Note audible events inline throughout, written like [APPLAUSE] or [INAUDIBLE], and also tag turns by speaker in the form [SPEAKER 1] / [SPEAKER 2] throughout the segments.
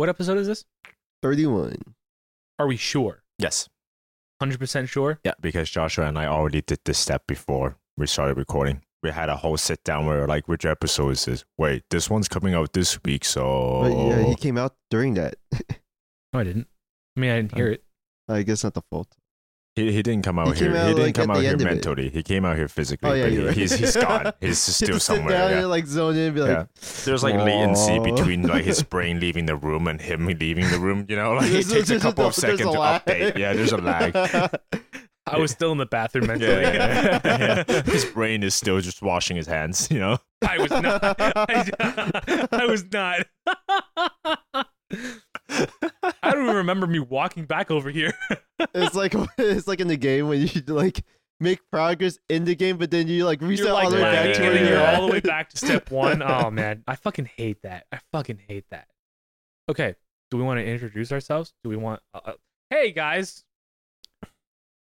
[SPEAKER 1] What episode is this?
[SPEAKER 2] 31.
[SPEAKER 1] Are we sure?
[SPEAKER 3] Yes.
[SPEAKER 1] 100% sure?
[SPEAKER 3] Yeah, because Joshua and I already did this step before we started recording. We had a whole sit down where like, which episode is this? Wait, this one's coming out this week, so
[SPEAKER 2] But yeah, he came out during that. [LAUGHS]
[SPEAKER 1] No, I didn't. I mean, I didn't hear uh, it.
[SPEAKER 2] I guess not the fault.
[SPEAKER 3] He, he didn't come out
[SPEAKER 2] He
[SPEAKER 3] here.
[SPEAKER 2] out,
[SPEAKER 3] he didn't
[SPEAKER 2] like,
[SPEAKER 3] come out here
[SPEAKER 2] end of it.
[SPEAKER 3] mentally. He came out here physically.
[SPEAKER 2] Oh, yeah,
[SPEAKER 3] but
[SPEAKER 2] you're
[SPEAKER 3] he-
[SPEAKER 2] right.
[SPEAKER 3] he's he's gone. He's
[SPEAKER 2] He [LAUGHS] had
[SPEAKER 3] still
[SPEAKER 2] to sit
[SPEAKER 3] somewhere.
[SPEAKER 2] down
[SPEAKER 3] yeah.
[SPEAKER 2] and like zone in and be like,
[SPEAKER 3] yeah. There's like latency between like his [LAUGHS] brain leaving the room and him leaving the room. You know, [LAUGHS] like it takes a couple of seconds to update. Yeah, there's a lag.
[SPEAKER 1] I was still in the bathroom mentally.
[SPEAKER 3] Yeah, yeah, yeah. His brain is still just washing his hands. You know.
[SPEAKER 1] I was not. I, I was not. I don't even remember me walking back over here.
[SPEAKER 2] It's like [LAUGHS] it's like in the game when you like make progress in the game, but then you like reset
[SPEAKER 1] like
[SPEAKER 2] all the way back
[SPEAKER 1] lagging
[SPEAKER 2] to
[SPEAKER 3] yeah,
[SPEAKER 2] where you're
[SPEAKER 1] you're all the way back to step [LAUGHS] one. Oh man, I fucking hate that. I fucking hate that. Okay, do we want to introduce ourselves? Do we want? Uh, uh, hey guys,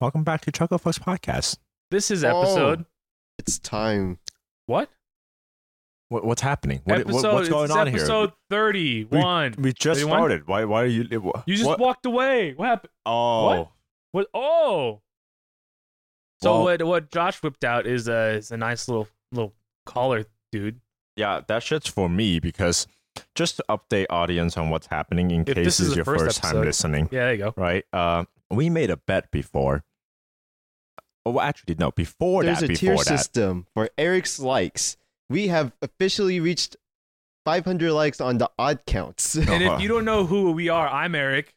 [SPEAKER 3] Welcome back to Chucklefux Podcast.
[SPEAKER 1] this is
[SPEAKER 2] Oh.
[SPEAKER 1] episode
[SPEAKER 2] It's time.
[SPEAKER 1] what?
[SPEAKER 3] What, what's happening? What, what-
[SPEAKER 1] episode,
[SPEAKER 3] what's going
[SPEAKER 1] it's
[SPEAKER 3] on
[SPEAKER 1] episode thirty-one.
[SPEAKER 3] here? We just
[SPEAKER 1] 31?
[SPEAKER 3] started. Why? Why are you? it- wha-
[SPEAKER 1] you just
[SPEAKER 3] what?
[SPEAKER 1] walked away. What happened?
[SPEAKER 3] Oh,
[SPEAKER 1] What? What? Oh. So
[SPEAKER 3] Well-
[SPEAKER 1] what? What Josh whipped out is a is a nice little little collar, dude.
[SPEAKER 3] yeah. That shit's for me because just to update audience on what's happening in
[SPEAKER 1] If
[SPEAKER 3] case
[SPEAKER 1] this
[SPEAKER 3] this
[SPEAKER 1] is
[SPEAKER 3] is your
[SPEAKER 1] first
[SPEAKER 3] first, time
[SPEAKER 1] episode.
[SPEAKER 3] listening.
[SPEAKER 1] Yeah, there you go.
[SPEAKER 3] right? Uh, we made a bet before. Oh, well, actually, no. Before
[SPEAKER 2] There's
[SPEAKER 3] that,
[SPEAKER 2] a tier
[SPEAKER 3] that,
[SPEAKER 2] system for Eric's likes. We have officially reached 500 likes on the odd counts. [LAUGHS]
[SPEAKER 1] And
[SPEAKER 3] Uh-huh.
[SPEAKER 1] if you don't know who we are, I'm Eric.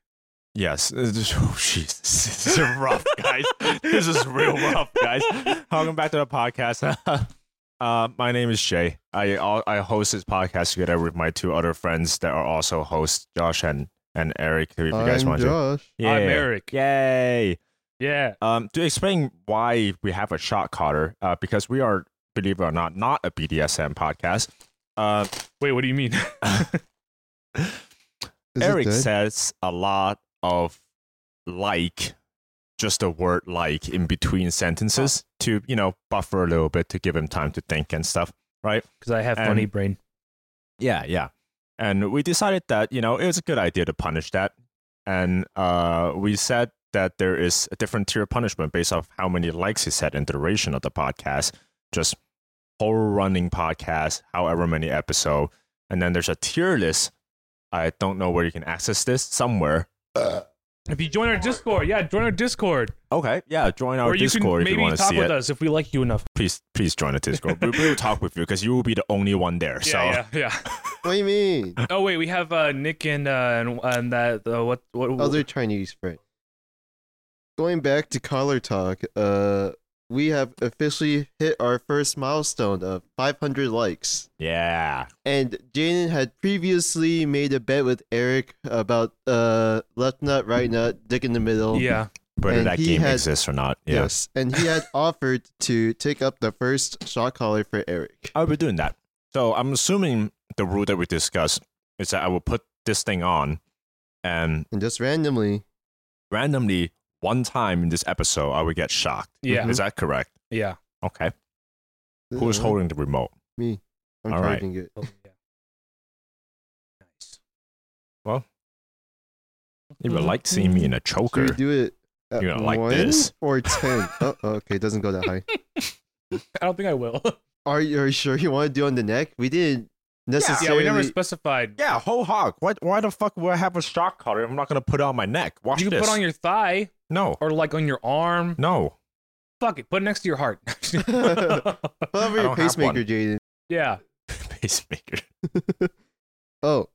[SPEAKER 3] yes. [LAUGHS] Oh, jeez, this is rough, [LAUGHS] guys. this is real rough, guys. Welcome back to the podcast. uh, my name is Jay. I I host this podcast together with my two other friends that are also hosts, Josh and and Eric. If you guys
[SPEAKER 2] I'm
[SPEAKER 3] want to,
[SPEAKER 2] Josh.
[SPEAKER 3] yeah.
[SPEAKER 1] I'm Eric.
[SPEAKER 3] Yay!
[SPEAKER 1] Yeah.
[SPEAKER 3] Um, to explain why we have a shock collar, uh, because we are, believe it or not, not a BDSM podcast. Uh,
[SPEAKER 1] Wait, what do you mean? [LAUGHS] [LAUGHS]
[SPEAKER 3] Eric says a lot of like, just a word like in between sentences to, you know, buffer a little bit to give him time to think and stuff, right?
[SPEAKER 1] Because I have
[SPEAKER 3] And-
[SPEAKER 1] funny brain.
[SPEAKER 3] Yeah, yeah. And we decided that, you know, it was a good idea to punish that. And uh, we said that there is a different tier of punishment based off how many likes he said in the duration of the podcast. Just whole running podcast, however many episode. And then there's a tier list. I don't know where you can access this somewhere.
[SPEAKER 1] If you join our Discord, yeah, join our Discord.
[SPEAKER 3] Okay, yeah, join our
[SPEAKER 1] or you
[SPEAKER 3] Discord
[SPEAKER 1] can
[SPEAKER 3] if you
[SPEAKER 1] maybe
[SPEAKER 3] want to
[SPEAKER 1] talk with us if we like you enough.
[SPEAKER 3] Please, please join the Discord. we will [LAUGHS] talk with you because you will be the only one there. so
[SPEAKER 1] Yeah, yeah, yeah. [LAUGHS]
[SPEAKER 2] What do you mean?
[SPEAKER 1] oh wait, we have uh, Nick and uh, and, and that uh, what what
[SPEAKER 2] Other Chinese friend. Going back to collar talk, uh, we have officially hit our first milestone of 500 likes.
[SPEAKER 3] yeah,
[SPEAKER 2] And Jaden had previously made a bet with Eric about uh left nut, right nut, dick in the middle.
[SPEAKER 1] yeah.
[SPEAKER 3] whether
[SPEAKER 2] And
[SPEAKER 3] that
[SPEAKER 2] he
[SPEAKER 3] game
[SPEAKER 2] had-
[SPEAKER 3] exists or not. Yeah.
[SPEAKER 2] Yes, and he had [LAUGHS] offered to take up the first shock collar for Eric.
[SPEAKER 3] I'll be doing that. So I'm assuming the rule that we discussed is that I will put this thing on and
[SPEAKER 2] And just randomly,
[SPEAKER 3] randomly one time in this episode I would get shocked.
[SPEAKER 1] Yeah.
[SPEAKER 3] Is that correct?
[SPEAKER 1] Yeah.
[SPEAKER 3] Okay. Who's
[SPEAKER 2] uh,
[SPEAKER 3] holding the remote?
[SPEAKER 2] me? I'm
[SPEAKER 3] All right.
[SPEAKER 2] charging it.
[SPEAKER 1] Oh, yeah. Nice.
[SPEAKER 3] Well, you would like seeing me in a
[SPEAKER 2] Should
[SPEAKER 3] choker.
[SPEAKER 2] we do it at
[SPEAKER 3] You're gonna like
[SPEAKER 2] one
[SPEAKER 3] this.
[SPEAKER 2] or ten? [LAUGHS] oh, okay, it doesn't go that high. [LAUGHS]
[SPEAKER 1] I don't think I will. [LAUGHS]
[SPEAKER 2] Are you, are you sure you want to do on the neck? We didn't necessarily.
[SPEAKER 1] yeah,
[SPEAKER 2] necessarily.
[SPEAKER 1] we never specified.
[SPEAKER 3] Yeah, whole hog. Why, why the fuck would I have a shock collar? I'm not going to put it on my neck. Watch
[SPEAKER 1] You can
[SPEAKER 3] this.
[SPEAKER 1] put on your thigh
[SPEAKER 3] no,
[SPEAKER 1] or like on your arm.
[SPEAKER 3] no.
[SPEAKER 1] Fuck it, put it next to your heart. [LAUGHS]
[SPEAKER 2] Put over
[SPEAKER 3] I
[SPEAKER 2] your
[SPEAKER 3] don't have
[SPEAKER 2] pacemaker,
[SPEAKER 3] one.
[SPEAKER 2] Jaden.
[SPEAKER 1] yeah. [LAUGHS]
[SPEAKER 3] Pacemaker. [LAUGHS]
[SPEAKER 2] Oh,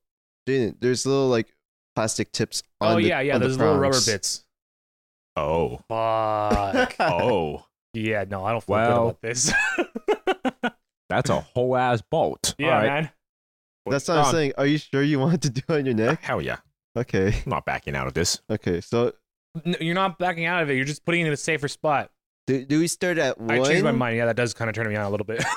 [SPEAKER 2] Jaden, there's little like plastic tips oh, on
[SPEAKER 1] Oh
[SPEAKER 2] the
[SPEAKER 1] yeah, yeah.
[SPEAKER 2] on the
[SPEAKER 1] Those little rubber bits.
[SPEAKER 3] Oh.
[SPEAKER 1] Fuck.
[SPEAKER 3] Oh.
[SPEAKER 1] yeah, no, I don't feel
[SPEAKER 3] Well,
[SPEAKER 1] good about this.
[SPEAKER 3] That's a whole ass bolt.
[SPEAKER 1] yeah,
[SPEAKER 3] All right.
[SPEAKER 1] man.
[SPEAKER 2] That's
[SPEAKER 3] Put
[SPEAKER 2] what
[SPEAKER 3] it
[SPEAKER 2] I'm
[SPEAKER 3] on.
[SPEAKER 2] saying. Are you sure you want to do it on your neck?
[SPEAKER 3] Hell yeah.
[SPEAKER 2] Okay,
[SPEAKER 3] I'm not backing out of this.
[SPEAKER 2] okay. So
[SPEAKER 1] No, you're not backing out of it. You're just putting it in a safer spot.
[SPEAKER 2] do, do we start at one?
[SPEAKER 1] I changed my mind. Yeah, that does kind of turn me on a little bit. [LAUGHS]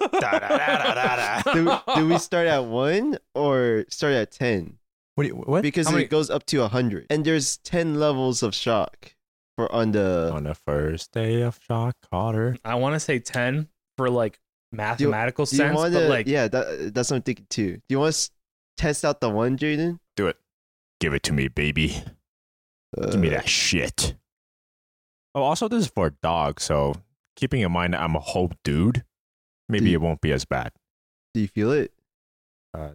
[SPEAKER 1] [LAUGHS]
[SPEAKER 2] Do, do we start at one or start at ten?
[SPEAKER 3] What? do you- what?
[SPEAKER 2] Because
[SPEAKER 1] How many-
[SPEAKER 2] it goes up to hundred, and there's ten levels of shock for on the.
[SPEAKER 3] On the first day of shock Carter.
[SPEAKER 1] I want to say 10 for like mathematical
[SPEAKER 2] Do you
[SPEAKER 1] sense,
[SPEAKER 2] want
[SPEAKER 1] but like
[SPEAKER 2] yeah, that, that's what I'm thinking too. Do you want to test out the one, Jaden?
[SPEAKER 3] Do it. Give it to me, baby.
[SPEAKER 2] Uh,
[SPEAKER 3] Give me that shit. Oh, also, this is for a dog, so keeping in mind that I'm a whole dude, maybe
[SPEAKER 2] Do you-
[SPEAKER 3] it won't be as bad.
[SPEAKER 2] Do you feel it?
[SPEAKER 3] Uh,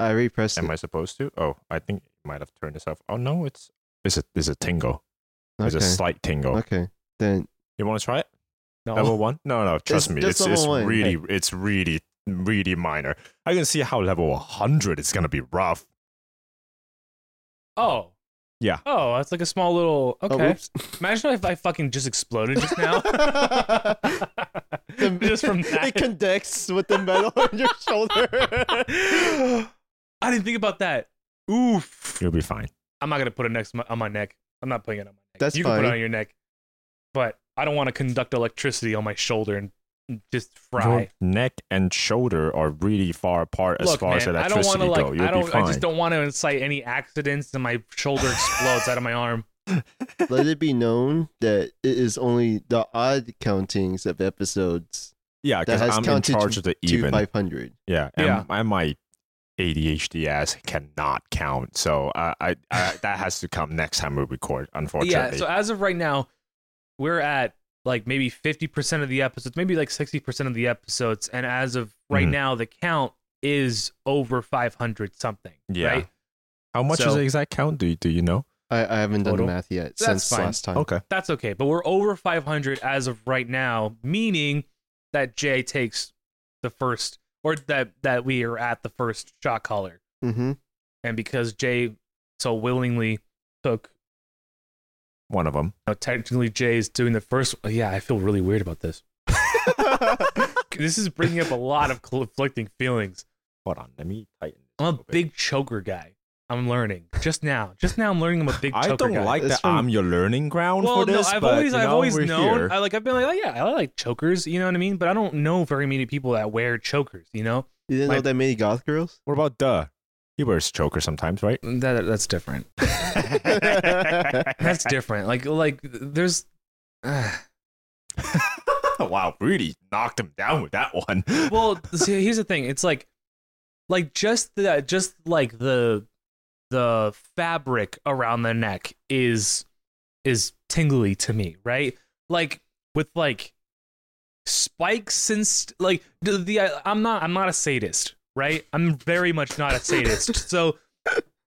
[SPEAKER 2] I already pressed
[SPEAKER 3] Am
[SPEAKER 2] it.
[SPEAKER 3] I supposed to? Oh, I think it might have turned this off. Oh no, it's it's a it's a tingle. It's
[SPEAKER 2] okay.
[SPEAKER 3] a slight tingle.
[SPEAKER 2] okay. Then
[SPEAKER 3] You want to try it?
[SPEAKER 1] No.
[SPEAKER 3] Level one? No, no. Trust
[SPEAKER 2] It's
[SPEAKER 3] me, it's it's
[SPEAKER 2] level one.
[SPEAKER 3] really it's really really minor. I can see how level 100 is gonna be rough.
[SPEAKER 1] Oh.
[SPEAKER 3] Yeah.
[SPEAKER 1] Oh, that's like a small little.
[SPEAKER 2] oh,
[SPEAKER 1] Okay.
[SPEAKER 2] whoops.
[SPEAKER 1] Imagine if I fucking just exploded just now. [LAUGHS] [LAUGHS] just from that.
[SPEAKER 2] it connects with the metal on your shoulder. [GASPS]
[SPEAKER 1] I didn't think about that. Oof.
[SPEAKER 3] You'll be fine.
[SPEAKER 1] I'm not gonna put it next my, on my neck. I'm not putting it on my neck.
[SPEAKER 2] That's
[SPEAKER 1] you can put it on your neck, but I don't want to conduct electricity on my shoulder and just
[SPEAKER 3] Your
[SPEAKER 1] fry.
[SPEAKER 3] neck and shoulder are really far apart as
[SPEAKER 1] Look,
[SPEAKER 3] far
[SPEAKER 1] man,
[SPEAKER 3] as
[SPEAKER 1] I don't want to
[SPEAKER 3] go.
[SPEAKER 1] like.
[SPEAKER 3] You'll
[SPEAKER 1] I don't.
[SPEAKER 3] be fine.
[SPEAKER 1] I just don't want to incite any accidents, and my shoulder explodes out of my arm. [LAUGHS]
[SPEAKER 2] Let it be known that it is only the odd countings of episodes
[SPEAKER 3] yeah,
[SPEAKER 2] that
[SPEAKER 3] because
[SPEAKER 2] has
[SPEAKER 3] I'm in
[SPEAKER 2] counted
[SPEAKER 3] charge of the even.
[SPEAKER 2] 500.
[SPEAKER 3] Yeah, and,
[SPEAKER 1] Yeah.
[SPEAKER 3] and my ADHD ass cannot count, so I, I, I that has to come next time we record. Unfortunately. [LAUGHS]
[SPEAKER 1] Yeah.
[SPEAKER 3] Unfortunately,
[SPEAKER 1] So as of right now, we're at like maybe 50% of the episodes, maybe like 60% of the episodes, and as of right
[SPEAKER 3] Mhm.
[SPEAKER 1] now, the count is over 500 something.
[SPEAKER 3] Yeah.
[SPEAKER 1] Right.
[SPEAKER 3] how much
[SPEAKER 1] so-
[SPEAKER 3] is the exact count? Do you, do you know?
[SPEAKER 2] I, I haven't done the math yet
[SPEAKER 1] That's
[SPEAKER 2] since
[SPEAKER 1] fine.
[SPEAKER 2] last time.
[SPEAKER 3] Okay,
[SPEAKER 1] That's okay, but we're over 500 as of right now, meaning that Jay takes the first, or that that we are at the first shock collar,
[SPEAKER 2] Mm-hmm.
[SPEAKER 1] and because Jay so willingly took,
[SPEAKER 3] one of them.
[SPEAKER 1] Now, technically, Jay is doing the first. Yeah, I feel really weird about this. [LAUGHS] This is bringing up a lot of conflicting feelings.
[SPEAKER 3] Hold on, let me tighten.
[SPEAKER 1] I'm a big choker guy. I'm learning just now. Just now, I'm learning I'm a big
[SPEAKER 3] I
[SPEAKER 1] choker
[SPEAKER 3] don't
[SPEAKER 1] guy.
[SPEAKER 3] like
[SPEAKER 2] It's
[SPEAKER 3] that
[SPEAKER 2] from-
[SPEAKER 3] I'm your learning ground
[SPEAKER 1] well,
[SPEAKER 3] for this.
[SPEAKER 1] no, I've
[SPEAKER 3] but,
[SPEAKER 1] always, I've
[SPEAKER 3] know,
[SPEAKER 1] always known.
[SPEAKER 3] here.
[SPEAKER 1] I like, I've been like, oh yeah, I like chokers. You know what I mean? But I don't know very many people that wear chokers. You know,
[SPEAKER 2] You didn't
[SPEAKER 1] My-
[SPEAKER 2] know that many goth girls?
[SPEAKER 3] What about duh? He wears choker sometimes, right?
[SPEAKER 1] that that's different. [LAUGHS] [LAUGHS] That's different. Like, like there's. [SIGHS]
[SPEAKER 3] wow, really knocked him down with that one. [SIGHS]
[SPEAKER 1] well, see, here's the thing. It's like, like just that, just like the the fabric around the neck is is tingly to me, right? Like with like spikes and st- like the, the I'm not I'm not a sadist, right? I'm very much not a sadist. so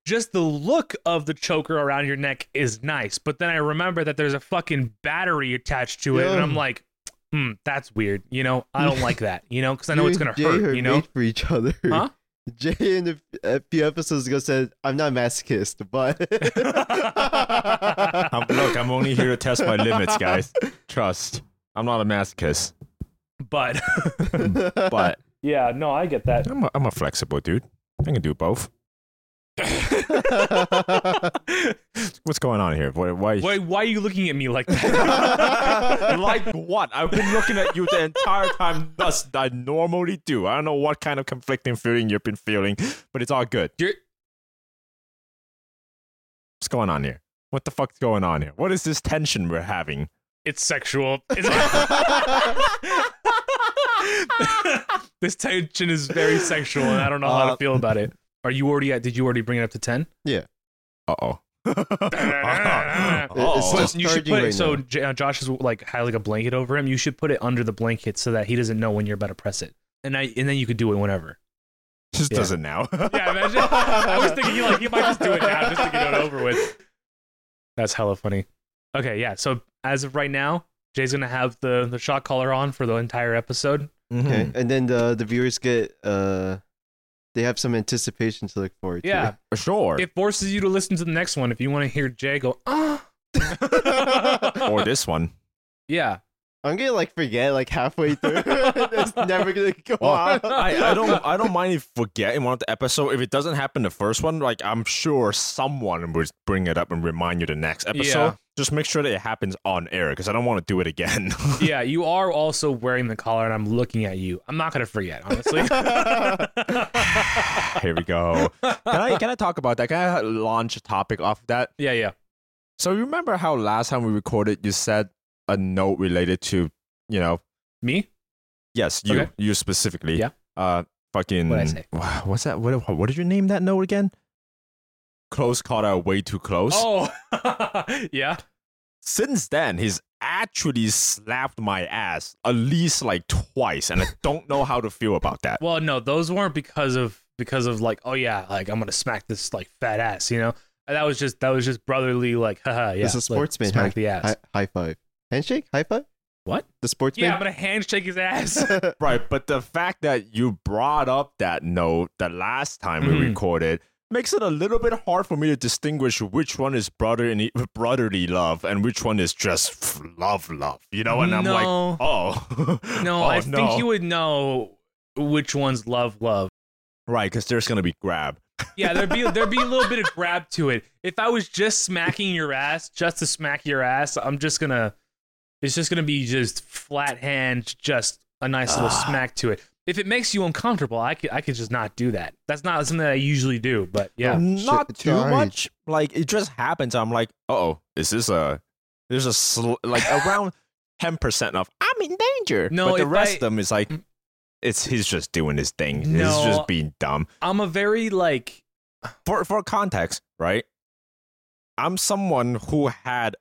[SPEAKER 1] just the look of the choker around your neck is nice, but then I remember that there's a fucking battery attached to it, and I'm like, hmm, that's weird. You know, I don't like that. You know, because I know it's gonna
[SPEAKER 2] Jay
[SPEAKER 1] hurt. You know,
[SPEAKER 2] for each other.
[SPEAKER 1] Huh?
[SPEAKER 2] Jay in a, a few episodes ago said, "I'm not a masochist, but [LAUGHS]
[SPEAKER 3] I'm, look, I'm only here to test my limits, guys. Trust. I'm not a masochist,
[SPEAKER 1] but [LAUGHS] [LAUGHS]
[SPEAKER 3] but
[SPEAKER 1] yeah, no, I get that.
[SPEAKER 3] I'm a, I'm a flexible dude. I can do both. [LAUGHS] What's going on here? Why? why
[SPEAKER 1] Why, why are you looking at me like that? [LAUGHS]
[SPEAKER 3] like what? I've been looking at you the entire time, thus I normally do. I don't know what kind of conflicting feeling you've been feeling, but it's all good.
[SPEAKER 1] You're-
[SPEAKER 3] What's going on here? What the fuck's going on here? What is this tension we're having?
[SPEAKER 1] it's sexual. [LAUGHS] It's- this tension is very sexual, and I don't know how to
[SPEAKER 2] Uh,
[SPEAKER 1] feel about it. Are you already at? Did you already bring it up to ten? Yeah.
[SPEAKER 3] Uh oh. [LAUGHS] [LAUGHS]
[SPEAKER 2] It's
[SPEAKER 3] oh.
[SPEAKER 1] you should put it
[SPEAKER 2] right
[SPEAKER 1] so
[SPEAKER 2] now.
[SPEAKER 1] J- uh, Josh is like had like a blanket over him. You should put it under the blanket so that he doesn't know when you're about to press it, and I and then you could do it whenever.
[SPEAKER 3] Just
[SPEAKER 1] Yeah.
[SPEAKER 3] does it now. [LAUGHS]
[SPEAKER 1] Yeah, imagine. I was thinking he like he might just do it now just to get it over with. That's hella funny. Okay, yeah. So as of right now, Jay's gonna have the the shock collar on for the entire episode.
[SPEAKER 2] okay,
[SPEAKER 3] Mhm.
[SPEAKER 2] and then the the viewers get uh, they have some anticipation to look forward
[SPEAKER 1] Yeah, For
[SPEAKER 3] Sure.
[SPEAKER 1] it forces you to listen to the next one if you want to hear Jay go ah. [LAUGHS]
[SPEAKER 3] or this one.
[SPEAKER 1] yeah,
[SPEAKER 2] I'm gonna like forget like halfway through. [LAUGHS] it's never gonna go
[SPEAKER 3] Well,
[SPEAKER 2] on. [LAUGHS]
[SPEAKER 3] I, I don't I don't mind if forget in one of the episodes. If it doesn't happen the first one, like I'm sure someone would bring it up and remind you the next episode.
[SPEAKER 1] Yeah.
[SPEAKER 3] Just make sure that it happens on air because I don't want to do it again. [LAUGHS]
[SPEAKER 1] yeah. You are also wearing the collar, and I'm looking at you. I'm not gonna forget, honestly.
[SPEAKER 3] Here we go. Can I can I talk about that? Can I launch a topic off of that?
[SPEAKER 1] yeah, yeah.
[SPEAKER 3] So you remember how last time we recorded you said a note related to, you know,
[SPEAKER 1] Me?
[SPEAKER 3] yes, you
[SPEAKER 1] Okay.
[SPEAKER 3] you specifically.
[SPEAKER 1] Yeah.
[SPEAKER 3] Uh fucking
[SPEAKER 1] What'd I say?
[SPEAKER 3] Wow, What's that? What what did you name that note again? close called out way too close.
[SPEAKER 1] Oh, [LAUGHS] yeah.
[SPEAKER 3] Since then, he's actually slapped my ass at least like twice, and I [LAUGHS] don't know how to feel about that.
[SPEAKER 1] Well, no, those weren't because of because of like, oh yeah, like I'm gonna smack this like fat ass, you know. That was just that was just brotherly, like, [LAUGHS] haha, yeah.
[SPEAKER 2] It's a
[SPEAKER 1] like,
[SPEAKER 2] sportsman.
[SPEAKER 1] smack
[SPEAKER 2] high,
[SPEAKER 1] the ass.
[SPEAKER 2] High, high five. Handshake? High five?
[SPEAKER 1] What?
[SPEAKER 2] The sportsman?
[SPEAKER 1] Yeah, I'm gonna handshake his ass. [LAUGHS] [LAUGHS]
[SPEAKER 3] Right, but the fact that you brought up that note the last time we
[SPEAKER 1] Mhm.
[SPEAKER 3] recorded makes it a little bit hard for me to distinguish which one is brotherly brotherly love and which one is just f- love love. You know, and I'm like,
[SPEAKER 1] No. [LAUGHS]
[SPEAKER 3] oh,
[SPEAKER 1] no,
[SPEAKER 3] oh,
[SPEAKER 1] I think you would know which one's love, love.
[SPEAKER 3] right because there's gonna be grab.
[SPEAKER 1] Yeah, there'd be there'd be a little bit of grab to it. If I was just smacking your ass, just to smack your ass, I'm just gonna. It's just gonna be just flat hand, just a nice little
[SPEAKER 3] Ah.
[SPEAKER 1] smack to it. If it makes you uncomfortable, I could I could just not do that. That's not something that I usually do. But yeah,
[SPEAKER 3] not
[SPEAKER 2] Shit,
[SPEAKER 3] too
[SPEAKER 2] alright.
[SPEAKER 3] much. Like it just happens. I'm like, oh, is this a? There's a sl- like [LAUGHS] around ten percent of I'm in danger.
[SPEAKER 1] No,
[SPEAKER 3] but the rest
[SPEAKER 1] I-
[SPEAKER 3] of them is like, it's he's just doing his thing. He's
[SPEAKER 1] No.
[SPEAKER 3] just being dumb.
[SPEAKER 1] I'm a very like
[SPEAKER 3] For for context, right? I'm someone who had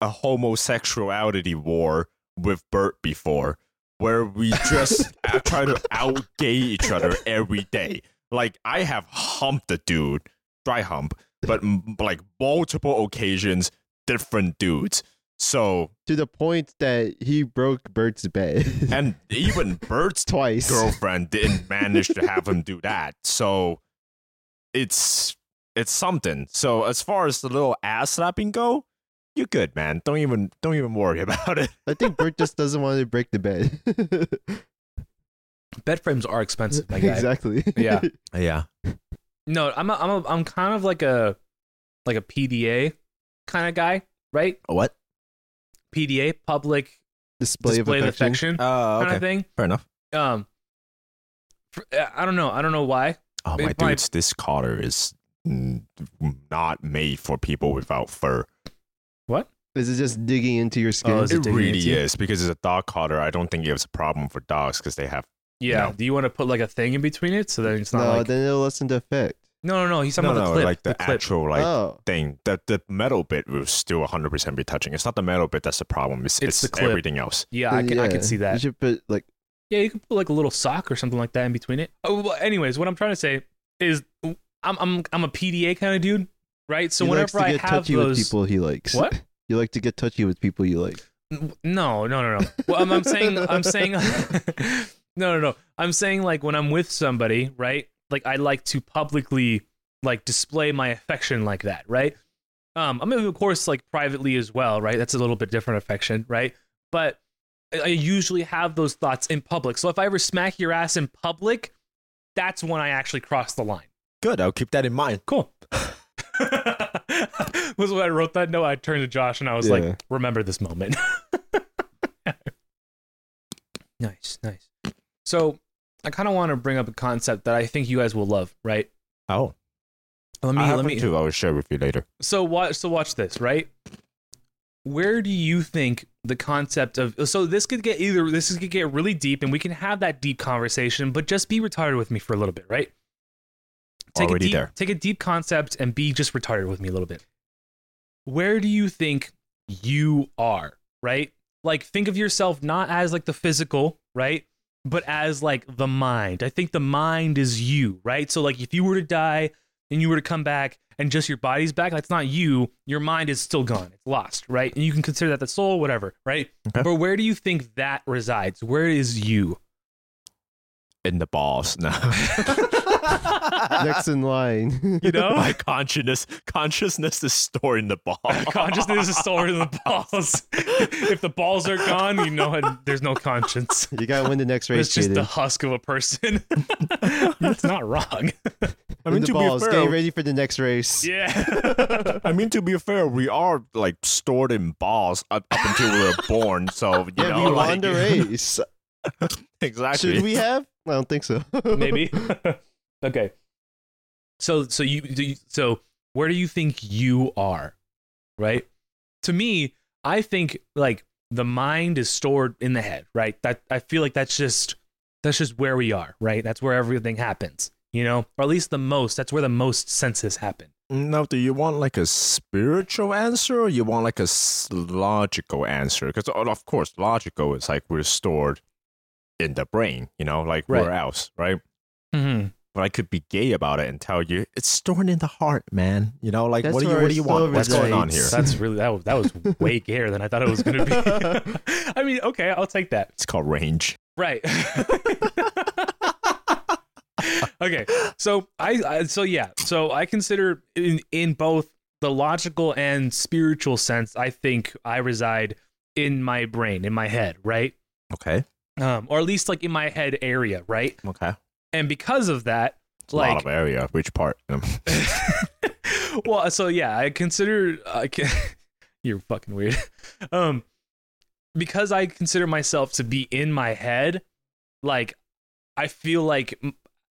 [SPEAKER 3] a homosexuality war with Bert before, where we just [LAUGHS] try to outgay each other every day. Like I have humped the dude, dry hump, but m- like multiple occasions, different dudes. So
[SPEAKER 2] to the point that he broke Bert's bed.
[SPEAKER 3] and [LAUGHS] even Bert's
[SPEAKER 2] twice.
[SPEAKER 3] girlfriend didn't manage to have him do [LAUGHS] that. So it's it's something. So as far as the little ass slapping go, you're good, man. Don't even don't even worry [LAUGHS] about it.
[SPEAKER 2] I think Bert just doesn't want to break the bed. [LAUGHS]
[SPEAKER 1] bed frames are expensive, my guy.
[SPEAKER 2] exactly.
[SPEAKER 1] Yeah. [LAUGHS]
[SPEAKER 3] Yeah.
[SPEAKER 1] No, I'm a, I'm a, I'm kind of like a like a PDA kind of guy, right?
[SPEAKER 3] What?
[SPEAKER 1] PDA, public
[SPEAKER 2] Display,
[SPEAKER 1] display
[SPEAKER 2] of
[SPEAKER 1] of
[SPEAKER 2] affection.
[SPEAKER 1] affection
[SPEAKER 3] Oh,
[SPEAKER 1] kind of thing.
[SPEAKER 3] Fair enough.
[SPEAKER 1] Um, for, I don't know. I don't know why.
[SPEAKER 3] Oh
[SPEAKER 1] It
[SPEAKER 3] my
[SPEAKER 1] might-
[SPEAKER 3] dudes, this collar is not made for people without fur.
[SPEAKER 1] What?
[SPEAKER 2] Is it just digging into your oh, skin?
[SPEAKER 1] Oh, is
[SPEAKER 3] It
[SPEAKER 1] digging
[SPEAKER 3] really
[SPEAKER 1] into
[SPEAKER 3] is because it's a dog collar. I don't think it was a problem for dogs because they have.
[SPEAKER 1] Yeah.
[SPEAKER 3] No.
[SPEAKER 1] Do you want to put like a thing in between it so that it's not
[SPEAKER 2] no,
[SPEAKER 1] like
[SPEAKER 2] then it'll lessen the effect.
[SPEAKER 1] no no no. He's talking
[SPEAKER 3] no,
[SPEAKER 1] about
[SPEAKER 3] no,
[SPEAKER 1] the clip,
[SPEAKER 3] like the,
[SPEAKER 1] clip.
[SPEAKER 3] actual like
[SPEAKER 2] oh,
[SPEAKER 3] thing. The the metal bit will still 100% be touching. It's not the metal bit that's the problem. It's,
[SPEAKER 1] It's
[SPEAKER 3] it's,
[SPEAKER 1] the clip.
[SPEAKER 3] everything else.
[SPEAKER 1] Yeah, I
[SPEAKER 2] then
[SPEAKER 1] can, I can
[SPEAKER 2] yeah,
[SPEAKER 1] see
[SPEAKER 2] You
[SPEAKER 1] that.
[SPEAKER 2] should put like
[SPEAKER 1] Yeah, you can put like a little sock or something like that in between it. Oh, well, anyways, what I'm trying to say is I'm I'm I'm a PDA kind of dude, right? So
[SPEAKER 2] he likes
[SPEAKER 1] whenever
[SPEAKER 2] to
[SPEAKER 1] I
[SPEAKER 2] get
[SPEAKER 1] have
[SPEAKER 2] touchy
[SPEAKER 1] those,
[SPEAKER 2] with people he likes.
[SPEAKER 1] What? [LAUGHS]
[SPEAKER 2] You like to get touchy with people you like.
[SPEAKER 1] No, no, no, no. Well, I'm, I'm saying, [LAUGHS] I'm saying, [LAUGHS] no, no, no. I'm saying like when I'm with somebody, right? Like I like to publicly like display my affection like that, right? Um, I mean, of course, like privately as well, right? That's a little bit different affection, right? But I I usually have those thoughts in public. So if I ever smack your ass in public, that's when I actually cross the line.
[SPEAKER 3] Good. I'll keep that in mind.
[SPEAKER 1] Cool. [LAUGHS] was when I wrote that note. I turned to Josh and I was
[SPEAKER 2] Yeah.
[SPEAKER 1] like, "Remember this moment." [LAUGHS] nice, nice. So I kind of want to bring up a concept that I think you guys will love, right?
[SPEAKER 3] Oh,
[SPEAKER 1] Let me
[SPEAKER 3] I
[SPEAKER 1] let me.
[SPEAKER 3] too. I will share with you later.
[SPEAKER 1] So watch. So watch this, right? Where do you think the concept of so this could get either this could get really deep and we can have that deep conversation, but just be retarded with me for a little bit, right? Take
[SPEAKER 3] Already
[SPEAKER 1] a deep,
[SPEAKER 3] there.
[SPEAKER 1] Take a deep concept and be just retarded with me a little bit. Where do you think you are, right? Like think of yourself not as like the physical, right? But as like the mind. I think the mind is you, right? So like if you were to die and you were to come back and just your body's back, that's not you. Your mind is still gone. It's lost, right? And you can consider that the soul, whatever, right?
[SPEAKER 3] Okay.
[SPEAKER 1] But where do you think that resides? Where is you?
[SPEAKER 3] In the balls. [LAUGHS] No. [LAUGHS]
[SPEAKER 2] Next in line.
[SPEAKER 1] You know?
[SPEAKER 3] My consciousness consciousness is stored in the ball. [LAUGHS]
[SPEAKER 1] Consciousness is stored in the balls. [LAUGHS] if the balls are gone, you know it- there's no conscience.
[SPEAKER 2] you gotta win the next race,
[SPEAKER 1] It's just the husk of a person. [LAUGHS] That's not wrong.
[SPEAKER 3] I
[SPEAKER 2] Win
[SPEAKER 3] mean,
[SPEAKER 2] the
[SPEAKER 3] to
[SPEAKER 2] balls.
[SPEAKER 3] be
[SPEAKER 2] Get ready for the next race.
[SPEAKER 1] Yeah.
[SPEAKER 3] I mean, to be fair, we are like stored in balls up, up until we were born. So you
[SPEAKER 2] Yeah,
[SPEAKER 3] know,
[SPEAKER 2] we
[SPEAKER 3] like
[SPEAKER 2] won the race.
[SPEAKER 3] exactly.
[SPEAKER 2] Should we have? I don't think so.
[SPEAKER 1] Maybe. Okay. So so you do you- so where do you think you are? Right? To me, I think like the mind is stored in the head, right? That I feel like that's just that's just where we are, right? That's where everything happens, you know? Or at least the most, that's where the most senses happen,
[SPEAKER 3] Now, do you want like a spiritual answer or you want like a logical answer? Because, of course, logical is like we're stored in the brain, you know, like where else, right?
[SPEAKER 1] Mm-hmm.
[SPEAKER 3] But I could be gay about it and tell you it's stored in the heart, man. You know, like
[SPEAKER 2] That's
[SPEAKER 3] what do you what do you want?
[SPEAKER 2] soul
[SPEAKER 3] What's going on here?
[SPEAKER 1] That's really that was, that was way [LAUGHS] gayer than I thought it was going to be. [LAUGHS] I mean, okay, I'll take that.
[SPEAKER 3] It's called range.
[SPEAKER 1] Right. [LAUGHS] okay. So I, I so yeah. So I consider in in both the logical and spiritual sense, I think I reside in my brain, in my head, right?
[SPEAKER 3] Okay.
[SPEAKER 1] Um, or at least like in my head area, right?
[SPEAKER 3] Okay.
[SPEAKER 1] And because of that,
[SPEAKER 3] It's a lot of area. Which part? Um, [LAUGHS] [LAUGHS]
[SPEAKER 1] well, so yeah, I consider I can, [LAUGHS] you're fucking weird. Um, because I consider myself to be in my head, like I feel like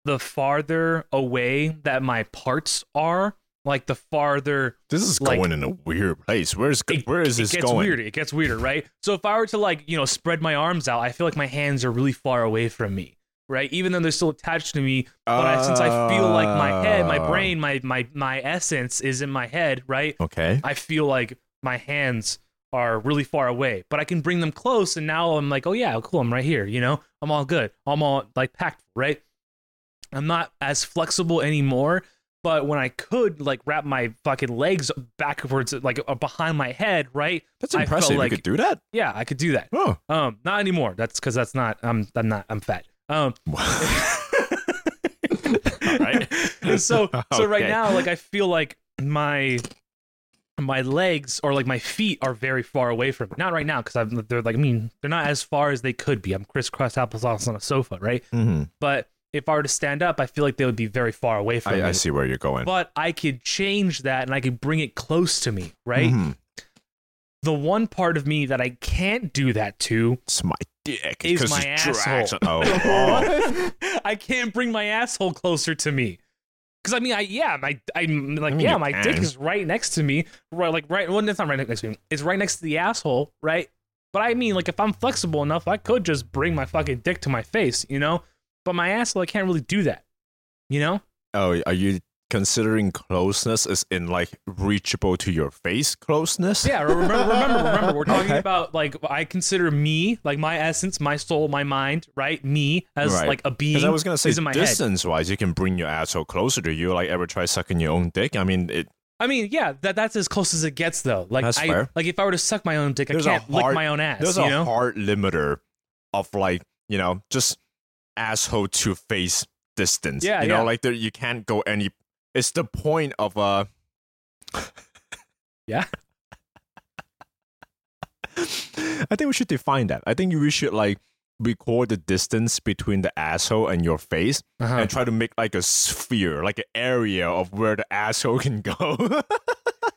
[SPEAKER 1] the farther away that my parts are, like the farther
[SPEAKER 3] this is
[SPEAKER 1] Like-
[SPEAKER 3] going in a weird place. Where's
[SPEAKER 1] it,
[SPEAKER 3] where is this it
[SPEAKER 1] gets
[SPEAKER 3] going?
[SPEAKER 1] weirder. It gets weirder, right? So if I were to like, you know, spread my arms out, I feel like my hands are really far away from me, right? Even though they're still attached to me, but I, since I feel like my head, my
[SPEAKER 3] Ah.
[SPEAKER 1] brain, my my my essence is in my head, right?
[SPEAKER 3] Okay.
[SPEAKER 1] I feel like my hands are really far away, but I can bring them close, and now I'm like, oh yeah, cool, I'm right here. You know, I'm all good. I'm all like packed, right? I'm not as flexible anymore. But when I could like wrap my fucking legs backwards, like uh, behind my head, right?
[SPEAKER 3] That's
[SPEAKER 1] I
[SPEAKER 3] impressive.
[SPEAKER 1] like-
[SPEAKER 3] you could do that.
[SPEAKER 1] Yeah, I could do that.
[SPEAKER 3] Oh.
[SPEAKER 1] Um, not anymore. That's because that's not. I'm. I'm not. I'm fat. Um. [LAUGHS]
[SPEAKER 3] All right.
[SPEAKER 1] so so right now like i feel like my my legs or like my feet are very far away from me not right now because i'm they're like i mean they're not as far as they could be i'm crisscross applesauce on a sofa right
[SPEAKER 3] Mhm.
[SPEAKER 1] but if i were to stand up i feel like they would be very far away from
[SPEAKER 3] I,
[SPEAKER 1] me
[SPEAKER 3] I see where you're going.
[SPEAKER 1] but i could change that and i could bring it close to me right
[SPEAKER 3] Mhm.
[SPEAKER 1] The one part of me that i can't do that to
[SPEAKER 3] It's my dick.
[SPEAKER 1] Is my asshole.
[SPEAKER 3] Oh. [LAUGHS] oh.
[SPEAKER 1] I can't bring my asshole closer to me. Cause I mean, I yeah, my I'm like
[SPEAKER 3] I mean,
[SPEAKER 1] yeah, my dick is right next to me, right? Like right, well, it's not right next to me. It's right next to the asshole, right? But I mean, like if I'm flexible enough, I could just bring my fucking dick to my face, you know. But my asshole, I can't really do that, you know.
[SPEAKER 3] oh, are you considering closeness is in like reachable to your face closeness?
[SPEAKER 1] Yeah, remember, remember, remember. We're talking
[SPEAKER 3] Okay.
[SPEAKER 1] about like I consider me, like my essence, my soul, my mind, right? Me as
[SPEAKER 3] Right.
[SPEAKER 1] like a being.
[SPEAKER 3] I was gonna say,
[SPEAKER 1] is in head.
[SPEAKER 3] distance wise, you can bring your asshole closer to you. Like, ever try sucking your own dick? I mean, it.
[SPEAKER 1] I mean, yeah, that that's as close as it gets though. Like
[SPEAKER 3] That's
[SPEAKER 1] I
[SPEAKER 3] fair.
[SPEAKER 1] like if I were to suck my own dick,
[SPEAKER 3] There's
[SPEAKER 1] I can't lick my own ass.
[SPEAKER 3] There's
[SPEAKER 1] you
[SPEAKER 3] a
[SPEAKER 1] know?
[SPEAKER 3] hard limiter of like you know just asshole to face distance.
[SPEAKER 1] Yeah,
[SPEAKER 3] you know,
[SPEAKER 1] yeah.
[SPEAKER 3] like there, you can't go any. It's the point of uh
[SPEAKER 1] Yeah. [LAUGHS]
[SPEAKER 3] I think we should define that. I think we should like record the distance between the asshole and your face
[SPEAKER 1] Uh-huh.
[SPEAKER 3] and try to make like a sphere, like an area of where the asshole can go. [LAUGHS]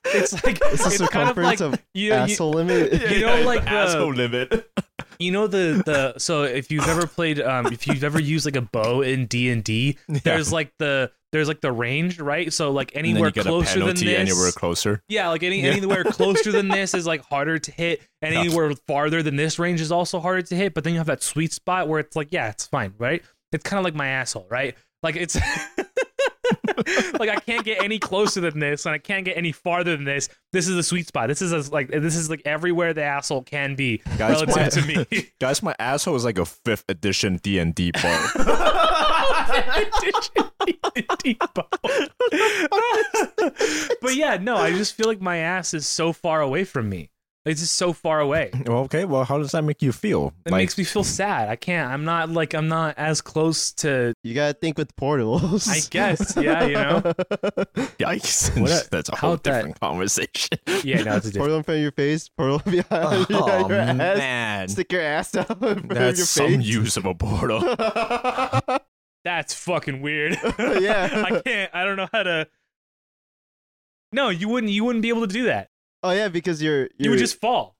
[SPEAKER 1] It's like
[SPEAKER 2] It's the
[SPEAKER 1] it's kind of like
[SPEAKER 2] circumference of
[SPEAKER 1] you, you,
[SPEAKER 2] asshole limit. [LAUGHS]
[SPEAKER 1] You know, like
[SPEAKER 3] the
[SPEAKER 1] the-
[SPEAKER 3] asshole limit.
[SPEAKER 1] you know the the so if you've ever played um if you've ever used like a bow in D and D, there's like the there's like the range, right? So like anywhere
[SPEAKER 3] you get a
[SPEAKER 1] closer than
[SPEAKER 3] penalty
[SPEAKER 1] this,
[SPEAKER 3] anywhere closer.
[SPEAKER 1] yeah, like any
[SPEAKER 3] Yeah.
[SPEAKER 1] anywhere [LAUGHS] closer than this is like harder to hit, and
[SPEAKER 3] Yeah.
[SPEAKER 1] anywhere farther than this range is also harder to hit. But then you have that sweet spot where it's like, yeah, it's fine, right? It's kind of like my asshole, right? Like it's [LAUGHS] like I can't get any closer than this, and I can't get any farther than this. This is the sweet spot. This is as, like this is like everywhere the asshole can be
[SPEAKER 3] Guys,
[SPEAKER 1] relative
[SPEAKER 3] my-
[SPEAKER 1] to me. [LAUGHS]
[SPEAKER 3] Guys, my asshole is like a fifth edition D and D bow. [LAUGHS]
[SPEAKER 1] but yeah, no, I just feel like my ass is so far away from me. It's just so far away.
[SPEAKER 3] well, okay, well, how does that make you feel?
[SPEAKER 1] It
[SPEAKER 3] like,
[SPEAKER 1] makes me feel sad. I can't. I'm not like I'm not as close to.
[SPEAKER 2] You gotta think with portals.
[SPEAKER 1] I guess. Yeah, you know. [LAUGHS]
[SPEAKER 3] yikes!
[SPEAKER 1] What a- [LAUGHS]
[SPEAKER 3] That's a
[SPEAKER 1] how
[SPEAKER 3] whole
[SPEAKER 1] that-
[SPEAKER 3] different conversation.
[SPEAKER 1] Yeah, no, it's a different.
[SPEAKER 2] portal in front of your face, portal behind your,
[SPEAKER 3] oh
[SPEAKER 2] your ass.
[SPEAKER 3] man,
[SPEAKER 2] Stick your ass out in front
[SPEAKER 3] that's
[SPEAKER 2] of
[SPEAKER 3] some
[SPEAKER 2] your face.
[SPEAKER 3] use of a portal.
[SPEAKER 1] That's fucking weird. [LAUGHS] [LAUGHS]
[SPEAKER 2] Yeah.
[SPEAKER 1] I can't. I don't know how to. No, you wouldn't. You wouldn't be able to do that.
[SPEAKER 2] oh yeah, because you're, you're
[SPEAKER 1] You would just fall.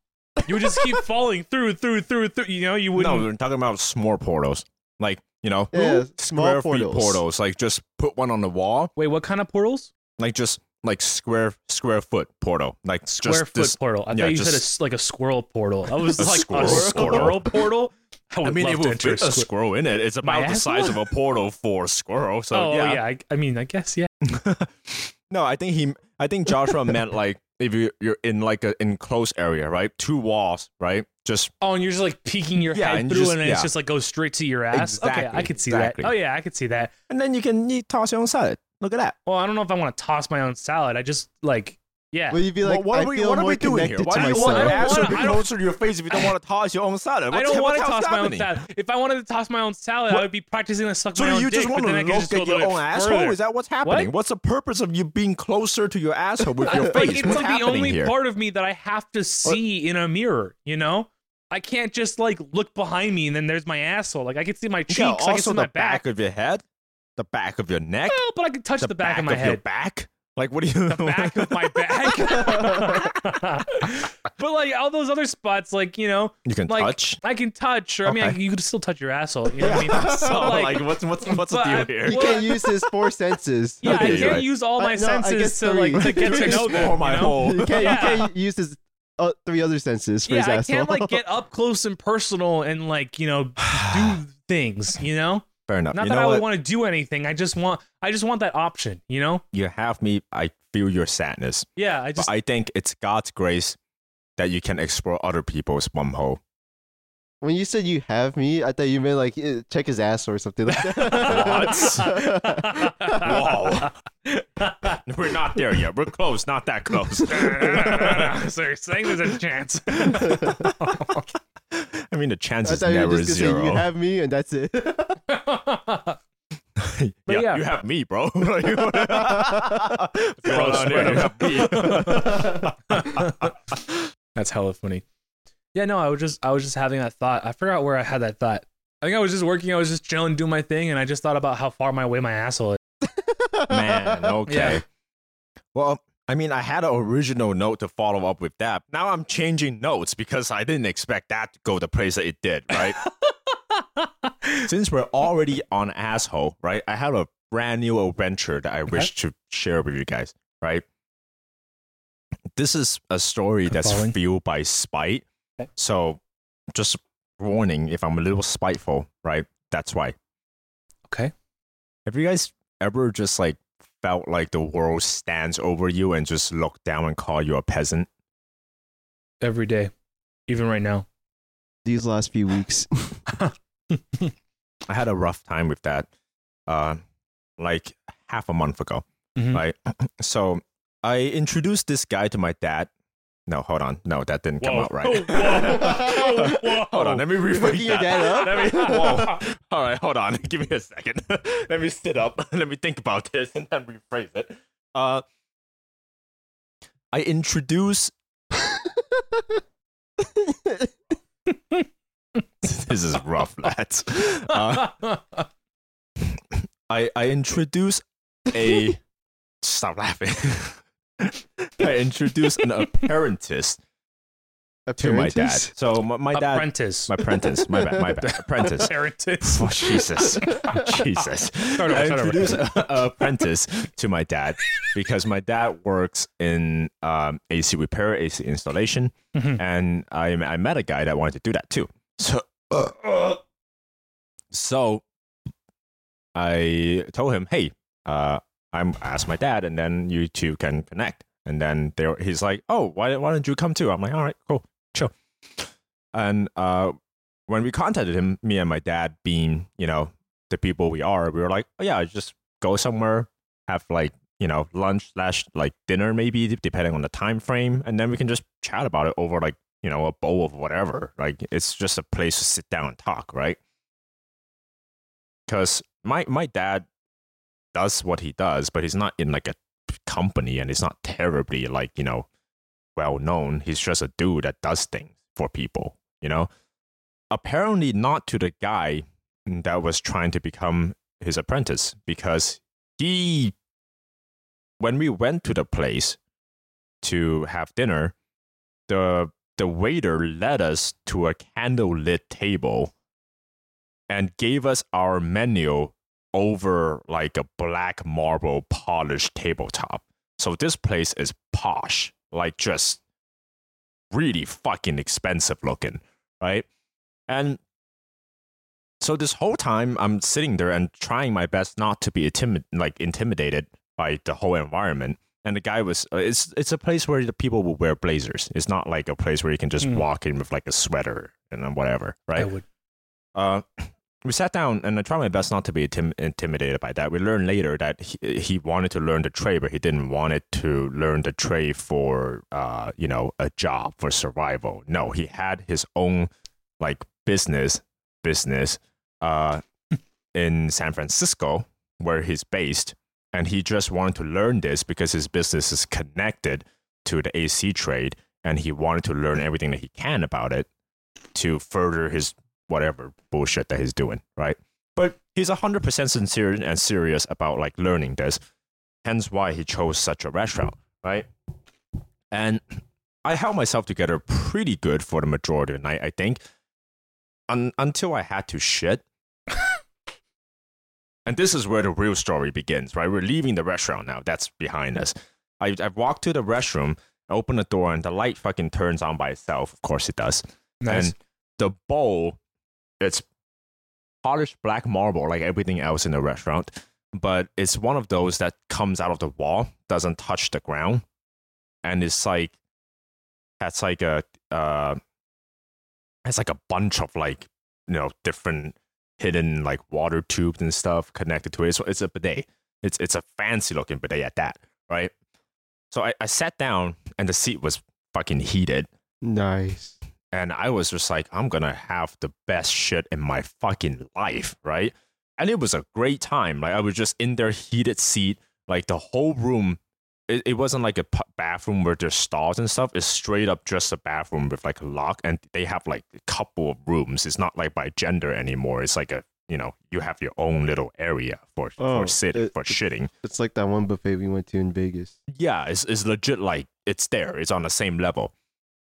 [SPEAKER 1] You would just keep [LAUGHS] falling through, through, through, through. You know, you wouldn't.
[SPEAKER 3] No, we're talking about small portals, like you know,
[SPEAKER 2] yeah, small
[SPEAKER 3] square
[SPEAKER 2] portals.
[SPEAKER 3] feet portals. Like just put one on the wall,
[SPEAKER 1] Wait, what kind of portals?
[SPEAKER 3] like just like square square foot portal, like
[SPEAKER 1] Square
[SPEAKER 3] just
[SPEAKER 1] foot
[SPEAKER 3] this.
[SPEAKER 1] portal. I
[SPEAKER 3] yeah,
[SPEAKER 1] thought you said a like a squirrel portal. I was
[SPEAKER 3] A
[SPEAKER 1] like
[SPEAKER 3] squirrel
[SPEAKER 1] a squirrel
[SPEAKER 3] portal.
[SPEAKER 1] I would
[SPEAKER 3] I mean,
[SPEAKER 1] love
[SPEAKER 3] it would fit a squirrel in it. It's about the size of a portal for a squirrel. So
[SPEAKER 1] oh
[SPEAKER 3] yeah.
[SPEAKER 1] yeah, I, I mean, I guess yeah. [LAUGHS]
[SPEAKER 3] No, I think he. I think Joshua [LAUGHS] meant like if you you're in like an enclosed area, right? Two walls, right? Just
[SPEAKER 1] Oh, and you're just like peeking your
[SPEAKER 3] Yeah,
[SPEAKER 1] head
[SPEAKER 3] and
[SPEAKER 1] through,
[SPEAKER 3] just-
[SPEAKER 1] and
[SPEAKER 3] yeah.
[SPEAKER 1] it's just like goes straight to your ass. Okay, I
[SPEAKER 3] Exactly,
[SPEAKER 1] could see
[SPEAKER 3] exactly.
[SPEAKER 1] that. Oh yeah, I could see that.
[SPEAKER 3] and then you can you toss your own salad. Look at that.
[SPEAKER 1] Well, I don't know if I want to toss my own salad. I just like, yeah.
[SPEAKER 2] Will you be like,
[SPEAKER 3] Well, what are we,
[SPEAKER 2] feel
[SPEAKER 3] what are
[SPEAKER 2] more
[SPEAKER 3] we doing here? Why
[SPEAKER 2] to
[SPEAKER 3] do you want
[SPEAKER 2] myself?
[SPEAKER 3] your
[SPEAKER 1] I don't
[SPEAKER 3] answer to
[SPEAKER 1] wanna-
[SPEAKER 3] be
[SPEAKER 1] I don't-
[SPEAKER 3] closer to your face if you don't want to toss your own salad?
[SPEAKER 1] I don't want to
[SPEAKER 3] what's
[SPEAKER 1] toss my own salad. If I wanted to toss my own salad, I would be practicing to suck
[SPEAKER 3] So
[SPEAKER 1] my
[SPEAKER 3] do
[SPEAKER 1] own
[SPEAKER 3] you just want to
[SPEAKER 1] then
[SPEAKER 3] look at your own asshole?
[SPEAKER 1] further.
[SPEAKER 3] Is that what's happening? What's the purpose of you being closer to your asshole with your
[SPEAKER 1] Like,
[SPEAKER 3] face?
[SPEAKER 1] it's
[SPEAKER 3] what's
[SPEAKER 1] like the only
[SPEAKER 3] here?
[SPEAKER 1] part of me that I have to see in a mirror. You know, I can't just like look behind me and then there's my asshole. Like I can see my cheeks.
[SPEAKER 3] Yeah,
[SPEAKER 1] I can
[SPEAKER 3] also
[SPEAKER 1] see
[SPEAKER 3] the
[SPEAKER 1] my back.
[SPEAKER 3] back of your head, the back of your neck,
[SPEAKER 1] Well, but I can touch the, back, of my
[SPEAKER 3] your
[SPEAKER 1] head.
[SPEAKER 3] back. Like what do you?
[SPEAKER 1] the [LAUGHS] back of my back. [LAUGHS] but like all those other spots, like you know,
[SPEAKER 3] you can
[SPEAKER 1] like
[SPEAKER 3] touch.
[SPEAKER 1] I can touch, or I mean, I, you could still touch your asshole. You know what I mean? [LAUGHS]
[SPEAKER 3] so
[SPEAKER 1] But,
[SPEAKER 3] like, what's what's what's the deal here?
[SPEAKER 2] He
[SPEAKER 1] Well,
[SPEAKER 2] can't use his four senses.
[SPEAKER 1] Yeah,
[SPEAKER 3] Okay,
[SPEAKER 1] I can't
[SPEAKER 3] right.
[SPEAKER 1] use all
[SPEAKER 2] I-
[SPEAKER 1] my
[SPEAKER 2] no,
[SPEAKER 1] senses
[SPEAKER 2] guess
[SPEAKER 1] to like to get to
[SPEAKER 3] To
[SPEAKER 1] know them.
[SPEAKER 3] my
[SPEAKER 1] you know?
[SPEAKER 3] whole-
[SPEAKER 2] He can't,
[SPEAKER 1] Yeah.
[SPEAKER 2] he can't use his uh, three other senses for
[SPEAKER 1] Yeah,
[SPEAKER 2] his
[SPEAKER 1] I
[SPEAKER 2] asshole.
[SPEAKER 1] can't like get up close and personal and like you know do [SIGHS] things. You know,
[SPEAKER 3] Fair enough.
[SPEAKER 1] not
[SPEAKER 3] you
[SPEAKER 1] that
[SPEAKER 3] know
[SPEAKER 1] I would want to do anything. I just want I just want that option. You know?
[SPEAKER 3] You have me. I feel your sadness,
[SPEAKER 1] Yeah, I just
[SPEAKER 3] but I think it's God's grace that you can explore other people's bumhole.
[SPEAKER 2] When you said you have me, I thought you meant like eh, check his ass or something like that. [LAUGHS]
[SPEAKER 3] Whoa. We're not there yet. We're close. Not that close.
[SPEAKER 1] so you're saying there's a chance. [LAUGHS]
[SPEAKER 3] I mean, the chance
[SPEAKER 2] I
[SPEAKER 3] is
[SPEAKER 2] thought you were
[SPEAKER 3] never
[SPEAKER 2] just gonna
[SPEAKER 3] zero.
[SPEAKER 2] say you have me and that's it. [LAUGHS]
[SPEAKER 3] yeah,
[SPEAKER 1] yeah.
[SPEAKER 3] you have me, bro. [LAUGHS] [LAUGHS] What's going on here? You have me.
[SPEAKER 1] That's hella funny. Yeah, no, I was just I was just having that thought. I forgot where I had that thought. I think I was just working. I was just chilling, doing my thing, and I just thought about how far my way my asshole is.
[SPEAKER 3] Man, okay.
[SPEAKER 1] Yeah.
[SPEAKER 3] Well, I mean, I had an original note to follow up with that. Now I'm changing notes because I didn't expect that to go the place that it did, right? [LAUGHS] Since we're already on asshole, right? I have a brand new adventure that I wish to share with you guys, right? This is a story that's
[SPEAKER 1] following.
[SPEAKER 3] fueled by spite.
[SPEAKER 1] Okay.
[SPEAKER 3] So, just warning if I'm a little spiteful, right? That's why.
[SPEAKER 1] Okay.
[SPEAKER 3] Have you guys ever just like felt like the world stands over you and just look down and call you a peasant?
[SPEAKER 1] Every day, even right now.
[SPEAKER 2] These last few weeks. [LAUGHS]
[SPEAKER 3] I had a rough time with that, uh, like half a month ago,
[SPEAKER 1] Mhm.
[SPEAKER 3] right? [CLEARS THROAT] So I introduced this guy to my dad. No, hold on. No, that didn't come out right. [LAUGHS]
[SPEAKER 1] Whoa. Whoa. [LAUGHS]
[SPEAKER 3] hold on, let me rephrase
[SPEAKER 2] Looking your
[SPEAKER 3] that.
[SPEAKER 2] up?
[SPEAKER 3] Let me, whoa. All right, hold on. [LAUGHS] Give me a second. let me sit up. Let me think about this and then rephrase it. Uh, I introduce. this is rough, lads. Uh, I I introduce a. Stop laughing. I introduce an apprentice [LAUGHS] to my dad. So my, my dad,
[SPEAKER 1] Apprentice.
[SPEAKER 3] my apprentice, my bad, my bad, apprentice. [LAUGHS]
[SPEAKER 1] Apprentice.
[SPEAKER 3] Oh Jesus, [LAUGHS] Jesus!
[SPEAKER 1] Start over,
[SPEAKER 3] I
[SPEAKER 1] start over.
[SPEAKER 3] introduced a, a apprentice to my dad because my dad works in um, AC repair, AC installation,
[SPEAKER 1] Mhm.
[SPEAKER 3] and I I met a guy that wanted to do that too. So, so I told him, "Hey, uh, I'm ask my dad, and then you two can connect." And then he's like, "Oh, why why don't you come too?" I'm like, "All right, cool, chill." And uh, when we contacted him, me and my dad, being you know the people we are, we were like, "Oh yeah, just go somewhere, have like you know lunch slash like dinner maybe, depending on the time frame, and then we can just chat about it over like you know a bowl of whatever. Like it's just a place to sit down and talk, right?" Because my my dad does what he does, but he's not in like a company and he's not terribly like you know well known. He's just a dude that does things for people, you know. Apparently, not to the guy that was trying to become his apprentice because he, when we went to the place to have dinner, the the waiter led us to a candlelit table and gave us our menu over like a black marble polished tabletop. So this place is posh, like just really fucking expensive looking, right? And so this whole time I'm sitting there and trying my best not to be intimi- like intimidated by the whole environment and the guy was. Uh, it's it's a place where the people will wear blazers. It's not like a place where you can just
[SPEAKER 1] Mm.
[SPEAKER 3] walk in with like a sweater and then whatever,
[SPEAKER 1] I
[SPEAKER 3] right?
[SPEAKER 1] would.
[SPEAKER 3] Uh, we sat down and I tried my best not to be intim- intimidated by that. We learned later that he, he wanted to learn the trade, but he didn't want it to learn the trade for, uh, you know, a job for survival. No, he had his own like business, business, uh, in San Francisco where he's based, and he just wanted to learn this because his business is connected to the AC trade, and he wanted to learn everything that he can about it to further his whatever bullshit that he's doing, right? But he's 100% sincere and serious about like learning this. Hence why he chose such a restaurant, right? And I held myself together pretty good for the majority of the night, I think, un- until I had to shit. [LAUGHS] and this is where the real story begins, right? We're leaving the restaurant now. That's behind us. I, I walked to the restroom, I open the door, and the light fucking turns on by itself. Of course it does.
[SPEAKER 1] Nice.
[SPEAKER 3] And the bowl, it's polished black marble like everything else in the restaurant, but it's one of those that comes out of the wall, doesn't touch the ground, and it's like has like a uh, has like a bunch of like you know different hidden like water tubes and stuff connected to it. So it's a bidet. It's it's a fancy looking bidet at that, right? So I, I sat down and the seat was fucking heated.
[SPEAKER 2] Nice.
[SPEAKER 3] And I was just like, I'm gonna have the best shit in my fucking life, right? And it was a great time. Like I was just in their heated seat, like the whole room. It, it wasn't like a p- bathroom where there's stalls and stuff. It's straight up just a bathroom with like a lock, and they have like a couple of rooms. It's not like by gender anymore. It's like a you know you have your own little area for
[SPEAKER 2] Oh,
[SPEAKER 3] for sitting
[SPEAKER 2] it-
[SPEAKER 3] for shitting.
[SPEAKER 2] It's like that one buffet we went to in Vegas.
[SPEAKER 3] Yeah, it's, it's legit like it's there. It's on the same level.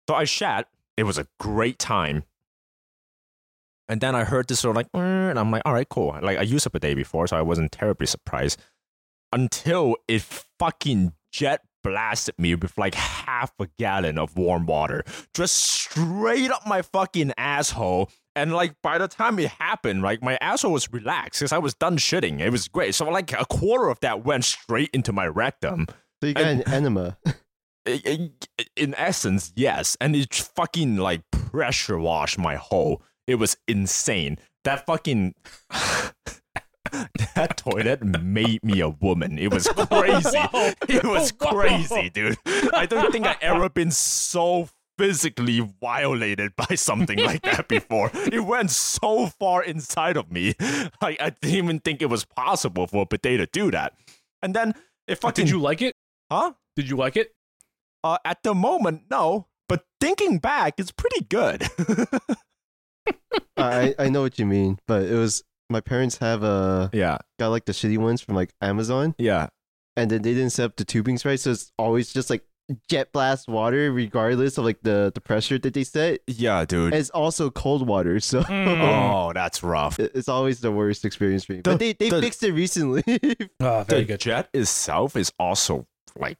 [SPEAKER 3] So I shat. It was a great time. And then I heard this sort of like, "Mm," and I'm like, all right, cool. Like I used a bidet before, so I wasn't terribly surprised. Until it fucking jet blasted me with like half a gallon of warm water, just straight up my fucking asshole. And like by the time it happened, like my asshole was relaxed because I was done shitting. It was great. So like a quarter of that went straight into my rectum.
[SPEAKER 2] So you got an enema. [LAUGHS]
[SPEAKER 3] In essence, yes. And it fucking like pressure washed my hole. It was insane. That fucking [LAUGHS] that toilet made me a woman. It was [LAUGHS] crazy. It was crazy, dude. I don't think I ever been so physically violated by something like that [LAUGHS] before. It went so far inside of me. Like I didn't even think it was possible for a bidet to do that. And then it fucking
[SPEAKER 1] Did you like it?
[SPEAKER 3] huh?
[SPEAKER 1] Did you like it?
[SPEAKER 3] Uh, at the moment, no. But thinking back, it's pretty good.
[SPEAKER 2] I I know what you [LAUGHS] mean, but it was my parents have a
[SPEAKER 3] yeah,
[SPEAKER 2] got like the shitty ones from like Amazon,
[SPEAKER 3] yeah.
[SPEAKER 2] and then they didn't set up the tubings right, so it's always just like jet blast water, regardless of like the the pressure that they set.
[SPEAKER 3] Yeah, dude.
[SPEAKER 2] And it's also cold water, [LAUGHS] so
[SPEAKER 1] Mm.
[SPEAKER 3] oh, that's rough.
[SPEAKER 2] it's always the worst experience for me.
[SPEAKER 3] The-
[SPEAKER 2] but they they
[SPEAKER 3] the-
[SPEAKER 2] fixed it recently.
[SPEAKER 1] Oh, [LAUGHS] very
[SPEAKER 3] The
[SPEAKER 1] good.
[SPEAKER 3] jet itself is also like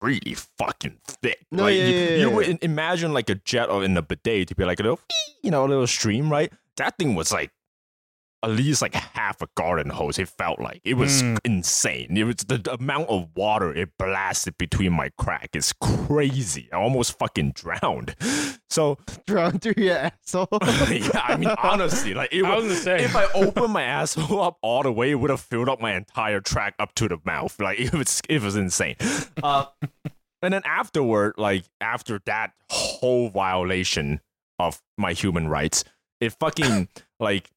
[SPEAKER 3] really fucking thick.
[SPEAKER 2] No,
[SPEAKER 3] like,
[SPEAKER 2] yeah,
[SPEAKER 3] you,
[SPEAKER 2] yeah,
[SPEAKER 3] you
[SPEAKER 2] yeah.
[SPEAKER 3] would imagine like a jet or in a bidet to be like a little, you know, a little stream, right? That thing was like at least like half a garden hose. It felt like it was
[SPEAKER 1] Mm.
[SPEAKER 3] insane. It was the, the amount of water it blasted between my crack is crazy. I almost fucking drowned. [GASPS] So
[SPEAKER 2] Drown through your asshole. [LAUGHS]
[SPEAKER 3] yeah, I mean honestly, like it
[SPEAKER 1] I
[SPEAKER 3] was.
[SPEAKER 1] was gonna.
[SPEAKER 3] If I opened my asshole up all the way, it would have filled up my entire track up to the mouth. Like [LAUGHS] it was, it was insane. Uh, and then afterward, like after that whole violation of my human rights, it fucking like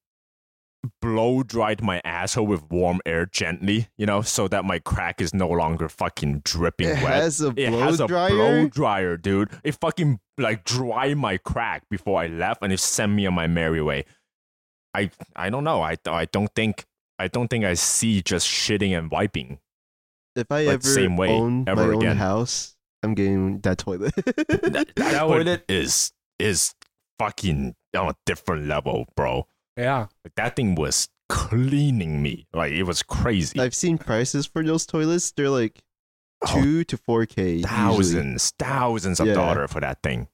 [SPEAKER 3] blow dried my asshole with warm air gently, you know, so that my crack is no longer fucking dripping
[SPEAKER 2] it
[SPEAKER 3] wet.
[SPEAKER 2] has a
[SPEAKER 3] It
[SPEAKER 2] blow
[SPEAKER 3] has a
[SPEAKER 2] dryer.
[SPEAKER 3] blow dryer, dude. It fucking like dry my crack before I left, and it sent me on my merry way. I I don't know. I I don't think I don't think I see just shitting and wiping.
[SPEAKER 2] if I
[SPEAKER 3] like,
[SPEAKER 2] ever
[SPEAKER 3] same way,
[SPEAKER 2] own
[SPEAKER 3] ever
[SPEAKER 2] my own house, I'm getting that toilet.
[SPEAKER 3] That, that [LAUGHS]
[SPEAKER 1] That
[SPEAKER 3] toilet is is fucking on a different level, bro.
[SPEAKER 1] Yeah.
[SPEAKER 3] Like that thing was cleaning me. Like it was crazy.
[SPEAKER 2] I've seen prices for those toilets. They're like
[SPEAKER 3] Oh,
[SPEAKER 2] two to four k. usually.
[SPEAKER 3] thousands, thousands of
[SPEAKER 2] Yeah.
[SPEAKER 3] dollars for that thing.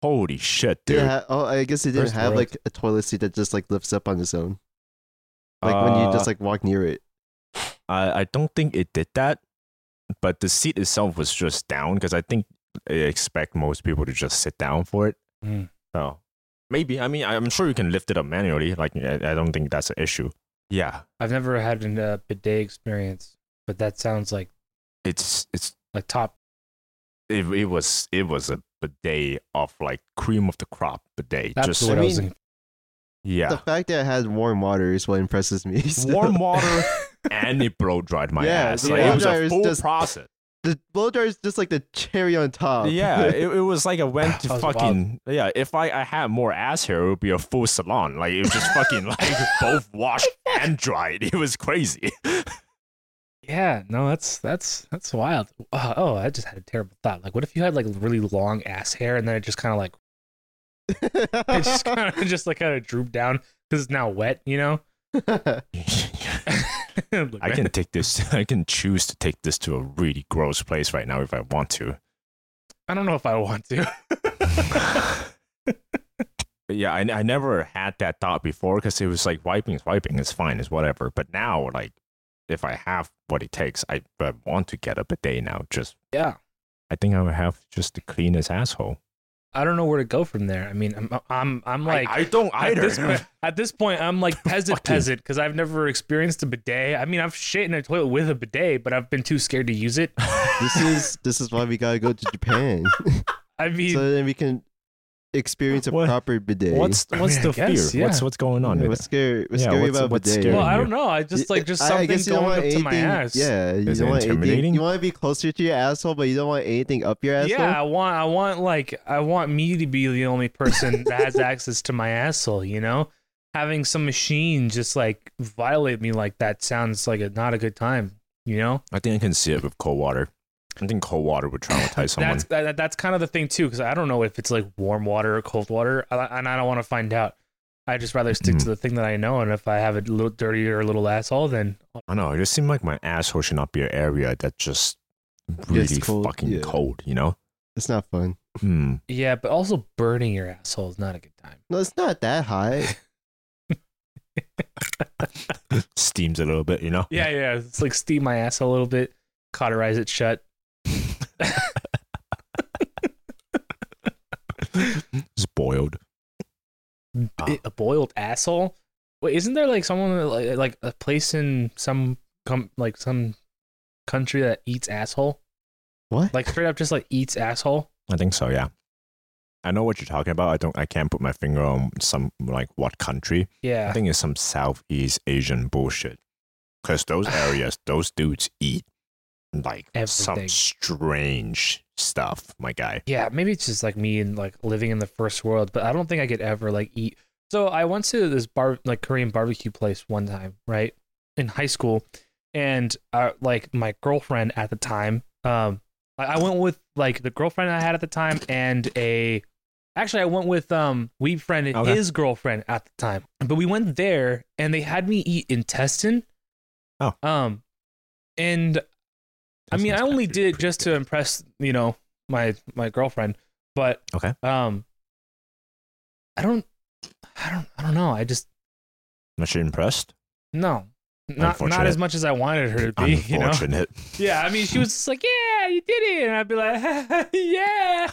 [SPEAKER 3] Holy shit, dude.
[SPEAKER 2] Yeah. Oh, I guess they didn't
[SPEAKER 1] First
[SPEAKER 2] have
[SPEAKER 1] world.
[SPEAKER 2] like a toilet seat that just like lifts up on its own. Like when you
[SPEAKER 3] Uh,
[SPEAKER 2] just like walk near it.
[SPEAKER 3] I, I don't think it did that. but the seat itself was just down because I think I expect most people to just sit down for it.
[SPEAKER 1] Mm.
[SPEAKER 3] So maybe I mean I'm sure you can lift it up manually. Like I, I don't think that's an issue. Yeah,
[SPEAKER 1] I've never had a uh, bidet experience, but that sounds like
[SPEAKER 3] it's it's
[SPEAKER 1] like top.
[SPEAKER 3] it, it was it was a bidet of like cream of the crop bidet.
[SPEAKER 1] That's
[SPEAKER 3] just
[SPEAKER 1] what I,
[SPEAKER 2] I
[SPEAKER 1] was
[SPEAKER 2] mean-
[SPEAKER 3] yeah,
[SPEAKER 2] The fact that it had warm water is what impresses me. [LAUGHS] so-
[SPEAKER 3] warm water [LAUGHS] and it blow dried my
[SPEAKER 2] Yeah,
[SPEAKER 3] ass.
[SPEAKER 2] the
[SPEAKER 3] Like, it was a full
[SPEAKER 2] just-
[SPEAKER 3] process.
[SPEAKER 2] The blow dryer is just like the cherry on top.
[SPEAKER 3] yeah, it, it was like I [LAUGHS] went to
[SPEAKER 1] That was wild.
[SPEAKER 3] fucking yeah. If I, I had more ass hair, it would be a full salon. Like it was just fucking [LAUGHS] like both washed and dried. It was crazy.
[SPEAKER 1] Yeah, no, that's that's that's wild. Uh, oh, I just had a terrible thought. Like, what if you had like really long ass hair and then it just kind of like [LAUGHS] it just kind of just like kind of drooped down because it's now wet, you know? [LAUGHS] Look,
[SPEAKER 3] I can take this. [LAUGHS] I can choose to take this to a really gross place right now if I want to.
[SPEAKER 1] I don't know if I want to. [LAUGHS]
[SPEAKER 3] But yeah, I, I never had that thought before because it was like wiping is wiping, it's fine, it's whatever. But now, like, if I have what it takes, I, I want to get up a bidet now. Just,
[SPEAKER 1] yeah,
[SPEAKER 3] I think I would have just the cleanest asshole.
[SPEAKER 1] I don't know where to go from there. I mean, I'm I'm I'm like
[SPEAKER 3] I, I don't
[SPEAKER 1] at
[SPEAKER 3] either.
[SPEAKER 1] this, point, at this point, I'm like [LAUGHS] peasant
[SPEAKER 3] Fucking-
[SPEAKER 1] peasant because I've never experienced a bidet. I mean, I've shit in a toilet with a bidet, but I've been too scared to use it. [LAUGHS]
[SPEAKER 2] this is this is why we gotta go to Japan [LAUGHS]
[SPEAKER 1] I mean,
[SPEAKER 2] so then we can experience a
[SPEAKER 3] What-
[SPEAKER 2] proper bidet.
[SPEAKER 3] what's
[SPEAKER 1] I
[SPEAKER 3] what's
[SPEAKER 1] mean,
[SPEAKER 3] the
[SPEAKER 1] guess,
[SPEAKER 3] fear? What's
[SPEAKER 1] yeah.
[SPEAKER 3] what's going on?
[SPEAKER 2] Yeah,
[SPEAKER 3] with
[SPEAKER 2] what's
[SPEAKER 3] it?
[SPEAKER 2] scary? What's
[SPEAKER 3] Yeah,
[SPEAKER 2] scary
[SPEAKER 3] what's-
[SPEAKER 2] about
[SPEAKER 3] what's
[SPEAKER 2] bidet?
[SPEAKER 3] scary?
[SPEAKER 1] well, I don't know. I just like just
[SPEAKER 2] I- I
[SPEAKER 1] something
[SPEAKER 2] guess you don't
[SPEAKER 1] going
[SPEAKER 2] want
[SPEAKER 1] up to my
[SPEAKER 2] anything-
[SPEAKER 1] ass.
[SPEAKER 2] Yeah, you
[SPEAKER 3] Is
[SPEAKER 2] don't
[SPEAKER 3] it
[SPEAKER 2] want anything.
[SPEAKER 3] intimidating?
[SPEAKER 2] You want to be closer to your asshole, but you don't want anything up your asshole.
[SPEAKER 1] Yeah, I want I want like I want me to be the only person that has [LAUGHS] access to my asshole, you know? Having some machine just like violate me like that sounds like a not a good time, you know?
[SPEAKER 3] I think I can see it with cold water. I think cold water would traumatize someone.
[SPEAKER 1] That's that, that's kind of the thing too cuz I don't know if it's like warm water or cold water and I don't want to find out. I just rather stick to
[SPEAKER 3] Mm.
[SPEAKER 1] the thing that I know and if I have a little dirtier or a little asshole then
[SPEAKER 3] I know. It just seemed like my asshole should not be an area that's just really
[SPEAKER 2] Gets cold,
[SPEAKER 3] fucking
[SPEAKER 2] yeah.
[SPEAKER 3] cold. You know?
[SPEAKER 2] It's not fun.
[SPEAKER 3] Hmm.
[SPEAKER 1] yeah, but also burning your asshole is not a good time.
[SPEAKER 2] No, it's not that high. [LAUGHS] [LAUGHS]
[SPEAKER 3] Steams a little bit. You know?
[SPEAKER 1] Yeah, yeah, it's like steam my ass a little bit, cauterize it shut. [LAUGHS]
[SPEAKER 3] It's boiled.
[SPEAKER 1] A boiled asshole. Wait, isn't there like someone that, like like a place in some com- like some country that eats asshole?
[SPEAKER 2] What?
[SPEAKER 1] Like straight up just like eats asshole?
[SPEAKER 3] I think so. Yeah. I know what you're talking about. I don't. I can't put my finger on some like what country.
[SPEAKER 1] Yeah.
[SPEAKER 3] I think it's some Southeast Asian bullshit. Because those [SIGHS] areas, those dudes eat like some strange stuff, my guy.
[SPEAKER 1] Yeah, maybe it's just like me and like living in the first world, but I don't think I could ever like eat. So I went to this bar like Korean barbecue place one time, right? In high school. And uh, like my girlfriend at the time, um I went with like the girlfriend I had at the time and a actually I went with um weed friend and
[SPEAKER 3] Okay.
[SPEAKER 1] his girlfriend at the time. But we went there and they had me eat intestine.
[SPEAKER 3] Oh.
[SPEAKER 1] Um and I mean, I only did it
[SPEAKER 3] pretty
[SPEAKER 1] just to impress, you know, my my girlfriend. But
[SPEAKER 3] Okay.
[SPEAKER 1] um, I don't, I don't, I don't know. I just
[SPEAKER 3] Not you impressed?
[SPEAKER 1] no, not not as much as I wanted her to be. You know?
[SPEAKER 3] Unfortunate. [LAUGHS]
[SPEAKER 1] Yeah, I mean, she was just like, "Yeah, you did it," and I'd be like, [LAUGHS] "Yeah,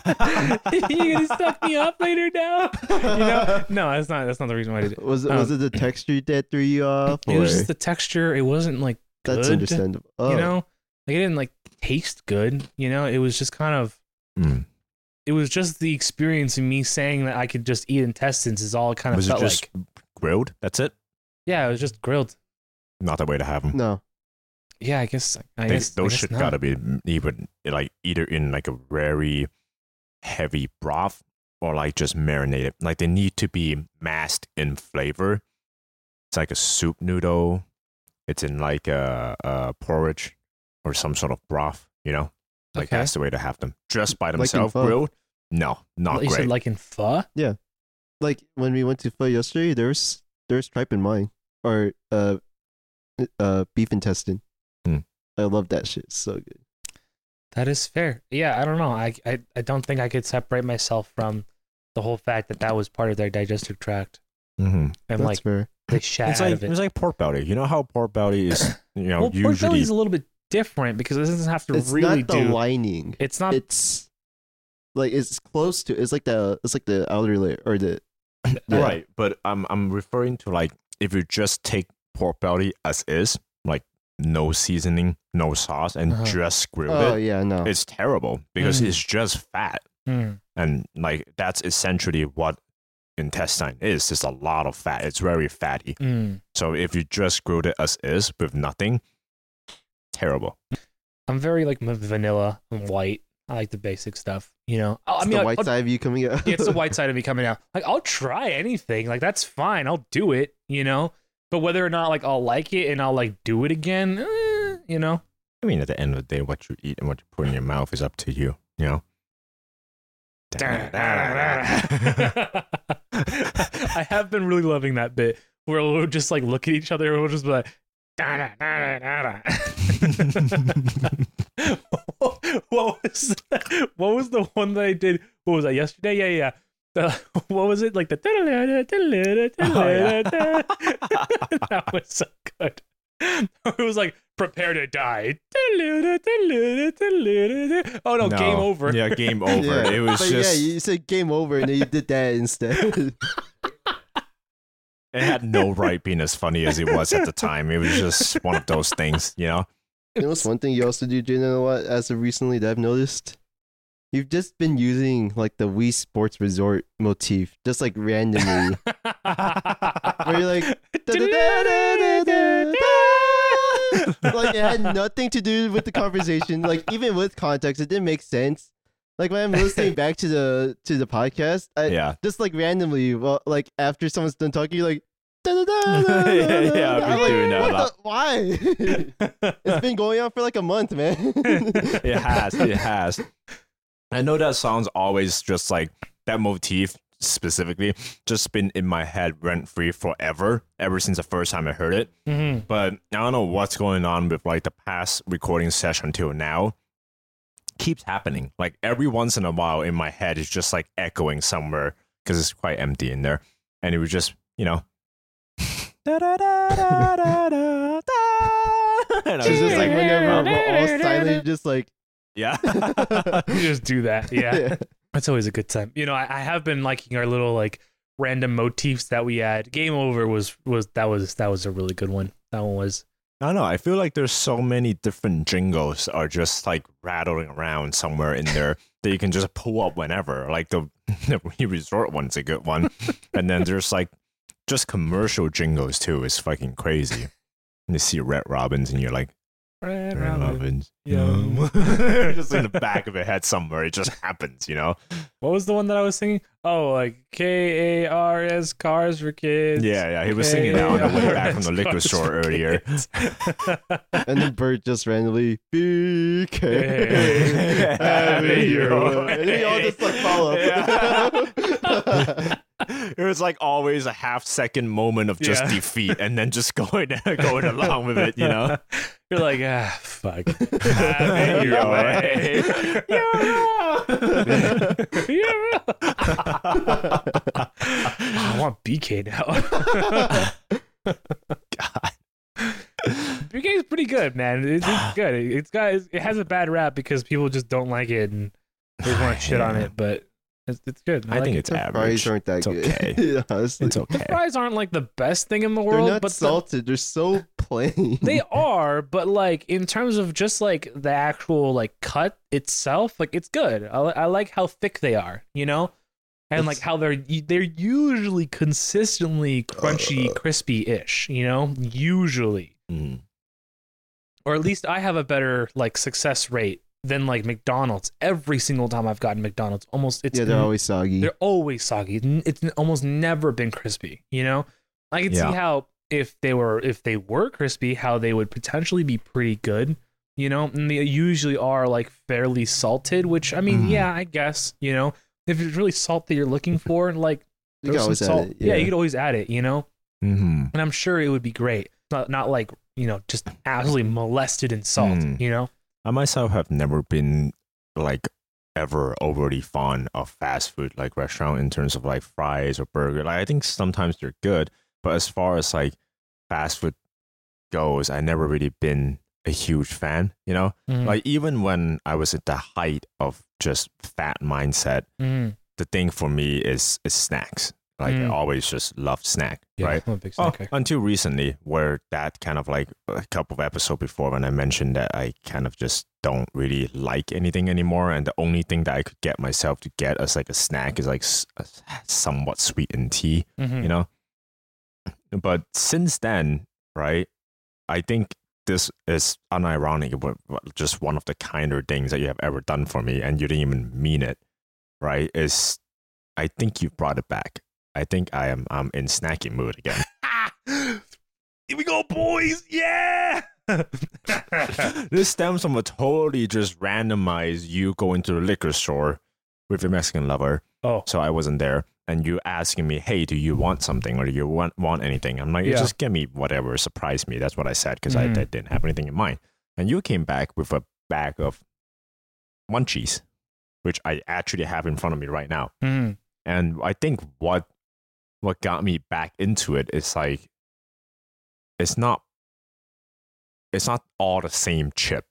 [SPEAKER 1] [LAUGHS] you gonna suck me up later now?" You know? No, that's not. That's not the reason why I did it.
[SPEAKER 2] Was it
[SPEAKER 1] Um,
[SPEAKER 2] was it the texture that threw you off?
[SPEAKER 1] It was just the texture. It wasn't like
[SPEAKER 2] That's
[SPEAKER 1] good,
[SPEAKER 2] understandable. Oh,
[SPEAKER 1] You know, like it didn't like taste good. You know, it was just kind of.
[SPEAKER 3] Mm.
[SPEAKER 1] it was just the experience of me saying that I could just eat intestines is all it kind of
[SPEAKER 3] Was it
[SPEAKER 1] felt
[SPEAKER 3] just
[SPEAKER 1] like.
[SPEAKER 3] grilled? That's it?
[SPEAKER 1] Yeah, it was just grilled.
[SPEAKER 3] Not the way to have them.
[SPEAKER 2] no.
[SPEAKER 1] Yeah, I guess. I
[SPEAKER 3] They-
[SPEAKER 1] guess I
[SPEAKER 3] those
[SPEAKER 1] guess
[SPEAKER 3] should
[SPEAKER 1] not.
[SPEAKER 3] gotta be even like either in like a very heavy broth or like just marinated. Like they need to be masked in flavor. It's like a soup noodle. It's in like a, a porridge or some sort of broth. You know, like
[SPEAKER 1] Okay.
[SPEAKER 3] that's the way to have them. Just by themselves
[SPEAKER 2] pho.
[SPEAKER 3] grilled. No, not
[SPEAKER 1] you
[SPEAKER 3] great.
[SPEAKER 1] said like in pho. Yeah.
[SPEAKER 2] Like when we went to pho yesterday, there's there's tripe in mine or uh uh beef intestine.
[SPEAKER 3] Hmm.
[SPEAKER 2] I love that shit. So good.
[SPEAKER 1] That is fair. Yeah, I don't know. I, I I don't think I could separate myself from the whole fact that that was part of their digestive tract,
[SPEAKER 3] Mm-hmm.
[SPEAKER 1] and
[SPEAKER 2] That's
[SPEAKER 1] like
[SPEAKER 2] fair.
[SPEAKER 1] they shat
[SPEAKER 3] It's
[SPEAKER 1] out
[SPEAKER 3] like
[SPEAKER 1] of it.
[SPEAKER 3] it's like pork belly. You know how pork belly is, [COUGHS] you know,
[SPEAKER 1] well, pork
[SPEAKER 3] usually
[SPEAKER 1] belly is a little bit different because it doesn't have to
[SPEAKER 2] It's
[SPEAKER 1] really
[SPEAKER 2] not the
[SPEAKER 1] do.
[SPEAKER 2] lining.
[SPEAKER 1] it's not.
[SPEAKER 2] It's like it's close to. It's like the. It's like the outer layer or the. [COUGHS] Yeah.
[SPEAKER 3] Right, but I'm I'm referring to like if you just take pork belly as is, like no seasoning, no sauce, and
[SPEAKER 1] Uh-huh.
[SPEAKER 3] just grill
[SPEAKER 2] Oh
[SPEAKER 3] it,
[SPEAKER 2] yeah, no.
[SPEAKER 3] it's terrible because
[SPEAKER 1] Mm.
[SPEAKER 3] it's just fat,
[SPEAKER 1] Mm,
[SPEAKER 3] and like that's essentially what intestine is. It's a lot of fat. It's very fatty.
[SPEAKER 1] mm.
[SPEAKER 3] So if you just grilled it as is with nothing, terrible.
[SPEAKER 1] I'm very like m- vanilla and white. I like the basic stuff. You know. I
[SPEAKER 2] It's
[SPEAKER 1] mean,
[SPEAKER 2] the white
[SPEAKER 1] I'll-
[SPEAKER 2] side of you coming out.
[SPEAKER 1] yeah, it's the [LAUGHS] white side of me coming out. Like I'll try anything. Like that's fine. I'll do it. You know. But whether or not like I'll like it and I'll like do it again, eh, you know.
[SPEAKER 3] I mean, at the end of the day, what you eat and what you put in your mouth is up to you. You know. [LAUGHS]
[SPEAKER 1] I have been really loving that bit where we'll just like look at each other and we'll just be like. [LAUGHS] what was what was the one that I did? What was that yesterday? Yeah, yeah. The, [LAUGHS] what was it like the? [LAUGHS] that was so good. It was like prepare to die. Oh no, game over.
[SPEAKER 3] Yeah, game over.
[SPEAKER 2] Yeah.
[SPEAKER 3] It was
[SPEAKER 2] but
[SPEAKER 3] just.
[SPEAKER 2] yeah, you said game over, and then you did that instead.
[SPEAKER 3] It had no right being as funny as it was at the time. It was just one of those things, you know.
[SPEAKER 2] you know what's one thing you also do, Jalen, a lot as of recently that I've noticed? You've just been using like the Wii Sports Resort motif, just like randomly. Where you're like, like it had nothing to do with the conversation. Like even with context, it didn't make sense. Like when I'm listening back to the to the podcast, I,
[SPEAKER 3] Yeah.
[SPEAKER 2] just like randomly, well, like after someone's done talking, you're like,
[SPEAKER 3] Yeah, yeah, I've been
[SPEAKER 2] like,
[SPEAKER 3] doing that a lot."
[SPEAKER 2] the- [LAUGHS] Why? it's been going on for like a month, man. [LAUGHS]
[SPEAKER 3] It has. It has. I know that song's always just like that motif specifically just been in my head rent free forever, ever since the first time I heard it.
[SPEAKER 1] Mhm.
[SPEAKER 3] But I don't know what's going on with like the past recording session till now. Keeps happening. Like every once in a while in my head, it's just like echoing somewhere because it's quite empty in there. And it was just, you know. And I
[SPEAKER 2] It's
[SPEAKER 3] was
[SPEAKER 2] just like whenever we're all silent, just like,
[SPEAKER 3] Yeah. [LAUGHS]
[SPEAKER 1] You just do that. Yeah. [LAUGHS]
[SPEAKER 2] yeah.
[SPEAKER 1] That's always a good time. You know, I, I have been liking our little like random motifs that we add. Game over was was that was that was a really good one. That one was
[SPEAKER 3] I don't know. I feel like there's so many different jingles are just like rattling around somewhere in there [LAUGHS] that you can just pull up whenever. Like the the Resort one's a good one, and then there's like just commercial jingles too. is fucking crazy. And you see Red Robins, and you're like,
[SPEAKER 1] Red
[SPEAKER 3] Red
[SPEAKER 1] Robin.
[SPEAKER 3] Robins,
[SPEAKER 1] Yum. [LAUGHS]
[SPEAKER 3] yum. [LAUGHS] just in the back of your head somewhere. It just happens, you know.
[SPEAKER 1] What was the one that I was singing? Oh, like K A R S cars for kids.
[SPEAKER 3] Yeah, yeah. He was singing that on the way back from the liquor store earlier. [LAUGHS]
[SPEAKER 2] And then Bert just randomly, BK.
[SPEAKER 1] Hey,
[SPEAKER 2] having your
[SPEAKER 3] your
[SPEAKER 2] way. And then we all just like follow.
[SPEAKER 3] Yeah. It was like always a half second moment of just
[SPEAKER 1] Yeah.
[SPEAKER 3] defeat and then just [LAUGHS] going going along with it, you know. [LAUGHS]
[SPEAKER 1] You're like, ah, fuck. Have it your
[SPEAKER 3] Your
[SPEAKER 1] way.
[SPEAKER 3] way.
[SPEAKER 1] You're wrong. I want BK now. [LAUGHS] God. BK is pretty good, man. It's, it's good. It's got it has a bad rap because people just don't like it and they want to shit on it, but it's, it's good.
[SPEAKER 3] I
[SPEAKER 1] like
[SPEAKER 3] think
[SPEAKER 1] it.
[SPEAKER 3] it's
[SPEAKER 2] The
[SPEAKER 3] average.
[SPEAKER 2] fries aren't that
[SPEAKER 3] It's
[SPEAKER 2] good.
[SPEAKER 3] okay. [LAUGHS]
[SPEAKER 2] Honestly.
[SPEAKER 3] It's
[SPEAKER 1] the
[SPEAKER 3] okay.
[SPEAKER 1] fries aren't like the best thing in the world.
[SPEAKER 2] They're
[SPEAKER 1] world,
[SPEAKER 2] not
[SPEAKER 1] but the-
[SPEAKER 2] salted. They're so plain. [LAUGHS]
[SPEAKER 1] they are. But like in terms of just like the actual like cut itself, like it's good. I, I like how thick they are, you know, and like how they're they're usually consistently crunchy,
[SPEAKER 2] Uh.
[SPEAKER 1] crispy-ish, you know, usually.
[SPEAKER 3] Mm.
[SPEAKER 1] or at least I have a better like success rate than like McDonald's. Every single time I've gotten McDonald's, almost it's
[SPEAKER 2] yeah, they're always soggy.
[SPEAKER 1] they're always soggy. It's- almost never been crispy. You know, I can
[SPEAKER 3] Yeah.
[SPEAKER 1] see how if they were if they were crispy, how they would potentially be pretty good. You know, and they usually are like fairly salted. Which I mean,
[SPEAKER 3] Mm.
[SPEAKER 1] yeah, I guess you know if it's really salt that you're looking for, like [LAUGHS]
[SPEAKER 2] you
[SPEAKER 1] some
[SPEAKER 2] always
[SPEAKER 1] salt.
[SPEAKER 2] add it. Yeah.
[SPEAKER 1] you could always add it. You know,
[SPEAKER 3] hmm
[SPEAKER 1] and I'm sure it would be great. Not not like you know just absolutely molested in salt.
[SPEAKER 3] Mm.
[SPEAKER 1] You know.
[SPEAKER 3] I myself have never been like ever overly fond of fast food like restaurant in terms of like fries or burger. Like I think sometimes they're good, but as far as like fast food goes, I never really been a huge fan. You know,
[SPEAKER 1] Mhm.
[SPEAKER 3] like even when I was at the height of just fat mindset,
[SPEAKER 1] Mhm.
[SPEAKER 3] the thing for me is is snacks. Like I
[SPEAKER 1] Mm.
[SPEAKER 3] always just loved snack,
[SPEAKER 1] Yeah,
[SPEAKER 3] right?
[SPEAKER 1] I'm a big
[SPEAKER 3] Oh, until recently, where that kind of like a couple of episodes before when I mentioned that I kind of just don't really like anything anymore, and the only thing that I could get myself to get as like a snack is like somewhat sweetened tea,
[SPEAKER 1] Mhm.
[SPEAKER 3] you know. But since then, right, I think this is unironic, but just one of the kinder things that you have ever done for me, and you didn't even mean it, right? Is I think you brought it back. I think I am I'm in snacking mood again. [LAUGHS]
[SPEAKER 1] Here we go, boys! Yeah. [LAUGHS]
[SPEAKER 3] this stems from a totally just randomized you going to the liquor store with your Mexican lover.
[SPEAKER 1] oh,
[SPEAKER 3] So I wasn't there. And you asking me, hey, do you want something or do you want, want anything? I'm like,
[SPEAKER 1] Yeah.
[SPEAKER 3] just give me whatever, surprise me. That's what I said because I,
[SPEAKER 1] Mhm.
[SPEAKER 3] I didn't have anything in mind. And you came back with a bag of munchies, which I actually have in front of me right now.
[SPEAKER 1] Mhm.
[SPEAKER 3] And I think what what got me back into it is like it's not it's not all the same chip.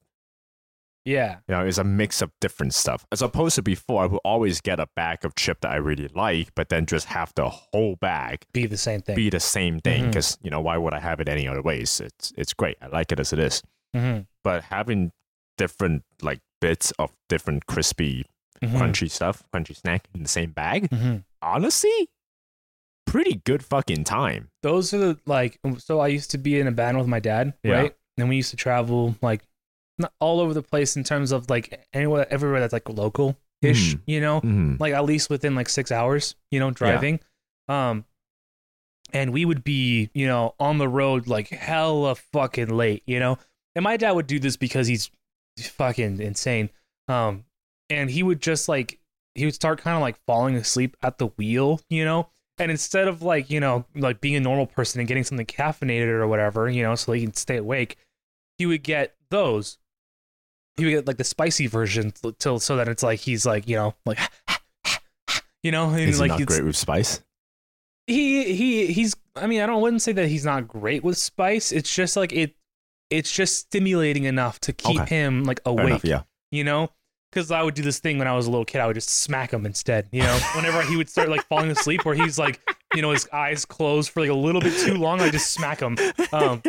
[SPEAKER 1] yeah.
[SPEAKER 3] You know, it's a mix of different stuff. As opposed to before, I would always get a bag of chip that I really like, but then just have the whole bag
[SPEAKER 1] Be the same thing.
[SPEAKER 3] be the same thing. Because you know, why would I have it any other ways? It's it's great. I like it as it is.
[SPEAKER 1] Mhm.
[SPEAKER 3] But having different like bits of different crispy,
[SPEAKER 1] Mhm.
[SPEAKER 3] crunchy stuff, crunchy snack in the same bag,
[SPEAKER 1] Mhm.
[SPEAKER 3] honestly, pretty good fucking time.
[SPEAKER 1] Those are the like. So I used to be in a band with my dad,
[SPEAKER 3] Yeah.
[SPEAKER 1] right? And we used to travel like not all over the place in terms of like anywhere, everywhere that's like local ish.
[SPEAKER 3] Mhm.
[SPEAKER 1] You know,
[SPEAKER 3] Mm-hmm.
[SPEAKER 1] like at least within like six hours, you know, driving. Um, and we would be, you know, on the road like hella fucking late, you know. And my dad would do this because he's fucking insane. Um, and he would just like he would start kind of like falling asleep at the wheel, you know. And instead of like you know like being a normal person and getting something caffeinated or whatever, you know, so he can stay awake, he would get those. He would get like the spicy version till so that it's like he's like you know like [LAUGHS] you know and
[SPEAKER 3] Is he
[SPEAKER 1] like
[SPEAKER 3] not great with spice?
[SPEAKER 1] he he he's I mean I don't wouldn't say that he's not great with spice. It's just like it it's just stimulating enough to keep
[SPEAKER 3] Okay.
[SPEAKER 1] him like awake,
[SPEAKER 3] enough, yeah.
[SPEAKER 1] you know? Cuz I would do this thing when I was a little kid, I would just smack him instead, you know? [LAUGHS] Whenever he would start like falling asleep where he's like, you know, his eyes closed for like a little bit too long, I just smack him. Um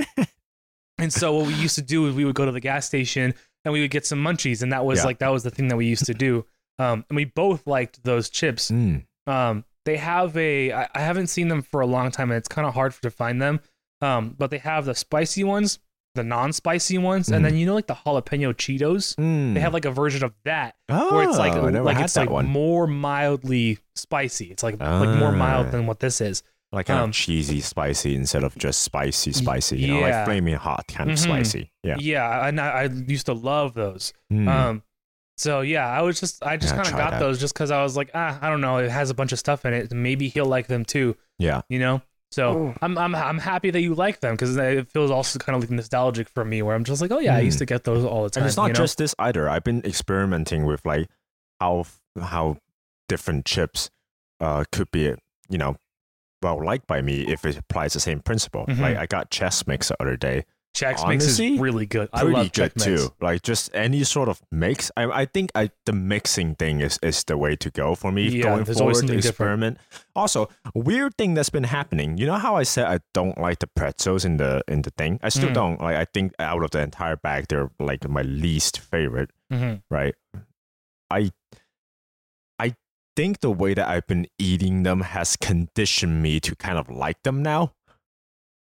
[SPEAKER 1] [LAUGHS] and so what we used to do is we would go to the gas station and we would get some munchies and that was
[SPEAKER 3] Yeah.
[SPEAKER 1] like that was the thing that we used to do. Um and we both liked those chips.
[SPEAKER 3] Mm.
[SPEAKER 1] Um, they have a. I, I haven't seen them for a long time, and it's kind of hard to find them. Um, but they have the spicy ones, the non-spicy ones, and
[SPEAKER 3] Mm.
[SPEAKER 1] then you know like the jalapeno Cheetos.
[SPEAKER 3] Mm.
[SPEAKER 1] They have like a version of that
[SPEAKER 3] oh,
[SPEAKER 1] where it's like like it's like
[SPEAKER 3] one.
[SPEAKER 1] more mildly spicy. It's like like more mild
[SPEAKER 3] Ah.
[SPEAKER 1] than what this is.
[SPEAKER 3] like kind
[SPEAKER 1] um,
[SPEAKER 3] of cheesy spicy instead of just spicy spicy. You know, like flaming hot kind of
[SPEAKER 1] Mhm.
[SPEAKER 3] spicy. Yeah.
[SPEAKER 1] Yeah, and I, I used to love those.
[SPEAKER 3] Mm.
[SPEAKER 1] Um, so yeah, I was just I just
[SPEAKER 3] Yeah,
[SPEAKER 1] kind of got
[SPEAKER 3] that.
[SPEAKER 1] those just because I was like ah I don't know it has a bunch of stuff in it. Maybe he'll like them too.
[SPEAKER 3] yeah.
[SPEAKER 1] you know so I'm, I'm i'm happy that you like them because it feels also kind of like nostalgic for me where i'm just like oh yeah i used
[SPEAKER 3] Mm.
[SPEAKER 1] to get those all the time
[SPEAKER 3] And it's not
[SPEAKER 1] you know?
[SPEAKER 3] just this either. I've been experimenting with like how how different chips uh could be you know well liked by me if it applies the same principle.
[SPEAKER 1] Mhm.
[SPEAKER 3] Like I got Chex Mix the other day.
[SPEAKER 1] Chex Mix is really good i
[SPEAKER 3] Pretty
[SPEAKER 1] love
[SPEAKER 3] good
[SPEAKER 1] Chex Mix.
[SPEAKER 3] too. Like just any sort of mix. I I think I the mixing thing is is the way to go for me
[SPEAKER 1] Yeah,
[SPEAKER 3] going forward.
[SPEAKER 1] something different.
[SPEAKER 3] Experiment. Also, weird thing that's been happening. You know how I said I don't like the pretzels in the in the thing. I still
[SPEAKER 1] Mm.
[SPEAKER 3] don't. Like I think out of the entire bag, they're like my least favorite.
[SPEAKER 1] Mhm.
[SPEAKER 3] Right. I I think the way that I've been eating them has conditioned me to kind of like them now.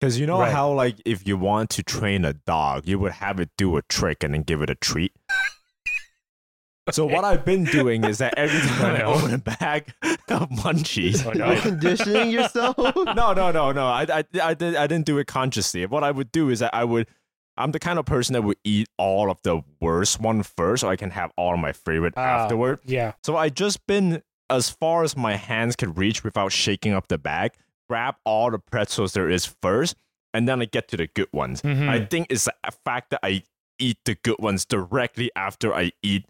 [SPEAKER 3] Because you know
[SPEAKER 1] Right.
[SPEAKER 3] how like if you want to train a dog, you would have it do a trick and then give it a treat. So what I've been doing is that every [LAUGHS] time I
[SPEAKER 1] know.
[SPEAKER 3] open a bag [LAUGHS] of munchies,
[SPEAKER 1] I
[SPEAKER 2] You're conditioning yourself. [LAUGHS]
[SPEAKER 3] no, no, no, no. I, I, I, did, I didn't do it consciously. What I would do is that I would, I'm the kind of person that would eat all of the worst one first, so I can have all of my favorite
[SPEAKER 1] Ah.
[SPEAKER 3] afterward.
[SPEAKER 1] yeah
[SPEAKER 3] So I just been as far as my hands could reach without shaking up the bag, grab all the pretzels there is first, and then I get to the good ones.
[SPEAKER 1] Mhm.
[SPEAKER 3] I think it's a fact that I eat the good ones directly after I eat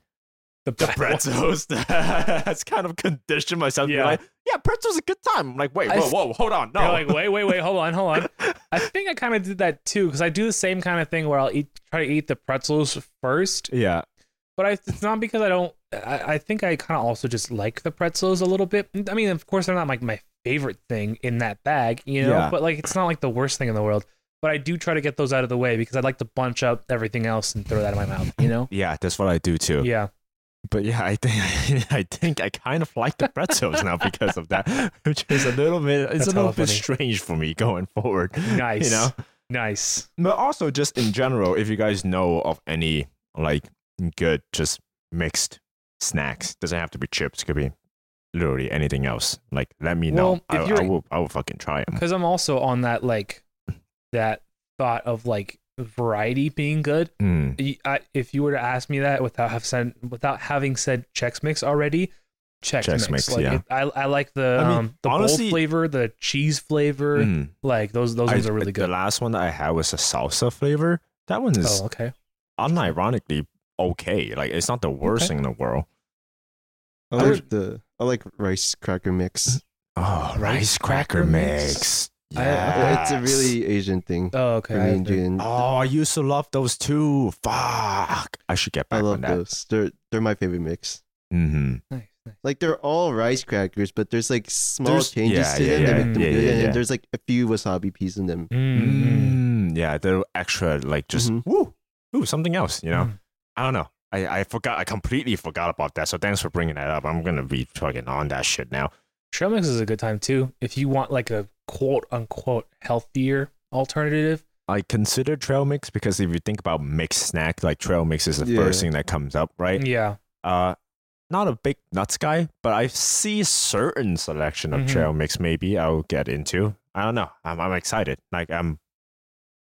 [SPEAKER 1] the,
[SPEAKER 3] the [LAUGHS] pretzels. [LAUGHS] That's kind of conditioned myself to be
[SPEAKER 1] Yeah.
[SPEAKER 3] like, yeah, pretzel's a good time. I'm like, wait, whoa, whoa, hold on, no.
[SPEAKER 1] You're like, wait, wait, wait, hold on, hold on. [LAUGHS] I think I kind of did that too because I do the same kind of thing where I'll eat, try to eat the pretzels first,
[SPEAKER 3] yeah,
[SPEAKER 1] but I, it's not because I don't. I, I think I kind of also just like the pretzels a little bit. I mean, of course, they're not like my favorite thing in that bag, you know.
[SPEAKER 3] Yeah.
[SPEAKER 1] But like, it's not like the worst thing in the world. But I do try to get those out of the way because I'd like to bunch up everything else and throw that in my mouth, you know.
[SPEAKER 3] yeah, that's what I do too.
[SPEAKER 1] Yeah.
[SPEAKER 3] But yeah, I think [LAUGHS] I think I kind of like the pretzels now because of that, [LAUGHS] which is a little bit it's
[SPEAKER 1] That's
[SPEAKER 3] a little bit
[SPEAKER 1] funny.
[SPEAKER 3] strange for me going forward.
[SPEAKER 1] Nice. [LAUGHS]
[SPEAKER 3] You know,
[SPEAKER 1] Nice.
[SPEAKER 3] but also just in general, if you guys know of any like good just mixed snacks, doesn't have to be chips, could be literally anything else. Like, let me know.
[SPEAKER 1] Well, if
[SPEAKER 3] I, I will I will fucking try them.
[SPEAKER 1] Because I'm also on that like that thought of like variety being good.
[SPEAKER 3] Mm.
[SPEAKER 1] Y- I, if you were to ask me that without have said without having said Chex Mix already, Chex,
[SPEAKER 3] Chex
[SPEAKER 1] Mix.
[SPEAKER 3] Mix,
[SPEAKER 1] like
[SPEAKER 3] yeah.
[SPEAKER 1] it- I I like the
[SPEAKER 3] I mean,
[SPEAKER 1] um the
[SPEAKER 3] honestly-
[SPEAKER 1] bold flavor, the cheese flavor.
[SPEAKER 3] Mm.
[SPEAKER 1] Like those those
[SPEAKER 3] I-
[SPEAKER 1] ones are really good.
[SPEAKER 3] The last one that I had was a salsa flavor. That one is
[SPEAKER 1] Oh, okay.
[SPEAKER 3] unironically okay. Like, it's not the worst
[SPEAKER 1] Okay.
[SPEAKER 3] thing in the world.
[SPEAKER 2] I
[SPEAKER 1] I
[SPEAKER 2] like the I like rice cracker mix.
[SPEAKER 3] Oh,
[SPEAKER 1] Rice cracker mix? I-
[SPEAKER 2] Yeah, It's a really Asian thing.
[SPEAKER 1] Oh, okay.
[SPEAKER 2] for
[SPEAKER 1] I haven't-
[SPEAKER 2] Jin.
[SPEAKER 3] Oh, I used to love those too. Fuck. I should get
[SPEAKER 2] I
[SPEAKER 3] back
[SPEAKER 2] love
[SPEAKER 3] on that.
[SPEAKER 2] those. They're they're my favorite mix.
[SPEAKER 3] Mm-hmm.
[SPEAKER 1] nice, nice.
[SPEAKER 2] Like they're all rice crackers, but there's like small
[SPEAKER 3] There's-
[SPEAKER 2] changes
[SPEAKER 3] yeah,
[SPEAKER 2] to
[SPEAKER 3] yeah,
[SPEAKER 2] them that
[SPEAKER 1] yeah,
[SPEAKER 2] make them
[SPEAKER 3] yeah,
[SPEAKER 2] good,
[SPEAKER 3] yeah,
[SPEAKER 2] and
[SPEAKER 3] yeah.
[SPEAKER 2] then there's like a few wasabi peas in them.
[SPEAKER 1] Mm,
[SPEAKER 3] Mm, yeah, they're extra like just
[SPEAKER 2] Mhm.
[SPEAKER 3] woo, ooh, something else. You know,
[SPEAKER 1] Mm.
[SPEAKER 3] I don't know. I, I forgot. I completely forgot about that. So thanks for bringing that up. I'm gonna be fucking on that shit now.
[SPEAKER 1] Trail mix is a good time too. If you want like a quote unquote healthier alternative.
[SPEAKER 3] I consider trail mix because if you think about mixed snack, like trail mix is the
[SPEAKER 2] Yeah.
[SPEAKER 3] first thing that comes up, right?
[SPEAKER 1] Yeah.
[SPEAKER 3] Uh, not a big nuts guy, but I see certain selection of
[SPEAKER 1] Mhm.
[SPEAKER 3] trail mix. Maybe I'll get into. I don't know. I'm I'm excited. Like I'm.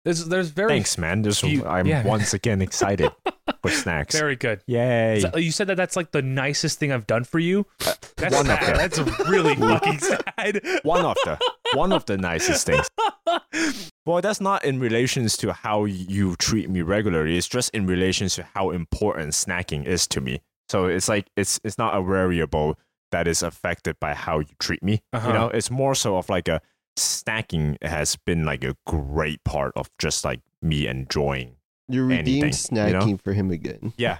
[SPEAKER 1] There's there's very
[SPEAKER 3] Thanks, man. I'm
[SPEAKER 1] yeah.
[SPEAKER 3] once again [LAUGHS] excited for snacks.
[SPEAKER 1] very good.
[SPEAKER 3] Yay!
[SPEAKER 1] So- you said that that's like the nicest thing I've done for you. That's
[SPEAKER 3] one of
[SPEAKER 1] sad.
[SPEAKER 3] them.
[SPEAKER 1] That's really [LAUGHS] fucking sad. [LAUGHS]
[SPEAKER 3] one of the one of the nicest things. Well, that's not in relations to how you treat me regularly. It's just in relations to how important snacking is to me. So it's like it's it's not a variable that is affected by how you treat me.
[SPEAKER 1] Uh-huh.
[SPEAKER 3] You know, it's more so of like a snacking has been like a great part of just like me enjoying.
[SPEAKER 2] You redeemed
[SPEAKER 3] Anything, you know?
[SPEAKER 2] snacking for him again.
[SPEAKER 3] Yeah.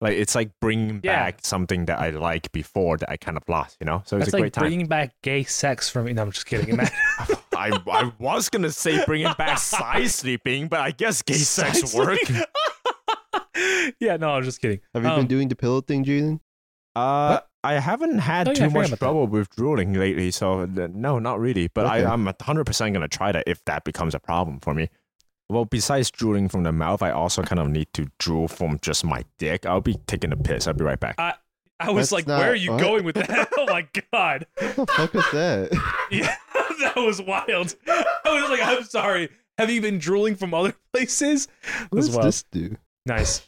[SPEAKER 3] Like it's like bringing
[SPEAKER 1] Yeah.
[SPEAKER 3] back something that I like before that I kind of lost, you know. So it's
[SPEAKER 1] That's
[SPEAKER 3] a
[SPEAKER 1] like
[SPEAKER 3] great time.
[SPEAKER 1] bringing back gay sex from me. No, I'm just kidding. [LAUGHS] Man.
[SPEAKER 3] I, I was gonna say bringing back side sleeping, but I guess gay sex
[SPEAKER 1] Side
[SPEAKER 3] work. [LAUGHS]
[SPEAKER 1] yeah, no, I'm just kidding.
[SPEAKER 2] Have you
[SPEAKER 1] Um,
[SPEAKER 2] been doing the pillow thing, Jaden?
[SPEAKER 3] Uh, I haven't had
[SPEAKER 1] Oh, yeah,
[SPEAKER 3] too
[SPEAKER 1] forgot
[SPEAKER 3] much
[SPEAKER 1] about that.
[SPEAKER 3] trouble with drooling lately, so uh, no, not really. But
[SPEAKER 2] Okay.
[SPEAKER 3] I, I'm 100% gonna try that if that becomes a problem for me. Well, besides drooling from the mouth, I also kind of need to drool from just my dick. I'll be taking a piss. I'll be right back.
[SPEAKER 1] I was
[SPEAKER 2] That's
[SPEAKER 1] like,
[SPEAKER 2] not-
[SPEAKER 1] where are you
[SPEAKER 2] what?
[SPEAKER 1] going with that? [LAUGHS] oh my god.
[SPEAKER 2] What the fuck is that? [LAUGHS]
[SPEAKER 1] Yeah, that was wild. I was like, I'm sorry. Have you been drooling from other places?
[SPEAKER 2] What
[SPEAKER 1] That's
[SPEAKER 2] does
[SPEAKER 1] wild.
[SPEAKER 2] this do?
[SPEAKER 1] Nice.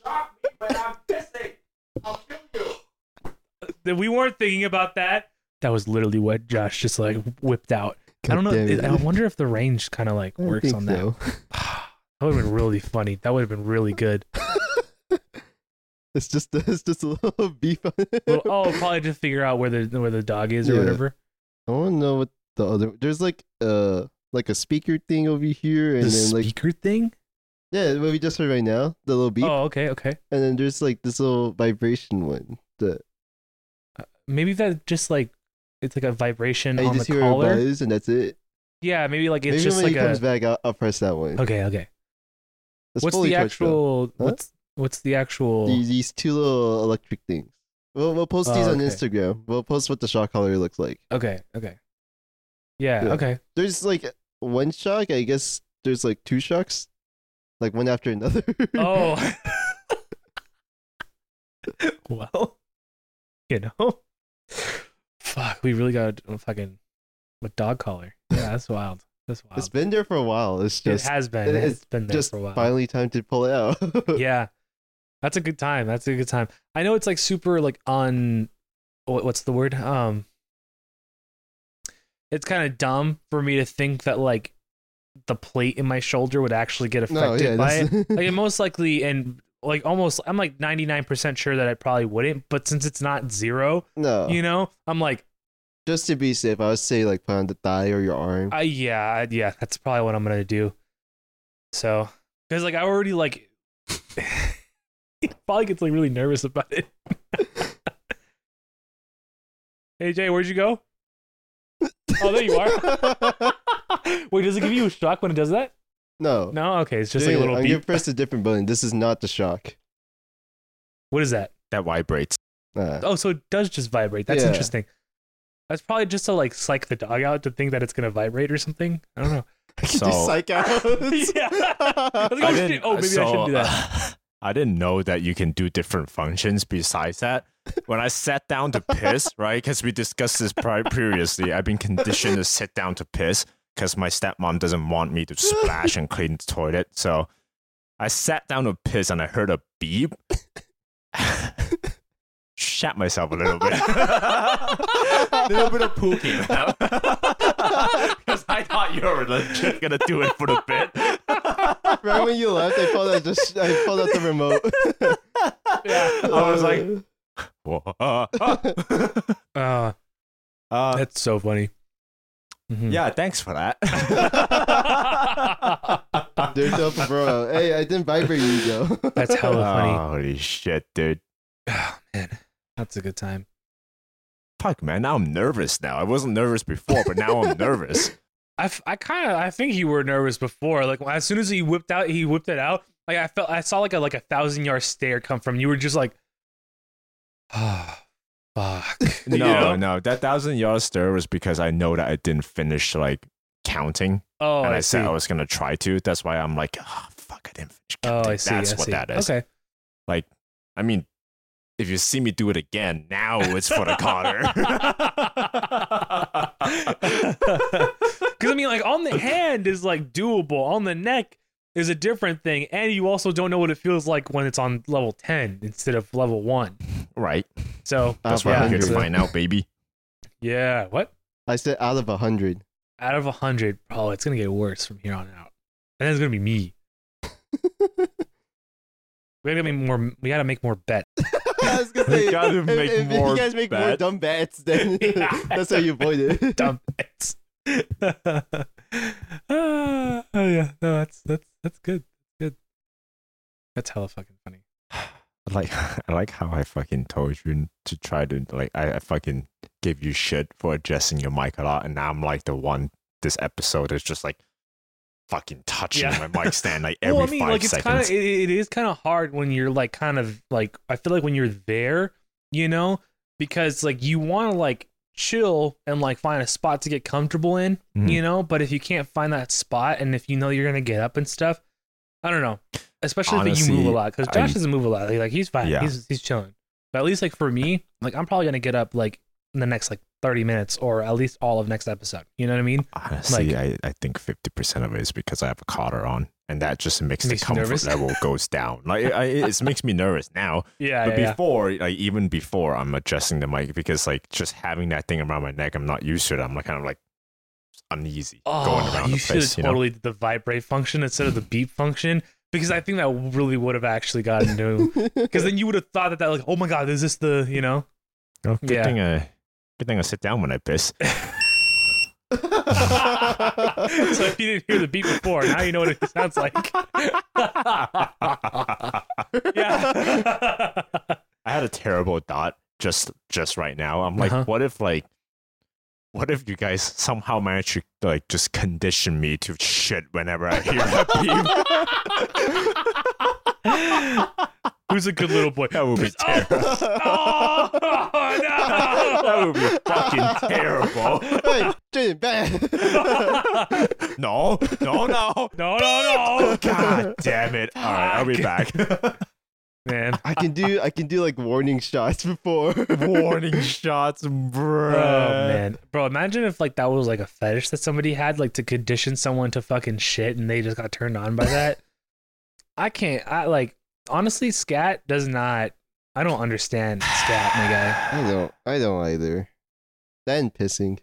[SPEAKER 1] That we weren't thinking about that. That was literally what Josh just like whipped out. I don't know. It-. I wonder if the range kind of like [LAUGHS] works on that.
[SPEAKER 2] so. [SIGHS]
[SPEAKER 1] That would have been really funny. That would have been really good. [LAUGHS]
[SPEAKER 2] It's just [LAUGHS] it's just a little beef on it.
[SPEAKER 1] Well, oh, probably just figure out where the where the dog is or
[SPEAKER 2] Yeah.
[SPEAKER 1] whatever.
[SPEAKER 2] I want to know what the other. There's like uh like a speaker thing over here, and
[SPEAKER 1] The
[SPEAKER 2] then like
[SPEAKER 1] speaker thing.
[SPEAKER 2] yeah, what we just heard right now, the little beep,
[SPEAKER 1] Oh, okay, okay.
[SPEAKER 2] and then there's like this little vibration one. The
[SPEAKER 1] Maybe that just like it's like a vibration on the
[SPEAKER 2] hear
[SPEAKER 1] collar.
[SPEAKER 2] a buzz, and that's it.
[SPEAKER 1] Yeah, maybe like it's
[SPEAKER 2] Maybe
[SPEAKER 1] just
[SPEAKER 2] when
[SPEAKER 1] like
[SPEAKER 2] he
[SPEAKER 1] a.
[SPEAKER 2] comes back, I'll, I'll press that one.
[SPEAKER 1] Okay, okay.
[SPEAKER 2] It's
[SPEAKER 1] what's
[SPEAKER 2] fully
[SPEAKER 1] the actual?
[SPEAKER 2] Huh?
[SPEAKER 1] What's what's the actual?
[SPEAKER 2] These, these two little electric things. We'll, we'll post these
[SPEAKER 1] Oh,
[SPEAKER 2] on
[SPEAKER 1] okay.
[SPEAKER 2] Instagram. We'll post what the shock collar looks like.
[SPEAKER 1] Okay, okay. Yeah,
[SPEAKER 2] Yeah.
[SPEAKER 1] okay.
[SPEAKER 2] There's like one shock. I guess there's like two shocks, like one after another.
[SPEAKER 1] Oh. [LAUGHS] [LAUGHS] well, you know. Fuck, we really got a fucking a dog collar. Yeah, [LAUGHS] that's wild. That's wild.
[SPEAKER 2] it's been there for a while. It's
[SPEAKER 1] it
[SPEAKER 2] just
[SPEAKER 1] has been.
[SPEAKER 2] it-
[SPEAKER 1] It's
[SPEAKER 2] it's
[SPEAKER 1] been there
[SPEAKER 2] just
[SPEAKER 1] for a while.
[SPEAKER 2] finally time to pull it out. [LAUGHS]
[SPEAKER 1] yeah that's a good time that's a good time i know it's like super like on what, what's the word um it's kind of dumb for me to think that like the plate in my shoulder would actually get affected
[SPEAKER 2] no, yeah,
[SPEAKER 1] by it like it most likely and like almost i'm like 99% sure that i probably wouldn't but since it's not zero
[SPEAKER 2] no.
[SPEAKER 1] you know i'm like
[SPEAKER 2] just to be safe, I would say like put on the thigh or your arm.
[SPEAKER 1] Uh, yeah, yeah, that's probably what I'm gonna do. So, because like I already like, [LAUGHS] probably gets like really nervous about it. [LAUGHS] hey Jay, where'd you go? [LAUGHS] Oh, there you are. Wait, does it give you a shock when it does that?
[SPEAKER 2] No.
[SPEAKER 1] No, okay, it's just like a little
[SPEAKER 2] I'm gonna press a different button. This is not the shock.
[SPEAKER 1] What is that?
[SPEAKER 3] That vibrates.
[SPEAKER 2] Uh,
[SPEAKER 1] Oh, so it does just vibrate. That's
[SPEAKER 2] Yeah.
[SPEAKER 1] interesting. That's probably just to like psych the dog out to think that it's gonna vibrate or something. I don't know. [LAUGHS]
[SPEAKER 3] So-
[SPEAKER 2] psych out. [LAUGHS]
[SPEAKER 1] yeah. [LAUGHS] I was like, oh, shit. oh, maybe I shouldn't do that.
[SPEAKER 3] uh, I didn't know that you can do different functions besides that. When I sat down to piss, right? Because we discussed this pri- previously, I've been conditioned to sit down to piss because my stepmom doesn't want me to splash and clean the toilet. So I sat down to piss and I heard a beep. [LAUGHS] Shat myself a little bit. a [LAUGHS] little bit of poo came out. Because I thought you were legit gonna do it for the bit. [LAUGHS]
[SPEAKER 2] right when you left, I pulled out just I pulled out the remote.
[SPEAKER 1] Yeah.
[SPEAKER 3] I was like, Whoa.
[SPEAKER 1] Uh,
[SPEAKER 3] Uh,
[SPEAKER 1] that's so funny. Mhm.
[SPEAKER 3] yeah, thanks for that. [LAUGHS]
[SPEAKER 2] There's no bro. Hey, I didn't vibrate you though. [LAUGHS]
[SPEAKER 1] That's hella [LAUGHS] funny.
[SPEAKER 3] Holy shit, dude.
[SPEAKER 1] Oh, man, that's a good time.
[SPEAKER 3] Fuck, man. Now I'm nervous now. I wasn't nervous before, but now I'm nervous.
[SPEAKER 1] I, f- I kind of I think you were nervous before. Like as soon as he whipped out, he whipped it out. Like I felt I saw like a like a thousand yard stare come from you. Were just like, [SIGHS] [SIGHS] oh, fuck. [LAUGHS]
[SPEAKER 3] No,
[SPEAKER 1] You know?
[SPEAKER 3] no. That thousand yard stare was because I know that I didn't finish like counting.
[SPEAKER 1] Oh,
[SPEAKER 3] and I,
[SPEAKER 1] I,
[SPEAKER 3] said I was gonna try to. That's why I'm like, oh, fuck, I didn't finish
[SPEAKER 1] oh. I see.
[SPEAKER 3] That's
[SPEAKER 1] I
[SPEAKER 3] what
[SPEAKER 1] see.
[SPEAKER 3] that is.
[SPEAKER 1] Okay.
[SPEAKER 3] Like, I mean, if you see me do it again, now it's for the Connor. [LAUGHS] [LAUGHS]
[SPEAKER 1] Because I mean, like on the hand is like doable. On the neck is a different thing, and you also don't know what it feels like when it's on level ten instead of level one.
[SPEAKER 3] right.
[SPEAKER 1] So
[SPEAKER 3] That's
[SPEAKER 2] Out
[SPEAKER 3] what
[SPEAKER 2] of
[SPEAKER 3] I'm here to
[SPEAKER 2] 100.
[SPEAKER 3] find out, baby.
[SPEAKER 1] yeah, what
[SPEAKER 2] I said out of a hundred.
[SPEAKER 1] out of a hundred? Oh, it's gonna get worse from here on out, and then it's gonna be me. [LAUGHS] We gotta make more. We gotta make more bets. [LAUGHS]
[SPEAKER 2] I was gonna
[SPEAKER 3] We
[SPEAKER 2] say,
[SPEAKER 3] gotta
[SPEAKER 2] if,
[SPEAKER 3] make
[SPEAKER 2] if
[SPEAKER 3] more
[SPEAKER 2] you guys make more dumb bets, then [LAUGHS]
[SPEAKER 1] Yeah.
[SPEAKER 2] that's how you avoid it.
[SPEAKER 1] Dumb bets. Ah, oh yeah, no, that's that's that's good. Good. That's hella fucking funny. [SIGHS]
[SPEAKER 3] like [LAUGHS] I like how I fucking told you to try to like I, I fucking give you shit for adjusting your mic a lot, and now I'm like the one this episode is just like fucking touching
[SPEAKER 1] Yeah.
[SPEAKER 3] my mic [LAUGHS] stand like every
[SPEAKER 1] well, I mean,
[SPEAKER 3] five
[SPEAKER 1] like it's kind
[SPEAKER 3] seconds.
[SPEAKER 1] of it, it is kind of hard when you're like kind of like I feel like when you're there, you know, because like you want to like chill and like find a spot to get comfortable in,
[SPEAKER 3] Mhm.
[SPEAKER 1] you know, but if you can't find that spot and if you know you're gonna get up and stuff, I don't know. Especially if you move a lot, because
[SPEAKER 3] I-
[SPEAKER 1] Josh doesn't move a lot. Like, like, he's fine.
[SPEAKER 3] Yeah.
[SPEAKER 1] He's he's chilling. But at least like for me, like I'm probably gonna get up like in the next like 30 minutes or at least all of next episode. You know what I mean?
[SPEAKER 3] Honestly, I, I think fifty percent of it is because I have a collar on, and that just makes,
[SPEAKER 1] Makes
[SPEAKER 3] the comfort level [LAUGHS] goes down. Like I, it makes me nervous now. [LAUGHS]
[SPEAKER 1] Yeah.
[SPEAKER 3] but
[SPEAKER 1] yeah, yeah.
[SPEAKER 3] before, like even before, I'm adjusting the mic because like just having that thing around my neck, I'm not used to it. I'm like kind of like uneasy
[SPEAKER 1] Oh,
[SPEAKER 3] going ah, around
[SPEAKER 1] you
[SPEAKER 3] the
[SPEAKER 1] should have
[SPEAKER 3] place. You know?
[SPEAKER 1] totally did the vibrate function instead of the beep function because I think that really would have actually gotten to. [LAUGHS] Because then you would have thought that that like, oh my god, is this the you know?
[SPEAKER 3] Oh, good
[SPEAKER 1] Yeah.
[SPEAKER 3] thing I, good thing I sit down when I piss. [LAUGHS] [LAUGHS]
[SPEAKER 1] so if you didn't hear the beep before, now you know what it sounds like. [LAUGHS] yeah.
[SPEAKER 3] I had a terrible thought just just right now. I'm like,
[SPEAKER 1] Uh-huh.
[SPEAKER 3] what if like, what if you guys somehow manage to like just condition me to shit whenever I hear that beep?
[SPEAKER 1] Who's a good little boy?
[SPEAKER 3] That would be
[SPEAKER 1] Oh,
[SPEAKER 3] terrible.
[SPEAKER 1] oh, no.
[SPEAKER 3] that would be fucking terrible.
[SPEAKER 2] hey, Jaden, back. [LAUGHS]
[SPEAKER 3] No, no, no.
[SPEAKER 1] No, no, no.
[SPEAKER 3] God damn it. All right, I'll be back.
[SPEAKER 1] Man.
[SPEAKER 2] I can do I can do like warning shots before.
[SPEAKER 3] Warning shots, bro.
[SPEAKER 1] Oh man, bro! Imagine if like that was like a fetish that somebody had, like to condition someone to fucking shit, and they just got turned on by that. [LAUGHS] I can't. I like honestly, scat does not. I don't understand scat, my guy. [SIGHS]
[SPEAKER 2] I don't I don't either. Then pissing.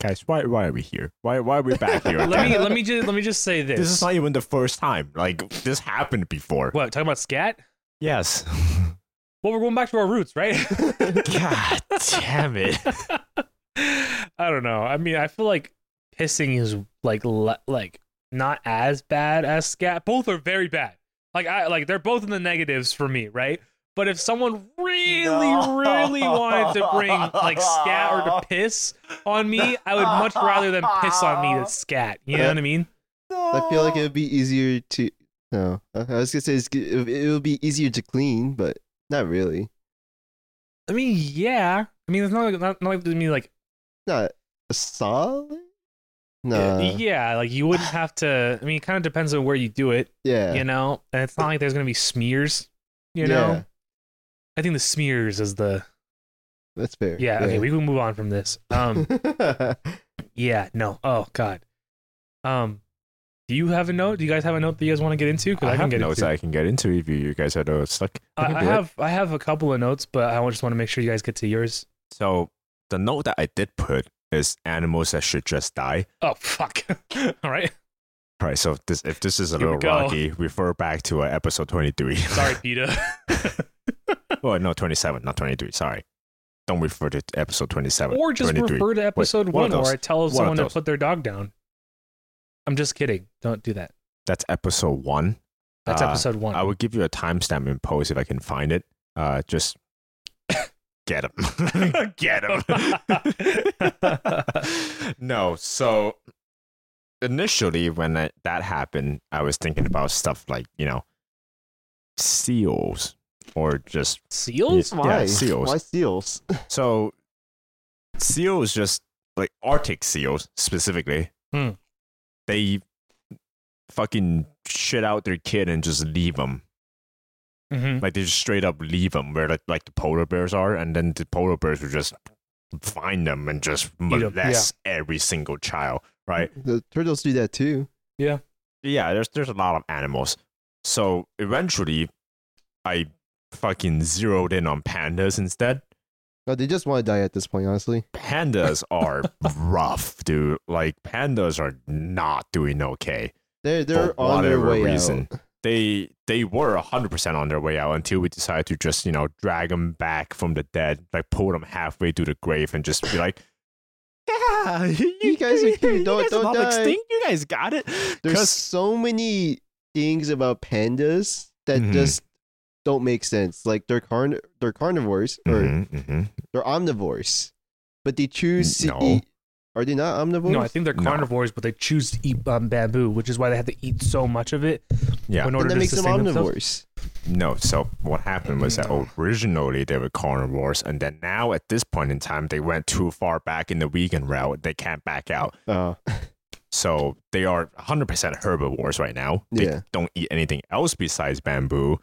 [SPEAKER 3] Guys, why why are we here? Why why are we back here? [LAUGHS]
[SPEAKER 1] Let me let me just let me just say this.
[SPEAKER 3] This is not even the first time. Like this happened before.
[SPEAKER 1] what talking about scat.
[SPEAKER 3] Yes.
[SPEAKER 1] Well, we're going back to our roots, right? [LAUGHS]
[SPEAKER 3] God Damn it. [LAUGHS]
[SPEAKER 1] I don't know. I mean, I feel like pissing is like le- like not as bad as scat. Both are very bad. Like I like they're both in the negatives for me, right? But if someone really,
[SPEAKER 3] No.
[SPEAKER 1] really wanted to bring like scat or to [LAUGHS] piss on me, I would much rather them piss on me than scat. You know what I mean?
[SPEAKER 2] I feel like it would be easier to. No, I I was gonna say it's, g- it it would be easier to clean, but not really.
[SPEAKER 1] I mean, yeah. I mean, it's not like not, not like to me like
[SPEAKER 2] Not a solid. No.
[SPEAKER 1] Yeah, like you wouldn't [SIGHS] have to. I mean, it kind of depends on where you do it.
[SPEAKER 2] yeah.
[SPEAKER 1] You know, and it's not like there's gonna be smears. You know,
[SPEAKER 2] Yeah.
[SPEAKER 1] I think the smears is the
[SPEAKER 2] That's fair.
[SPEAKER 1] yeah. Okay, we can move on from this. Um, [LAUGHS] yeah, no. Oh God. Um, do you have a note? Do you guys have a note that you guys want to get into? Because
[SPEAKER 3] I,
[SPEAKER 1] I, can
[SPEAKER 3] have
[SPEAKER 1] get
[SPEAKER 3] notes
[SPEAKER 1] into.
[SPEAKER 3] I can get into if you, you guys are those stuck.
[SPEAKER 1] I,
[SPEAKER 3] can
[SPEAKER 1] I
[SPEAKER 3] do
[SPEAKER 1] have I have a couple of notes, but I just want to make sure you guys get to yours.
[SPEAKER 3] So the note that I did put is animals that should just die.
[SPEAKER 1] Oh fuck! [LAUGHS] All right,
[SPEAKER 3] All right, so this if this is a
[SPEAKER 1] Here
[SPEAKER 3] little rocky, refer back to uh, episode twenty three. [LAUGHS]
[SPEAKER 1] sorry, Peter. [LAUGHS]
[SPEAKER 3] well, no, twenty seven, not twenty three. Sorry, don't refer to episode twenty seven.
[SPEAKER 1] or just
[SPEAKER 3] 23.
[SPEAKER 1] refer to episode
[SPEAKER 3] one
[SPEAKER 1] one, where. I tell
[SPEAKER 3] One
[SPEAKER 1] someone to put their dog down. I'm just kidding. Don't do that.
[SPEAKER 3] That's episode one.
[SPEAKER 1] That's
[SPEAKER 3] Uh,
[SPEAKER 1] episode one.
[SPEAKER 3] I will give you a timestamp in post if I can find it. Uh, just get him, [LAUGHS] get him. [LAUGHS] no, so initially when I, that happened, I was thinking about stuff like you know seals or just
[SPEAKER 1] Seals?
[SPEAKER 3] Yeah,
[SPEAKER 2] Why?
[SPEAKER 3] seals.
[SPEAKER 2] Why seals? [LAUGHS]
[SPEAKER 3] so seals just like Arctic seals specifically.
[SPEAKER 1] Hmm.
[SPEAKER 3] They fucking shit out their kid and just leave them.
[SPEAKER 1] Hmm
[SPEAKER 3] Like they just straight up leave them where like, like the polar bears are, and then the polar bears would just find them and just molest every single child. Right?
[SPEAKER 2] The turtles do that too.
[SPEAKER 3] Yeah. Yeah. There's there's a lot of animals. So eventually, I fucking zeroed in on pandas instead.
[SPEAKER 2] No, they just want to die at this point, honestly.
[SPEAKER 3] Pandas [LAUGHS] are rough, dude. Like pandas are not doing okay.
[SPEAKER 2] They're they're
[SPEAKER 3] For
[SPEAKER 2] on their way
[SPEAKER 3] reason.
[SPEAKER 2] out.
[SPEAKER 3] They they were 100% on their way out until we decided to just you know drag them back from the dead like pull them halfway to the grave and just be like yeah [LAUGHS] you,
[SPEAKER 2] guys are [LAUGHS] cute. Don't-
[SPEAKER 3] guys
[SPEAKER 2] don't die."
[SPEAKER 3] extinct you guys got it
[SPEAKER 2] there's so many things about pandas that
[SPEAKER 3] Mhm.
[SPEAKER 2] just don't make sense. Like they're carn they're carnivores or
[SPEAKER 3] Mhm, mhm.
[SPEAKER 2] they're omnivores, but they choose to
[SPEAKER 3] No.
[SPEAKER 2] eat. Are they not omnivores?
[SPEAKER 1] No, I think they're
[SPEAKER 3] No.
[SPEAKER 1] carnivores, but they choose to eat um, bamboo, which is why they have to eat so much of it
[SPEAKER 3] yeah
[SPEAKER 1] in order
[SPEAKER 2] that
[SPEAKER 1] to
[SPEAKER 2] makes them
[SPEAKER 1] sustain themselves.
[SPEAKER 2] omnivores.
[SPEAKER 3] no so what happened was that originally they were carnivores and then now at this point in time they went too far back in the vegan route they can't back out
[SPEAKER 2] Uh,
[SPEAKER 3] So they are 100% herbivores right now. They
[SPEAKER 2] Yeah.
[SPEAKER 3] don't eat anything else besides bamboo.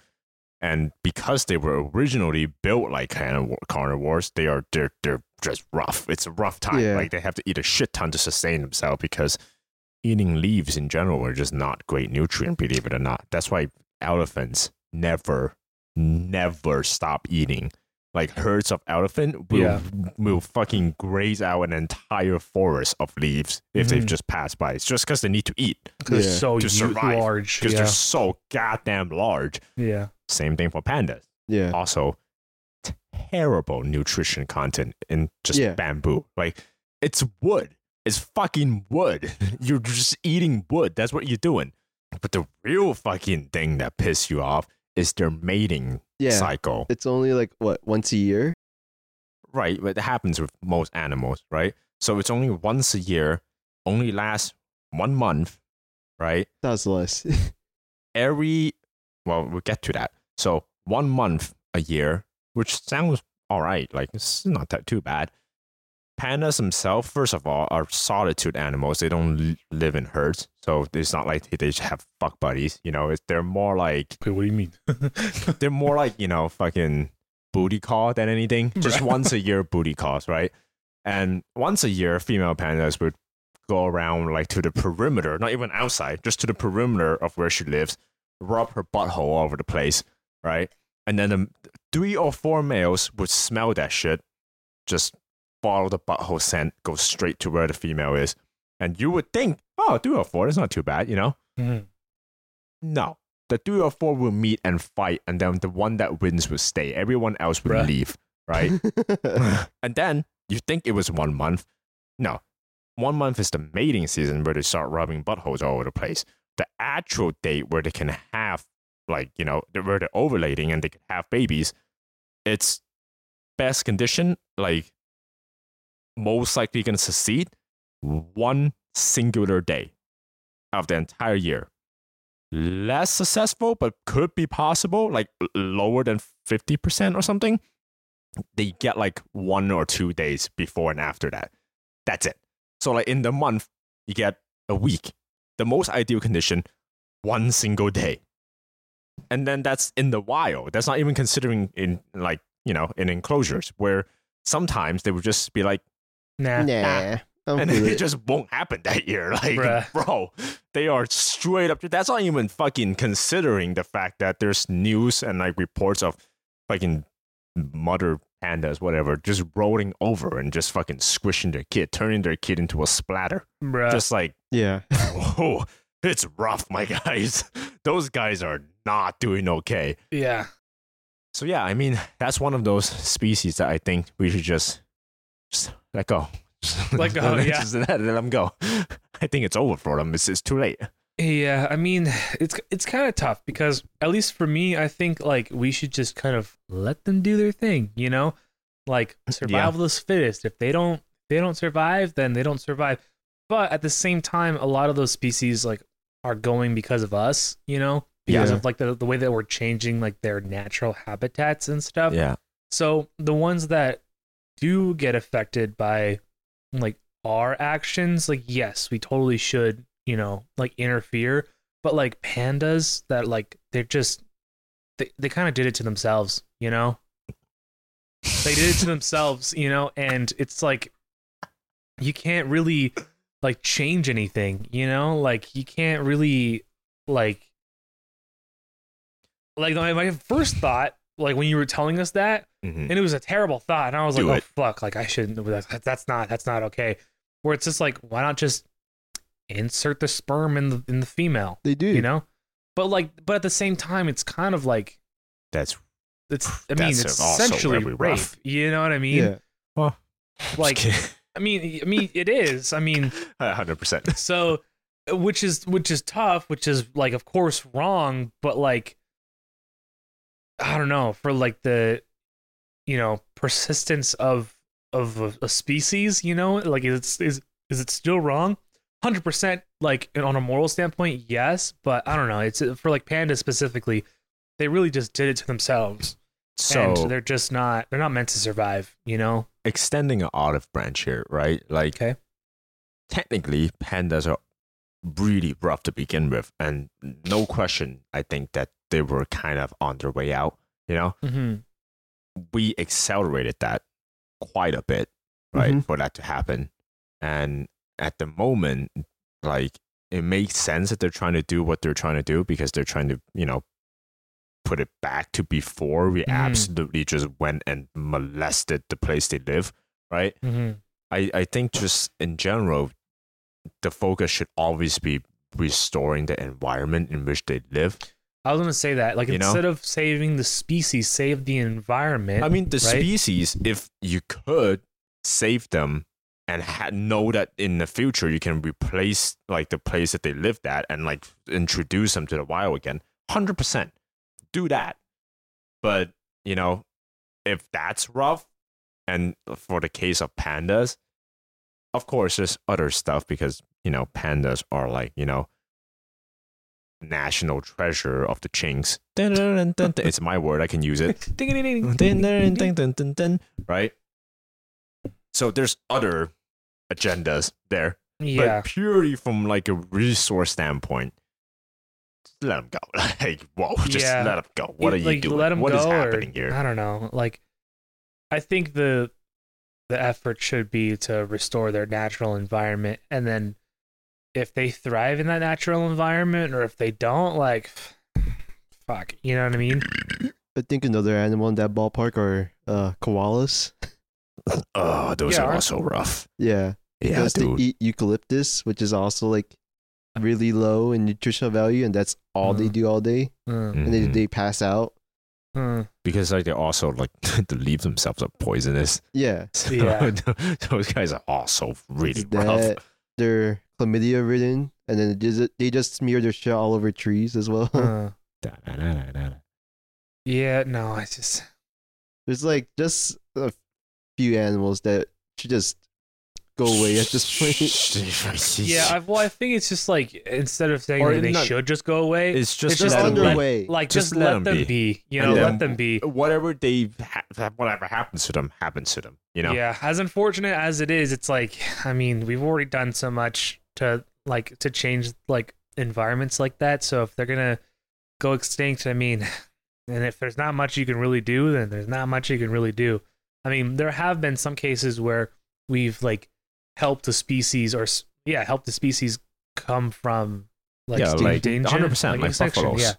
[SPEAKER 3] And because they were originally built like carnivore- carnivores, they are they're they're just rough. It's a rough time.
[SPEAKER 2] Yeah.
[SPEAKER 3] Like they have to eat a shit ton to sustain themselves because eating leaves in general are just not great nutrient, believe it or not. That's why elephants never, never stop eating. Like herds of elephant will,
[SPEAKER 1] Yeah.
[SPEAKER 3] will fucking graze out an entire forest of leaves if they've
[SPEAKER 1] Mhm.
[SPEAKER 3] just passed by. It's just because they need to eat
[SPEAKER 1] because
[SPEAKER 2] Yeah.
[SPEAKER 1] they're so
[SPEAKER 3] To survive,
[SPEAKER 1] large.
[SPEAKER 3] because
[SPEAKER 1] Yeah.
[SPEAKER 3] they're so goddamn large.
[SPEAKER 1] yeah.
[SPEAKER 3] Same thing for pandas.
[SPEAKER 2] yeah.
[SPEAKER 3] Also, terrible nutrition content in just
[SPEAKER 2] Yeah.
[SPEAKER 3] bamboo. Like it's wood. It's fucking wood. [LAUGHS] You're just eating wood. That's what you're doing. But the real fucking thing that pisses you off is their mating
[SPEAKER 2] Yeah.
[SPEAKER 3] cycle.
[SPEAKER 2] It's only like what once a year.
[SPEAKER 3] Right, but it happens with most animals, right? So it's only once a year, only lasts one month, right?
[SPEAKER 2] That's less. [LAUGHS]
[SPEAKER 3] Every well, we'll get to that. So one month a year, which sounds all right, like it's not that too bad. Pandas themselves, first of all, are solitude animals. They don't live in herds, so it's not like they just have fuck buddies. You know, it's, they're more like
[SPEAKER 1] Wait, what do you mean? [LAUGHS] [LAUGHS]
[SPEAKER 3] they're more like you know fucking booty call than anything. [LAUGHS] Just once a year booty calls, right? And once a year, female pandas would go around like to the perimeter, not even outside, just to the perimeter of where she lives, rub her butthole all over the place, right? And then the three or four males would smell that shit, just follow the butthole scent, go straight to where the female is. And you would think, oh, three or four, that's not too bad, you know?
[SPEAKER 1] Mhm.
[SPEAKER 3] No. The three or four will meet and fight, and then the one that wins will stay. Everyone else will
[SPEAKER 1] Bruh.
[SPEAKER 3] leave, right? [LAUGHS] and then you think it was one month. No, one month is the mating season where they start rubbing buttholes all over the place. The actual date where they can have, like, you know, where they're ovulating and they can have babies, it's best condition, like, most likely going to succeed one singular day of the entire year. Less successful, but could be possible, like lower than 50% or something. They get like one or two days before and after that. That's it. So, like in the month, you get a week. The most ideal condition, one single day. And then that's in the wild. That's not even considering in like, you know, in enclosures where sometimes they would just be like,
[SPEAKER 1] Nah.
[SPEAKER 2] nah. I'm
[SPEAKER 3] and it
[SPEAKER 2] it.
[SPEAKER 3] just won't happen that year. [LAUGHS] Like,
[SPEAKER 1] Bruh.
[SPEAKER 3] bro, they are straight up. That's not even fucking considering the fact that there's news and like reports of fucking mother pandas, whatever, just rolling over and just fucking squishing their kid, turning their kid into a splatter.
[SPEAKER 1] Bruh.
[SPEAKER 3] Just like,
[SPEAKER 2] yeah. [LAUGHS]
[SPEAKER 3] oh, it's rough, my guys. Those guys are not doing okay.
[SPEAKER 1] yeah.
[SPEAKER 3] So yeah, I mean, [LAUGHS] that's one of those species that I think we should just, just let go. [LAUGHS]
[SPEAKER 1] Let go, [LAUGHS] yeah.
[SPEAKER 3] just let, let them go. I think it's over for them. It's, it's too late.
[SPEAKER 1] Yeah, I mean, it's it's kind of tough because at least for me, I think like we should just kind of let them do their thing, you know? Like [CLEARS THROAT] survival of the fittest. If they don't they don't survive, then they don't survive. But at the same time, a lot of those species like are going because of us, you know? Because
[SPEAKER 2] Yeah.
[SPEAKER 1] of like the the way that we're changing like their natural habitats and stuff.
[SPEAKER 3] Yeah.
[SPEAKER 1] So the ones that do get affected by like our actions, like yes, we totally should, you know, like interfere. But like pandas that like they're just they, they kind of did it to themselves, you know? They did it to themselves, you know, and it's like you can't really like change anything, you know? Like you can't really like like my, my first thought like when you were telling us that
[SPEAKER 3] Mhm.
[SPEAKER 1] and it was a terrible thought and i was
[SPEAKER 3] Do
[SPEAKER 1] like
[SPEAKER 3] it.
[SPEAKER 1] oh fuck like i shouldn't that, that's not that's not okay where it's just like why not just insert the sperm in the in the female
[SPEAKER 2] They do.
[SPEAKER 1] you know but like but at the same time it's kind of like
[SPEAKER 3] That's
[SPEAKER 1] it's i mean
[SPEAKER 3] That's
[SPEAKER 1] it's essentially rape
[SPEAKER 3] rough.
[SPEAKER 1] you know what i mean
[SPEAKER 2] Yeah.
[SPEAKER 3] well,
[SPEAKER 1] like i mean i mean it is. I mean [LAUGHS]
[SPEAKER 3] hundred percent.
[SPEAKER 1] so which is which is tough which is like of course wrong but like i don't know for like the you know persistence of of a, a species you know? Like is is is it still wrong? 100% like on a moral standpoint yes but i don't know. It's uh, for like pandas specifically they really just did it to themselves.
[SPEAKER 3] So
[SPEAKER 1] and they're just not they're not meant to survive you know
[SPEAKER 3] extending an olive branch here, right? Like,
[SPEAKER 1] Okay.
[SPEAKER 3] technically, pandas are really rough to begin with, and no question, I think that they were kind of on their way out. You know,
[SPEAKER 1] mm-hmm.
[SPEAKER 3] we accelerated that quite a bit, right,
[SPEAKER 2] Mhm.
[SPEAKER 3] for that to happen. And at the moment, like, it makes sense that they're trying to do what they're trying to do because they're trying to, you know, put it back to before we
[SPEAKER 1] Mhm.
[SPEAKER 3] absolutely just went and molested the place they live, right?
[SPEAKER 1] Mm-hmm.
[SPEAKER 3] I, I think just in general, the focus should always be restoring the environment in which they live.
[SPEAKER 1] I was gonna say that, like,
[SPEAKER 3] You know?
[SPEAKER 1] instead of saving the species, save the environment.
[SPEAKER 3] I mean, the
[SPEAKER 1] right?
[SPEAKER 3] species, if you could save them and ha- know that in the future you can replace like the place that they lived at and like introduce them to the wild again, 100% do that. But, you know, if that's rough, and for the case of pandas, of course, there's other stuff because, you know, pandas are like, you know, national treasure of the chinks. [LAUGHS] It's my word, I can use it. Right? So there's other agendas there,
[SPEAKER 1] Yeah,
[SPEAKER 3] but purely from like a resource standpoint, let them go. [LAUGHS] Like, whoa, [LAUGHS] just
[SPEAKER 1] Yeah.
[SPEAKER 3] let them go. What are you
[SPEAKER 1] like,
[SPEAKER 3] doing?
[SPEAKER 1] Let 'em
[SPEAKER 3] What is
[SPEAKER 1] go, or-
[SPEAKER 3] happening here?
[SPEAKER 1] I don't know. Like, I think the the effort should be to restore their natural environment, and then if they thrive in that natural environment, or if they don't, like, [SIGHS] fuck, you know what I mean?
[SPEAKER 2] I think another animal in that ballpark are uh, koalas.
[SPEAKER 3] Oh, those
[SPEAKER 1] Yeah,
[SPEAKER 3] are also rough.
[SPEAKER 2] Yeah.
[SPEAKER 3] Yeah,
[SPEAKER 2] Because they eat eucalyptus, which is also like really low in nutritional value, and that's all they
[SPEAKER 1] Mhm.
[SPEAKER 2] do all day.
[SPEAKER 1] Mm,
[SPEAKER 2] And they,
[SPEAKER 3] Mhm.
[SPEAKER 2] they pass out.
[SPEAKER 1] mm.
[SPEAKER 3] because like they're also like [LAUGHS] to leave themselves are poisonous.
[SPEAKER 2] Yeah. [LAUGHS]
[SPEAKER 3] So
[SPEAKER 1] Yeah. [LAUGHS]
[SPEAKER 3] those guys are also really
[SPEAKER 2] It's
[SPEAKER 3] rough.
[SPEAKER 2] that they're chlamydia ridden, and then they just, they just smear their shit all over trees as well.
[SPEAKER 1] Uh, yeah, no, I just
[SPEAKER 2] There's like just a few animals that should just go away at this point.
[SPEAKER 1] yeah. I, well, I think it's just like instead of saying
[SPEAKER 3] Or
[SPEAKER 1] that they
[SPEAKER 3] not-
[SPEAKER 1] should just go away,
[SPEAKER 3] It's just,
[SPEAKER 1] It's just
[SPEAKER 2] They're
[SPEAKER 3] let them
[SPEAKER 2] their
[SPEAKER 3] be.
[SPEAKER 2] way.
[SPEAKER 1] like
[SPEAKER 3] just
[SPEAKER 1] just,
[SPEAKER 3] let
[SPEAKER 1] let,
[SPEAKER 3] 'em
[SPEAKER 1] them
[SPEAKER 3] be.
[SPEAKER 1] be. You
[SPEAKER 3] And
[SPEAKER 1] know,
[SPEAKER 3] then
[SPEAKER 1] let them be.
[SPEAKER 3] Whatever they ha- whatever happens to them happens to them. You know.
[SPEAKER 1] Yeah, as unfortunate as it is, it's like I mean, we've already done so much to like to change like environments like that. So if they're gonna go extinct, I mean, and if there's not much you can really do, then there's not much you can really do. I mean, there have been some cases where we've like helped the species or yeah, help the species come from like
[SPEAKER 3] Yeah, like
[SPEAKER 1] danger,
[SPEAKER 3] 100%, like
[SPEAKER 1] extinction,
[SPEAKER 3] buffaloes.
[SPEAKER 1] Yeah.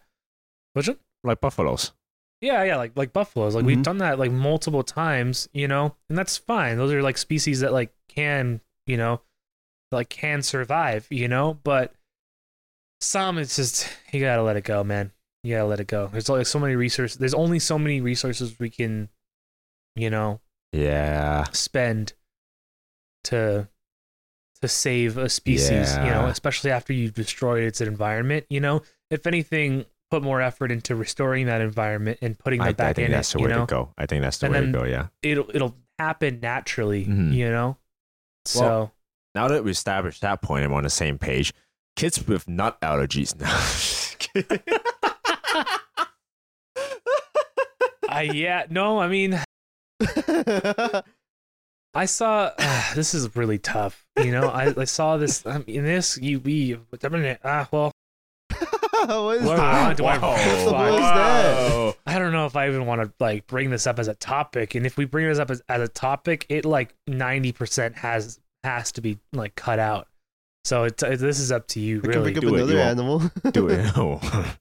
[SPEAKER 1] Which one?
[SPEAKER 3] Like buffaloes.
[SPEAKER 1] Yeah, yeah, like like buffaloes. Like we've
[SPEAKER 2] Mhm.
[SPEAKER 1] done that like multiple times, you know, and that's fine. Those are like species that like can, you know, like can survive, you know. But some, it's just you gotta let it go, man. You gotta let it go. There's like so many resources. There's only so many resources we can, you know,
[SPEAKER 3] Yeah.
[SPEAKER 1] spend to to save a species. You know, especially after you've destroyed its environment. You know, if anything, put more effort into restoring that environment and putting
[SPEAKER 3] I,
[SPEAKER 1] them
[SPEAKER 3] I
[SPEAKER 1] back
[SPEAKER 3] think
[SPEAKER 1] in
[SPEAKER 3] that's
[SPEAKER 1] it.
[SPEAKER 3] the way
[SPEAKER 1] know,
[SPEAKER 3] to go. I think that's the
[SPEAKER 1] And
[SPEAKER 3] way to go. Yeah.
[SPEAKER 1] it'll it'll happen naturally,
[SPEAKER 3] Mhm.
[SPEAKER 1] you know. So
[SPEAKER 3] Well- Now that we established that point, I'm on the same page. Kids with nut allergies now. [LAUGHS]
[SPEAKER 1] I [LAUGHS] yeah no, I mean [LAUGHS] I saw this is really tough. You know, I, I saw this um, in this you we ah well [LAUGHS] [LAUGHS]
[SPEAKER 2] what is that?
[SPEAKER 1] do I-
[SPEAKER 2] What is that?
[SPEAKER 1] I don't know if I even want to like bring this up as a topic. And if we bring this up as, as a topic, it like ninety percent has has to be like cut out. So it, this is up to you,
[SPEAKER 2] We can
[SPEAKER 1] really.
[SPEAKER 2] pick up
[SPEAKER 3] Do it,
[SPEAKER 2] another
[SPEAKER 3] you won't.
[SPEAKER 2] animal. [LAUGHS]
[SPEAKER 3] Do it. Oh.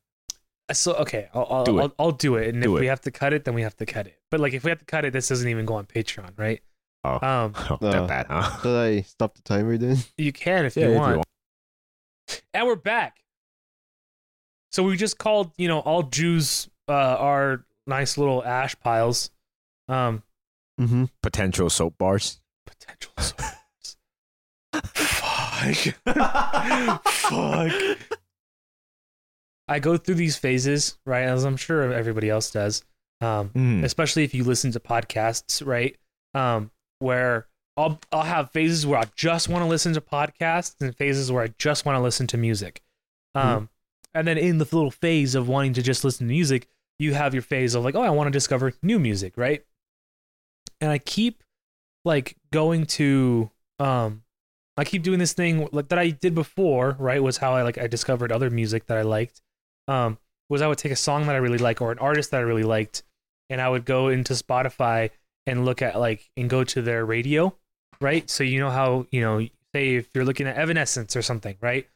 [SPEAKER 1] So okay, I'll I'll,
[SPEAKER 3] Do it.
[SPEAKER 1] I'll, I'll do it, and
[SPEAKER 3] Do
[SPEAKER 1] if we have to cut it, then we have to cut it. But like if we have to cut it, this doesn't even go on Patreon, right?
[SPEAKER 3] Oh.
[SPEAKER 1] Um, [LAUGHS]
[SPEAKER 3] Oh,
[SPEAKER 2] Uh,
[SPEAKER 3] that bad, huh?
[SPEAKER 2] Should I stop the timer then? [LAUGHS]
[SPEAKER 1] you can if
[SPEAKER 3] Yeah,
[SPEAKER 1] you
[SPEAKER 3] if you
[SPEAKER 1] want.
[SPEAKER 3] want.
[SPEAKER 1] And we're back. So we just called, you know, all Jews uh, are nice little ash piles. Um,
[SPEAKER 2] Mm-hmm.
[SPEAKER 3] Potential soap bars.
[SPEAKER 1] potential source. [LAUGHS] Fuck. Fuck. I go through these phases, right? As I'm sure everybody else does. Um,
[SPEAKER 3] Mm.
[SPEAKER 1] especially if you listen to podcasts, right? Um, where I'll I'll have phases where I just want to listen to podcasts and phases where I just want to listen to music. Um, and then in the little phase of wanting to just listen to music, you have your phase of like, oh, I want to discover new music, right? And I keep like going to um I keep doing this thing like that I did before, right? Was how I like I discovered other music that I liked. Um, was I would take a song that I really like or an artist that I really liked, and I would go into Spotify and look at like and go to their radio, right? So you know how you know, say if you're looking at Evanescence or something, right?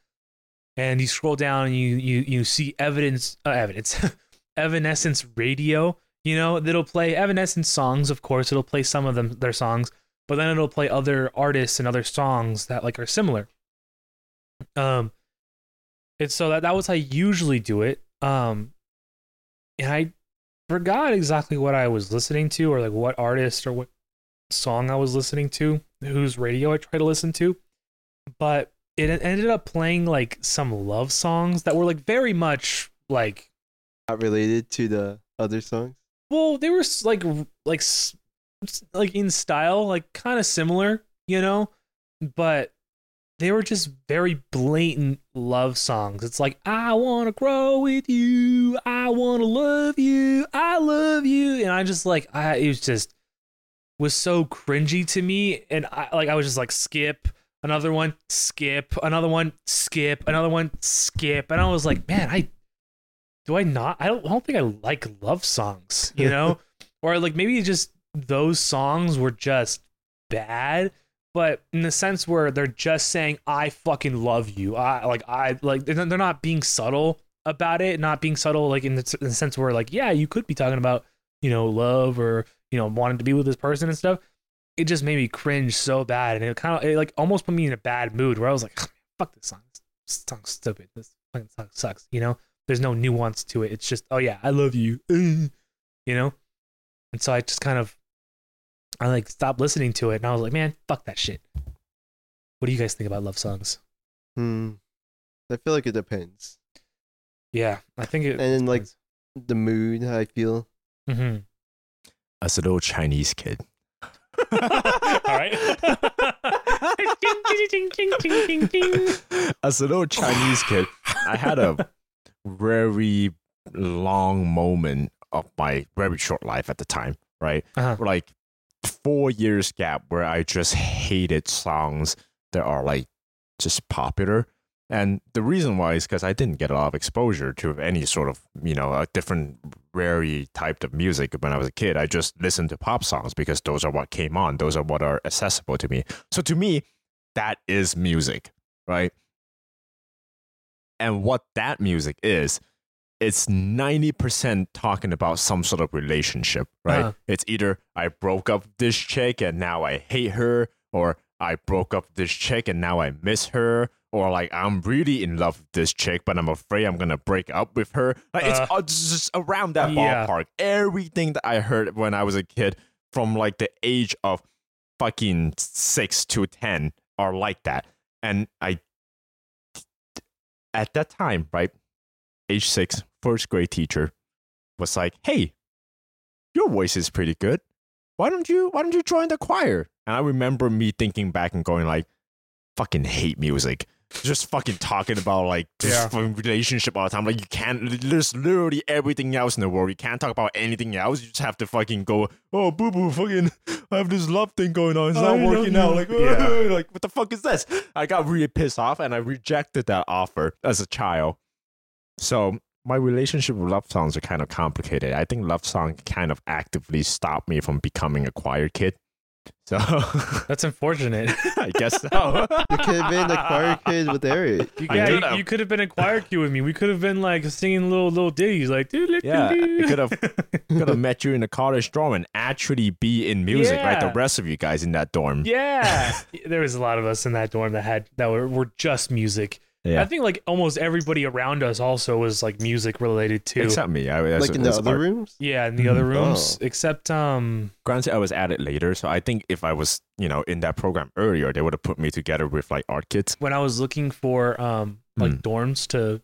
[SPEAKER 1] And you scroll down and you you you see evidence uh, evidence [LAUGHS] Evanescence radio. You know, that'll play Evanescence songs, of course. It'll play some of them their songs, but then it'll play other artists and other songs that like are similar. Um, and so that that was how I usually do it. Um, and I forgot exactly what I was listening to or like what artist or what song I was listening to, whose radio I tried to listen to, but it ended up playing like some love songs that were like very much like
[SPEAKER 2] Not related to the other songs.
[SPEAKER 1] well they were like like like in style like kind of similar you know but they were just very blatant love songs. It's like i want to grow with you. I want to love you. I love you. And i just like i it was just was so cringy to me. And i like i was just like skip. Another one. Skip. Another one. Skip. Another one. Skip. And i was like man i do I not? I don't. I don't think I like love songs. You [LAUGHS] know, or like maybe just those songs were just bad, but in the sense where they're just saying "I fucking love you." I like I like they're not being subtle about it, not being subtle like in the, in the sense where like yeah, you could be talking about you know love or you know wanting to be with this person and stuff. It just made me cringe so bad, and it kind of it like almost put me in a bad mood where I was like, "Fuck this song. This song's stupid. This fucking song sucks." You know there's no nuance to it. It's just, oh yeah, I love you, [LAUGHS] you know. and so I just kind of I like stopped listening to it, and I was like, man, fuck that shit. What do you guys think about love songs?
[SPEAKER 2] Hmm. I feel like it depends.
[SPEAKER 1] Yeah, I think it.
[SPEAKER 2] And then, like, The mood, how I feel.
[SPEAKER 1] hmm
[SPEAKER 3] As a little Chinese kid. [LAUGHS]
[SPEAKER 1] all right. [LAUGHS]
[SPEAKER 3] As a little Chinese kid, I had a very long moment of my very short life at the time, right?
[SPEAKER 1] Uh-huh.
[SPEAKER 3] Like four years gap where I just hated songs that are like just popular. And the reason why is because I didn't get a lot of exposure to any sort of, you know, a different very type of music when I was a kid. I just listened to pop songs because those are what came on. Those are what are accessible to me. So to me, that is music, right? And what that music is, it's 90% talking about some sort of relationship, right?
[SPEAKER 1] Uh-huh.
[SPEAKER 3] It's either I broke up this chick and now I hate her, or I broke up this chick and now I miss her, or like I'm really in love with this chick, but I'm afraid I'm gonna break up with her. Like it's
[SPEAKER 1] Uh,
[SPEAKER 3] uh, just around that
[SPEAKER 1] yeah.
[SPEAKER 3] ballpark. Everything that I heard when I was a kid from like the age of fucking six to 10 are like that. And I, at that time, right, age six, first grade teacher was like, hey, your voice is pretty good. Why don't you, why don't you join the choir? And I remember me thinking back and going like, fucking hate music. Just fucking talking about like
[SPEAKER 1] Yeah.
[SPEAKER 3] fucking relationship all the time. Like you can't. There's literally everything else in the world. You can't talk about anything else. You just have to fucking go. Oh, boo boo, fucking. I have this love thing going on. It's not
[SPEAKER 1] love
[SPEAKER 3] working out. Like,
[SPEAKER 1] Yeah. [LAUGHS]
[SPEAKER 3] like what the fuck is this? I got really pissed off and I rejected that offer as a child. So my relationship with love songs are kind of complicated. I think love song kind of actively stopped me from becoming a choir kid. So [LAUGHS]
[SPEAKER 1] That's unfortunate.
[SPEAKER 3] I guess so. [LAUGHS]
[SPEAKER 2] You could have been the choir kid with Eric.
[SPEAKER 1] You, yeah,
[SPEAKER 3] could
[SPEAKER 1] you,
[SPEAKER 3] have.
[SPEAKER 1] you could have been in choir kid with me. We could have been like singing little little ditties, like
[SPEAKER 3] Yeah, I could have could have met you in the college dorm and actually be in music, right? The rest of you guys in that dorm.
[SPEAKER 1] Yeah, [LAUGHS] there was a lot of us in that dorm that had that were, were just music.
[SPEAKER 3] Yeah.
[SPEAKER 1] I think like almost everybody around us also was like music related too.
[SPEAKER 3] Except me. I, that's,
[SPEAKER 2] Like in the other
[SPEAKER 3] art.
[SPEAKER 2] rooms?
[SPEAKER 1] yeah, in the other
[SPEAKER 3] Mhm.
[SPEAKER 1] rooms,
[SPEAKER 2] Oh.
[SPEAKER 1] except um,
[SPEAKER 3] Granted, I was at it later, so I think if I was, you know, in that program earlier, they would have put me together with like art kids.
[SPEAKER 1] when I was looking for um like
[SPEAKER 3] Hmm.
[SPEAKER 1] dorms to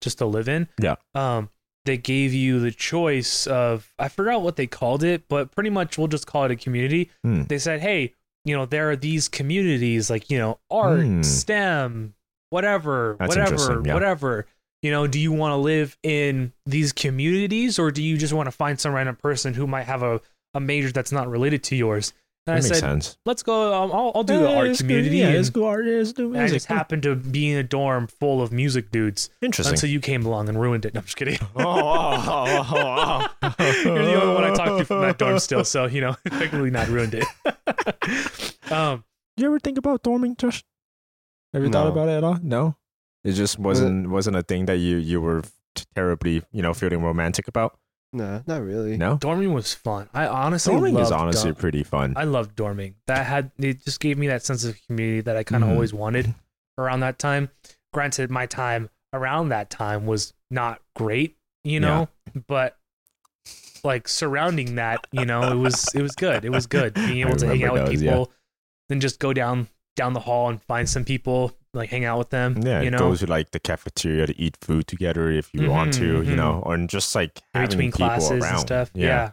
[SPEAKER 1] just to live in.
[SPEAKER 3] Yeah.
[SPEAKER 1] Um, they gave you the choice of I forgot what they called it, but pretty much we'll just call it a community.
[SPEAKER 3] Hmm.
[SPEAKER 1] They said, hey, you know, there are these communities like you know art,
[SPEAKER 3] Hmm.
[SPEAKER 1] STEM, whatever,
[SPEAKER 3] That's
[SPEAKER 1] whatever,
[SPEAKER 3] yeah.
[SPEAKER 1] whatever. You know, do you want to live in these communities or do you just want to find some random person who might have a, a major that's not related to yours? And
[SPEAKER 3] That
[SPEAKER 1] I
[SPEAKER 3] makes
[SPEAKER 1] said,
[SPEAKER 3] sense.
[SPEAKER 1] let's go. Um, I'll, I'll do the art community.
[SPEAKER 3] Yeah, let's go art. Let's do
[SPEAKER 1] and I just happened to be in a dorm full of music dudes
[SPEAKER 3] Interesting.
[SPEAKER 1] until you came along and ruined it. No, I'm just kidding.
[SPEAKER 3] oh, oh, oh, oh, oh.
[SPEAKER 1] You're the only one I talked to from that dorm still, so you know, [LAUGHS] technically not ruined it. [LAUGHS] um,
[SPEAKER 3] You ever think about dorming, Josh? Have you thought about it at all? No. It just wasn't wasn't a thing that you you were terribly you know feeling romantic about.
[SPEAKER 2] Nah, not really.
[SPEAKER 3] No.
[SPEAKER 1] dorming was fun. I honestly
[SPEAKER 3] Dorming is honestly
[SPEAKER 1] dorm-
[SPEAKER 3] pretty fun.
[SPEAKER 1] I loved dorming. That had it just gave me that sense of community that I kind of
[SPEAKER 3] Mhm.
[SPEAKER 1] always wanted [LAUGHS] around that time. Granted, my time around that time was not great, you know, but like surrounding that, you know, it was it was good. It was good being [LAUGHS] able to hang
[SPEAKER 3] remember
[SPEAKER 1] out with
[SPEAKER 3] those, yeah.
[SPEAKER 1] people, then just go down down the hall and find some people, like hang out with them.
[SPEAKER 3] Yeah,
[SPEAKER 1] you know,
[SPEAKER 3] go to like the cafeteria to eat food together if you want to,
[SPEAKER 1] Mhm,
[SPEAKER 3] you know, or just like
[SPEAKER 1] in
[SPEAKER 3] having
[SPEAKER 1] between
[SPEAKER 3] people
[SPEAKER 1] classes
[SPEAKER 3] around.
[SPEAKER 1] and stuff. Yeah.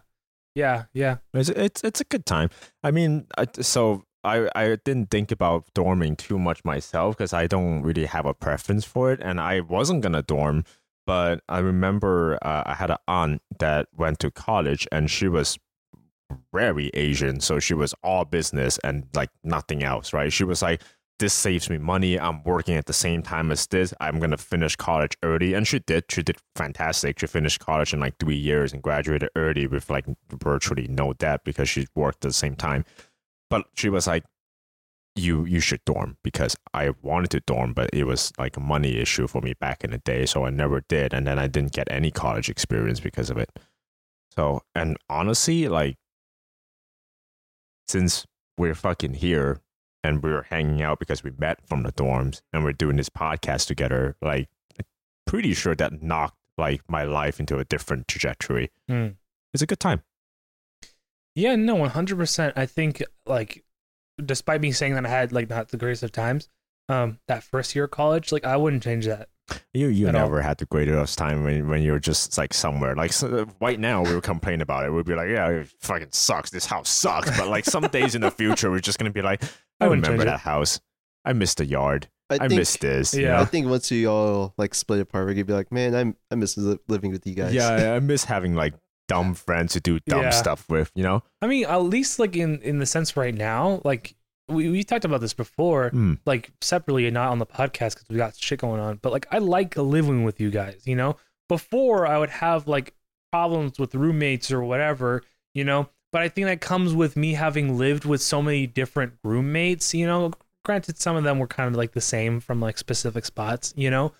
[SPEAKER 1] yeah, yeah,
[SPEAKER 3] It's it's it's a good time. I mean, I, so I I didn't think about dorming too much myself because I don't really have a preference for it, and I wasn't gonna dorm. But I remember uh, I had an aunt that went to college, and she was very Asian, so she was all business and like nothing else, right? She was like. This saves me money. I'm working at the same time as this. I'm gonna finish college early, and she did. She did fantastic. She finished college in like three years and graduated early with like virtually no debt because she worked at the same time. But she was like, "You you should dorm because I wanted to dorm, but it was like a money issue for me back in the day, so I never did, and then I didn't get any college experience because of it. So, and honestly, like, since we're fucking here and we're hanging out because we met from the dorms and we're doing this podcast together, like, pretty sure that knocked like my life into a different trajectory.
[SPEAKER 1] Hmm.
[SPEAKER 3] It's a good time.
[SPEAKER 1] Yeah, no, one hundred percent. I think like, despite me saying that I had like not the greatest of times, um, that first year of college, like I wouldn't change that.
[SPEAKER 3] You you
[SPEAKER 1] At all.
[SPEAKER 3] never had the greatest time when, when you're just like somewhere like so, right now we were complain about it we'd be like yeah it fucking sucks this house sucks but like some days in the future we're just gonna be like I,
[SPEAKER 1] I
[SPEAKER 3] remember
[SPEAKER 1] change
[SPEAKER 3] that house I missed the yard
[SPEAKER 2] I
[SPEAKER 3] I,
[SPEAKER 2] think,
[SPEAKER 3] miss this you
[SPEAKER 1] Yeah.
[SPEAKER 3] know?
[SPEAKER 2] I think once we all like split apart, we could be like, man, I'm I miss li- living with you guys.
[SPEAKER 3] yeah [LAUGHS] I- I miss having like dumb friends to do dumb
[SPEAKER 1] Yeah.
[SPEAKER 3] stuff with you know
[SPEAKER 1] I mean, at least like in in the sense right now, like we we talked about this before,
[SPEAKER 3] Mm.
[SPEAKER 1] like separately and not on the podcast because we got shit going on. But like I like living with you guys. You know, before I would have like problems with roommates or whatever. You know, but I think that comes with me having lived with so many different roommates. You know, granted some of them were kind of like the same from like specific spots. You know.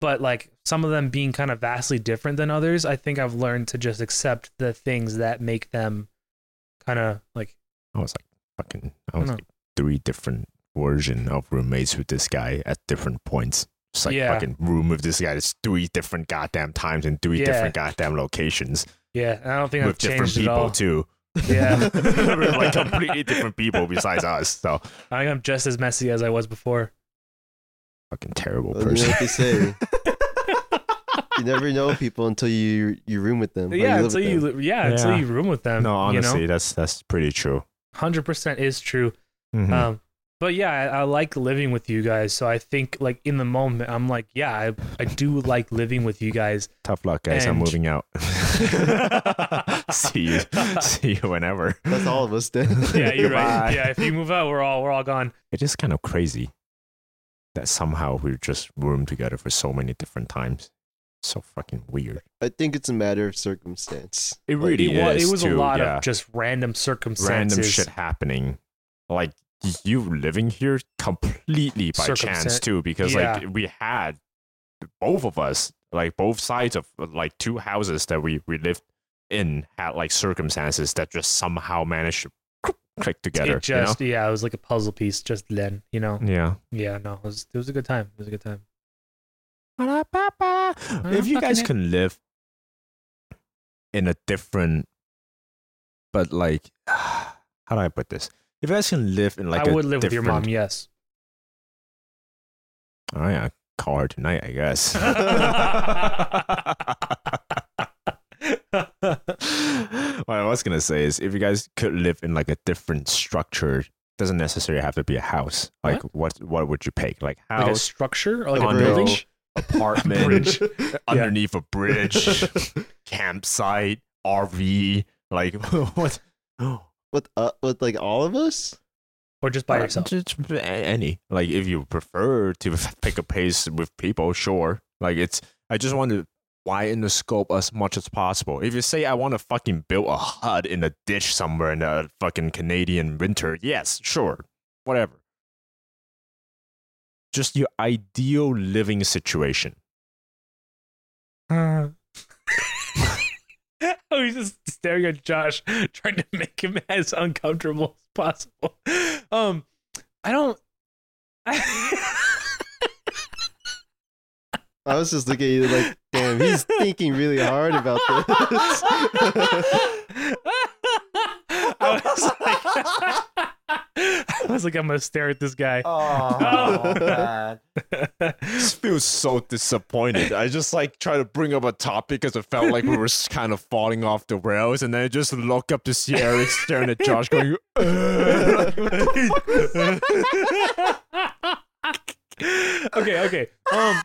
[SPEAKER 1] But like some of them being kind of vastly different than others, I think I've learned to just accept the things that make them kind of like
[SPEAKER 3] I was like fucking I
[SPEAKER 1] I
[SPEAKER 3] was
[SPEAKER 1] know.
[SPEAKER 3] like three different version of roommates with this guy at different points It's like
[SPEAKER 1] Yeah.
[SPEAKER 3] fucking room with this guy It's three different goddamn times in three
[SPEAKER 1] Yeah.
[SPEAKER 3] different goddamn locations
[SPEAKER 1] Yeah, I don't think
[SPEAKER 3] with
[SPEAKER 1] I've
[SPEAKER 3] different
[SPEAKER 1] changed at
[SPEAKER 3] people
[SPEAKER 1] all.
[SPEAKER 3] too
[SPEAKER 1] Yeah, [LAUGHS]
[SPEAKER 3] like completely different people besides us. So
[SPEAKER 1] I think I'm just as messy as I was before.
[SPEAKER 3] fucking terrible
[SPEAKER 2] Well, you know
[SPEAKER 3] person.
[SPEAKER 2] what they say. [LAUGHS] you never know people until you you room with them.
[SPEAKER 1] yeah,
[SPEAKER 2] live
[SPEAKER 1] until
[SPEAKER 2] with
[SPEAKER 1] you
[SPEAKER 2] them.
[SPEAKER 1] li- yeah, until you room with them.
[SPEAKER 3] no, honestly,
[SPEAKER 1] you
[SPEAKER 3] that's that's pretty true.
[SPEAKER 1] hundred percent is true.
[SPEAKER 3] Mhm.
[SPEAKER 1] Um, but yeah, I, I like living with you guys. So I think like in the moment, I'm like, yeah, I, I do like living with you guys.
[SPEAKER 3] Tough luck, guys. I'm moving out. [LAUGHS] see you, [LAUGHS] see you whenever.
[SPEAKER 2] That's all of us then. [LAUGHS]
[SPEAKER 1] Yeah, you're
[SPEAKER 3] Goodbye.
[SPEAKER 1] right. Yeah, if you move out, we're all we're all gone.
[SPEAKER 3] It is kind of crazy that somehow we're just roomed together for so many different times. So fucking weird.
[SPEAKER 2] I think it's a matter of circumstance.
[SPEAKER 3] It
[SPEAKER 2] Like,
[SPEAKER 3] really
[SPEAKER 1] it, wa-
[SPEAKER 3] is
[SPEAKER 1] it was
[SPEAKER 3] too,
[SPEAKER 1] a lot
[SPEAKER 3] yeah.
[SPEAKER 1] of just random circumstances.
[SPEAKER 3] random shit happening. Like y- you living here completely by chance too, because
[SPEAKER 1] Yeah.
[SPEAKER 3] like we had both of us, like both sides of like two houses that we we lived in had like circumstances that just somehow managed to click together.
[SPEAKER 1] It just yeah, it was like a puzzle piece. Just then, you know.
[SPEAKER 3] you know?
[SPEAKER 1] Yeah, no, it was it was a good time. It was a good time.
[SPEAKER 3] If you guys can live in a different, but like, [SIGHS] how do I put this? If you guys can live in like
[SPEAKER 1] I
[SPEAKER 3] a
[SPEAKER 1] would live with your mom. Yes.
[SPEAKER 3] Oh yeah, call her tonight, I guess. [LAUGHS] what I was gonna say is, if you guys could live in like a different structure, doesn't necessarily have to be a house. Like, what what, would you pick? Like
[SPEAKER 1] like a
[SPEAKER 3] house,
[SPEAKER 1] structure or like
[SPEAKER 3] condo,
[SPEAKER 1] a building. [LAUGHS]
[SPEAKER 3] apartment,
[SPEAKER 1] Bridge. [LAUGHS]
[SPEAKER 3] underneath a bridge, campsite, RV. Like what? [GASPS] [GASPS] [GASPS]
[SPEAKER 2] with uh, with like all of us.
[SPEAKER 1] or just by
[SPEAKER 3] Uh,
[SPEAKER 1] yourself.
[SPEAKER 3] Just any. Like if you prefer to [LAUGHS] pick a pace with people, sure. Like it's. I just want to widen the scope as much as possible. If you say I want to fucking build a hut in a ditch somewhere in the fucking Canadian winter, yes, sure, whatever. Just your ideal living situation. [LAUGHS]
[SPEAKER 1] oh, he's just staring at Josh, [LAUGHS] trying to make him [LAUGHS] as uncomfortable as possible. Um, I don't.
[SPEAKER 2] I was just looking at you like, damn, he's thinking really hard about this.
[SPEAKER 1] I was like, I was like, I'm gonna stare at this guy.
[SPEAKER 3] Oh, [LAUGHS] God! [LAUGHS] just feel so disappointed. I just like try to bring up a topic because it felt like we were s- kind of falling off the rails, and then I just look up to see Eric staring at Josh, going, [LAUGHS]
[SPEAKER 1] okay, okay. Um,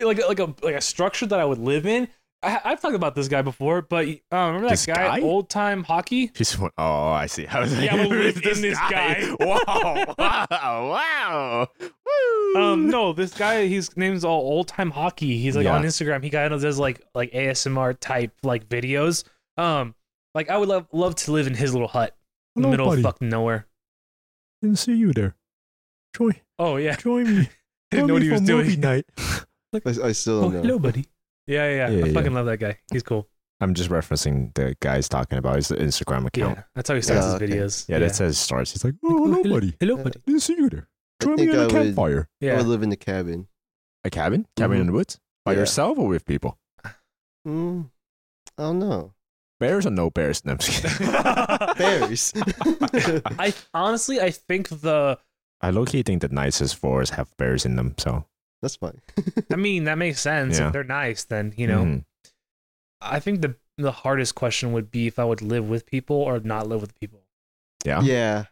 [SPEAKER 1] like like a like a structure that I would live in. I, I've talked about this guy before, but um, remember that
[SPEAKER 3] This
[SPEAKER 1] guy,
[SPEAKER 3] guy?
[SPEAKER 1] old time hockey?
[SPEAKER 3] He's one, oh, I see. [LAUGHS] I was like,
[SPEAKER 1] Yeah, I'm live [LAUGHS] in this guy." [LAUGHS]
[SPEAKER 3] wow, wow, wow. Woo.
[SPEAKER 1] Um, no, this guy, his name's all old time hockey. He's like
[SPEAKER 3] Yeah.
[SPEAKER 1] on Instagram. He kind of does like like ASMR type like videos. Um, like I would love love to live in his little hut in the middle
[SPEAKER 3] buddy.
[SPEAKER 1] of fucking nowhere.
[SPEAKER 3] Didn't see you there. Join,
[SPEAKER 1] Oh yeah,
[SPEAKER 3] join me.
[SPEAKER 1] I didn't know what he was doing.
[SPEAKER 3] night.
[SPEAKER 2] I, I still
[SPEAKER 1] Oh,
[SPEAKER 2] don't know.
[SPEAKER 1] hello, buddy. Yeah, yeah, yeah.
[SPEAKER 3] Yeah,
[SPEAKER 1] I
[SPEAKER 3] yeah.
[SPEAKER 1] fucking love that guy. He's cool.
[SPEAKER 3] I'm just referencing the guy's talking about his Instagram account.
[SPEAKER 1] Yeah, that's how he starts
[SPEAKER 2] Yeah,
[SPEAKER 1] his
[SPEAKER 2] okay.
[SPEAKER 1] videos.
[SPEAKER 3] Yeah, that says starts. He's like, oh, hello, buddy.
[SPEAKER 1] Hello,
[SPEAKER 2] Yeah.
[SPEAKER 1] buddy.
[SPEAKER 3] Didn't see you there. Join me
[SPEAKER 2] think
[SPEAKER 3] at
[SPEAKER 2] I
[SPEAKER 3] a
[SPEAKER 2] would-
[SPEAKER 3] campfire.
[SPEAKER 2] I
[SPEAKER 1] Yeah.
[SPEAKER 2] would live in the cabin.
[SPEAKER 3] A cabin? Cabin
[SPEAKER 2] Mhm.
[SPEAKER 3] in the woods? By
[SPEAKER 2] Yeah.
[SPEAKER 3] yourself or with people?
[SPEAKER 2] Mm, I don't know.
[SPEAKER 3] Bears or no bears? No, I'm just kidding. [LAUGHS]
[SPEAKER 2] Bears.
[SPEAKER 1] I honestly, I think the.
[SPEAKER 3] I low key think the nicest forests have bears in them. So
[SPEAKER 2] That's fine.
[SPEAKER 1] I mean, that makes sense.
[SPEAKER 3] Yeah.
[SPEAKER 1] If they're nice, then you know.
[SPEAKER 3] Mhm.
[SPEAKER 1] I think the the hardest question would be if I would live with people or not live with people.
[SPEAKER 3] yeah.
[SPEAKER 2] Yeah.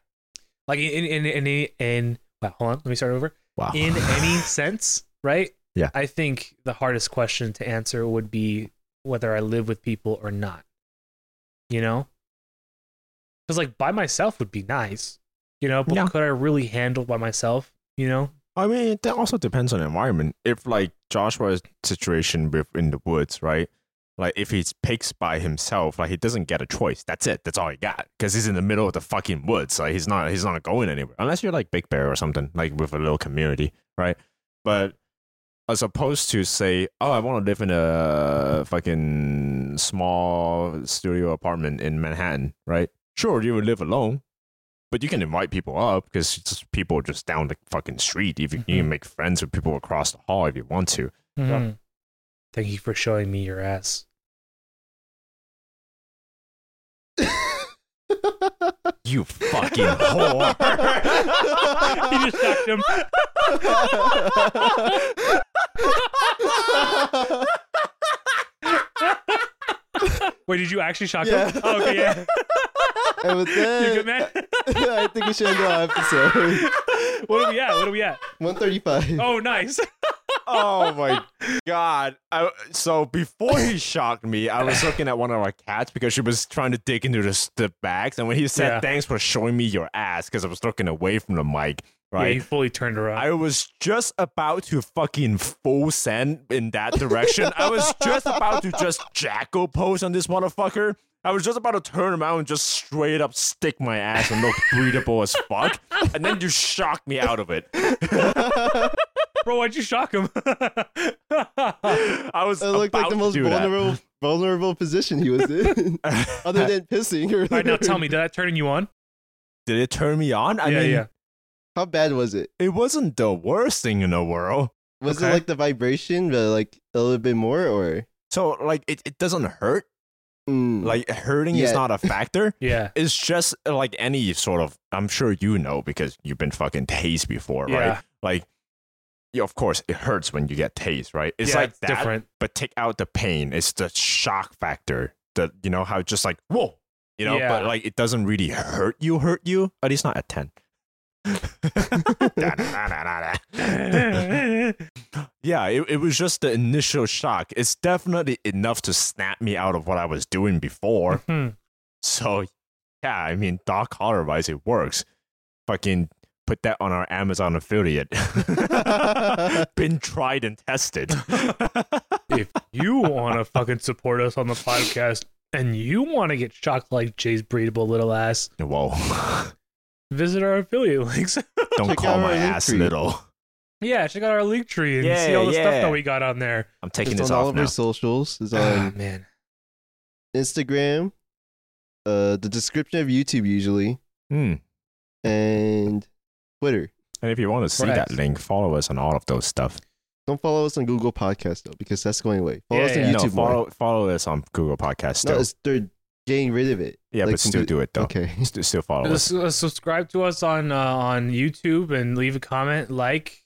[SPEAKER 1] Like in in in in, in wow, hold on, let me start over.
[SPEAKER 3] Wow.
[SPEAKER 1] In [LAUGHS] any sense, right?
[SPEAKER 3] Yeah.
[SPEAKER 1] I think the hardest question to answer would be whether I live with people or not. You know? Because like by myself would be nice, you know, but
[SPEAKER 3] Yeah.
[SPEAKER 1] could I really handle by myself? You know?
[SPEAKER 3] I mean, that also depends on the environment. If like Joshua's situation with in the woods, right? Like if he picks by himself, like he doesn't get a choice. That's it. That's all he got. Because he's in the middle of the fucking woods. Like he's not he's not going anywhere. Unless you're like Big Bear or something, like with a little community, right? But as opposed to say, oh, I want to live in a fucking small studio apartment in Manhattan, right? Sure, you would live alone, but you can invite people up because just people just down the fucking street. If you, you can make friends with people across the hall if you want to.
[SPEAKER 1] Mhm. Thank you for showing me your ass. [LAUGHS]
[SPEAKER 3] You fucking whore. [LAUGHS]
[SPEAKER 1] you just shocked him. [LAUGHS] Wait, did you actually shock
[SPEAKER 2] Yeah.
[SPEAKER 1] him? Oh, okay, yeah.
[SPEAKER 2] And [LAUGHS] with
[SPEAKER 1] You good, man? [LAUGHS]
[SPEAKER 2] I think we should end our episode. [LAUGHS]
[SPEAKER 1] what are we at? What are we at?
[SPEAKER 2] 135.
[SPEAKER 1] Oh, nice.
[SPEAKER 3] oh my god. I, so before he shocked me, I was looking at one of our cats because she was trying to dig into the, the bags. And when he said,
[SPEAKER 1] Yeah.
[SPEAKER 3] thanks for showing me your ass, because I was looking away from the mic,
[SPEAKER 1] Yeah,
[SPEAKER 3] right?
[SPEAKER 1] he fully turned around.
[SPEAKER 3] I was just about to fucking full send in that direction. I was just about to just Jack-O pose on this motherfucker. I was just about to turn around and just straight up stick my ass and look breathable as fuck. And then you shocked me out of it. [LAUGHS]
[SPEAKER 1] Bro, why'd you shock him?
[SPEAKER 3] I was
[SPEAKER 2] It looked like the most
[SPEAKER 3] do that.
[SPEAKER 2] vulnerable vulnerable position he was in. [LAUGHS] Other than pissing. Or
[SPEAKER 1] All right, now tell me, did that turn you on?
[SPEAKER 3] Did it turn me on? I
[SPEAKER 1] yeah,
[SPEAKER 3] mean,
[SPEAKER 1] yeah.
[SPEAKER 2] How bad was it?
[SPEAKER 3] it wasn't the worst thing in the world.
[SPEAKER 2] Was
[SPEAKER 1] Okay.
[SPEAKER 2] it like the vibration, but like a little bit more, or
[SPEAKER 3] So, like, it, it doesn't hurt.
[SPEAKER 2] Mm.
[SPEAKER 3] Like, hurting
[SPEAKER 2] Yeah.
[SPEAKER 3] is not a factor. [LAUGHS]
[SPEAKER 1] Yeah.
[SPEAKER 3] It's just like any sort of. I'm sure you know because you've been fucking tased before,
[SPEAKER 1] Yeah.
[SPEAKER 3] right? Like, yeah, of course, it hurts when you get tased, right? It's
[SPEAKER 1] Yeah,
[SPEAKER 3] like
[SPEAKER 1] it's
[SPEAKER 3] that,
[SPEAKER 1] different.
[SPEAKER 3] but take out the pain. It's the shock factor. The you know how just like whoa, you know,
[SPEAKER 1] Yeah.
[SPEAKER 3] but like it doesn't really hurt you, hurt you. At least not at ten. [LAUGHS] [LAUGHS] yeah, it, it was just the initial shock. It's definitely enough to snap me out of what I was doing before.
[SPEAKER 1] Hmm.
[SPEAKER 3] So, yeah, I mean, dog collar wise, it works. Fucking put that on our Amazon affiliate. [LAUGHS] Been tried and tested. [LAUGHS]
[SPEAKER 1] if you want to fucking support us on the podcast and you want to get shocked like Jay's breedable little ass,
[SPEAKER 3] Whoa.
[SPEAKER 1] visit our affiliate links.
[SPEAKER 3] Don't
[SPEAKER 2] Check
[SPEAKER 3] call my ass little.
[SPEAKER 1] Yeah, check out our link tree and
[SPEAKER 3] Yeah,
[SPEAKER 1] see all the stuff that we got on there.
[SPEAKER 3] I'm taking
[SPEAKER 2] it's
[SPEAKER 3] this
[SPEAKER 2] on all
[SPEAKER 3] off
[SPEAKER 2] of
[SPEAKER 3] now.
[SPEAKER 2] our socials. It's
[SPEAKER 1] Ah,
[SPEAKER 2] on
[SPEAKER 1] man.
[SPEAKER 2] Instagram, uh, the description of YouTube usually,
[SPEAKER 3] Hmm.
[SPEAKER 2] and Twitter.
[SPEAKER 3] And if you want to see
[SPEAKER 1] Correct.
[SPEAKER 3] that link, follow us on all of those stuff.
[SPEAKER 2] Don't follow us on Google Podcast though, because that's going away. Follow
[SPEAKER 1] Yeah,
[SPEAKER 2] us on
[SPEAKER 1] yeah.
[SPEAKER 3] No,
[SPEAKER 2] YouTube more.
[SPEAKER 3] follow, follow us on Google Podcast still.
[SPEAKER 2] No, it's, they're getting rid of it.
[SPEAKER 3] yeah,
[SPEAKER 2] like
[SPEAKER 3] but still
[SPEAKER 2] complete-
[SPEAKER 3] do it though.
[SPEAKER 2] Okay.
[SPEAKER 3] Still, still follow us.
[SPEAKER 1] Just, uh, subscribe to us on uh, on YouTube and leave a comment, like,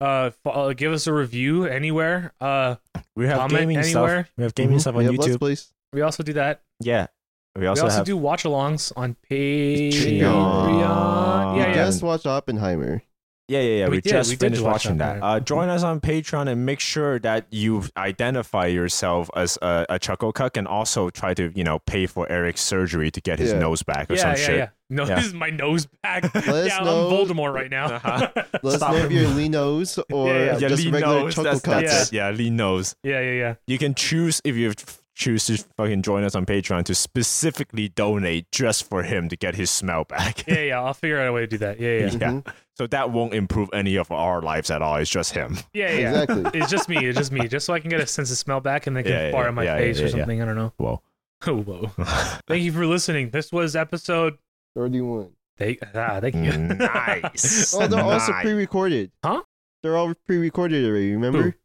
[SPEAKER 1] uh, fo- uh, give us a review anywhere. Uh,
[SPEAKER 3] We have
[SPEAKER 1] comment
[SPEAKER 3] gaming
[SPEAKER 1] anywhere.
[SPEAKER 3] stuff. We have gaming
[SPEAKER 2] Mhm.
[SPEAKER 3] stuff
[SPEAKER 2] We
[SPEAKER 3] on
[SPEAKER 2] have Let's
[SPEAKER 3] YouTube.
[SPEAKER 2] Plays.
[SPEAKER 1] we also do that.
[SPEAKER 3] Yeah. We
[SPEAKER 1] We
[SPEAKER 3] also,
[SPEAKER 1] also,
[SPEAKER 3] have
[SPEAKER 1] do watch-alongs on Patreon.
[SPEAKER 3] Patreon.
[SPEAKER 1] Yeah, yeah.
[SPEAKER 2] just watched Oppenheimer.
[SPEAKER 3] Yeah, yeah, yeah.
[SPEAKER 1] We
[SPEAKER 3] We,
[SPEAKER 1] did,
[SPEAKER 3] just
[SPEAKER 1] we
[SPEAKER 3] finished
[SPEAKER 1] watch
[SPEAKER 3] watching
[SPEAKER 1] that
[SPEAKER 3] that. Uh, join us on Patreon and make sure that you identify yourself as a, a chuckle cuck and also try to, you know, pay for Eric's surgery to get his
[SPEAKER 2] Yeah.
[SPEAKER 3] nose back or
[SPEAKER 1] Yeah,
[SPEAKER 3] some
[SPEAKER 1] yeah,
[SPEAKER 3] shit.
[SPEAKER 1] yeah. No,
[SPEAKER 3] Yeah.
[SPEAKER 1] this is my nose back. [LAUGHS]
[SPEAKER 2] us
[SPEAKER 1] yeah,
[SPEAKER 2] know-
[SPEAKER 1] I'm Voldemort right now.
[SPEAKER 3] Uh-huh. [LAUGHS]
[SPEAKER 2] Let us
[SPEAKER 3] Stop
[SPEAKER 2] know if
[SPEAKER 3] him.
[SPEAKER 2] you're Lee Nose or
[SPEAKER 1] Yeah, yeah.
[SPEAKER 3] Yeah,
[SPEAKER 2] just
[SPEAKER 3] Lee
[SPEAKER 2] regular
[SPEAKER 3] knows.
[SPEAKER 2] chuckle
[SPEAKER 3] That's, that's
[SPEAKER 2] cuts.
[SPEAKER 3] it. Yeah, Lee knows.
[SPEAKER 1] yeah, yeah, yeah.
[SPEAKER 3] You can choose if you choose to fucking join us on Patreon to specifically donate just for him to get his smell back.
[SPEAKER 1] Yeah, yeah. I'll figure out a way to do that. Yeah, yeah.
[SPEAKER 3] Yeah.
[SPEAKER 2] Mhm.
[SPEAKER 3] So that won't improve any of our lives at all. It's just him.
[SPEAKER 1] Yeah, yeah.
[SPEAKER 2] Exactly.
[SPEAKER 1] It's just me. It's just me. Just so I can get a sense of smell back and they can
[SPEAKER 3] Yeah, yeah,
[SPEAKER 1] fart in my
[SPEAKER 3] yeah,
[SPEAKER 1] face
[SPEAKER 3] yeah,
[SPEAKER 1] or
[SPEAKER 3] yeah.
[SPEAKER 1] something. I don't know.
[SPEAKER 3] Whoa.
[SPEAKER 1] Oh, [LAUGHS] whoa. [LAUGHS] Thank you for listening. This was episode.
[SPEAKER 2] 31.
[SPEAKER 1] Thank, ah, thank you. [LAUGHS]
[SPEAKER 3] nice.
[SPEAKER 2] Oh, they're also pre-recorded.
[SPEAKER 1] Huh?
[SPEAKER 2] They're all pre-recorded already. Remember?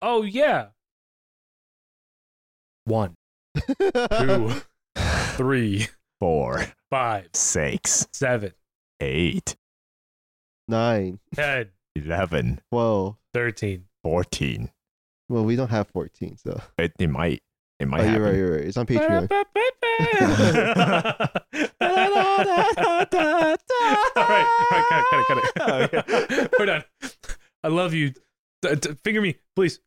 [SPEAKER 1] oh, yeah. One, two, [LAUGHS] three,
[SPEAKER 3] four,
[SPEAKER 1] five,
[SPEAKER 3] six,
[SPEAKER 1] seven,
[SPEAKER 3] eight,
[SPEAKER 2] Nine,
[SPEAKER 1] ten,
[SPEAKER 3] eleven,
[SPEAKER 2] twelve.
[SPEAKER 1] thirteen.
[SPEAKER 3] fourteen.
[SPEAKER 2] Well, we don't have 14, so.
[SPEAKER 3] It, it might. It might
[SPEAKER 2] Oh, you're right, you're right. It's on Patreon. [LAUGHS] [LAUGHS]
[SPEAKER 1] all right, all right, cut it, cut it, cut it. We're done. I love you. D- d- finger me, please.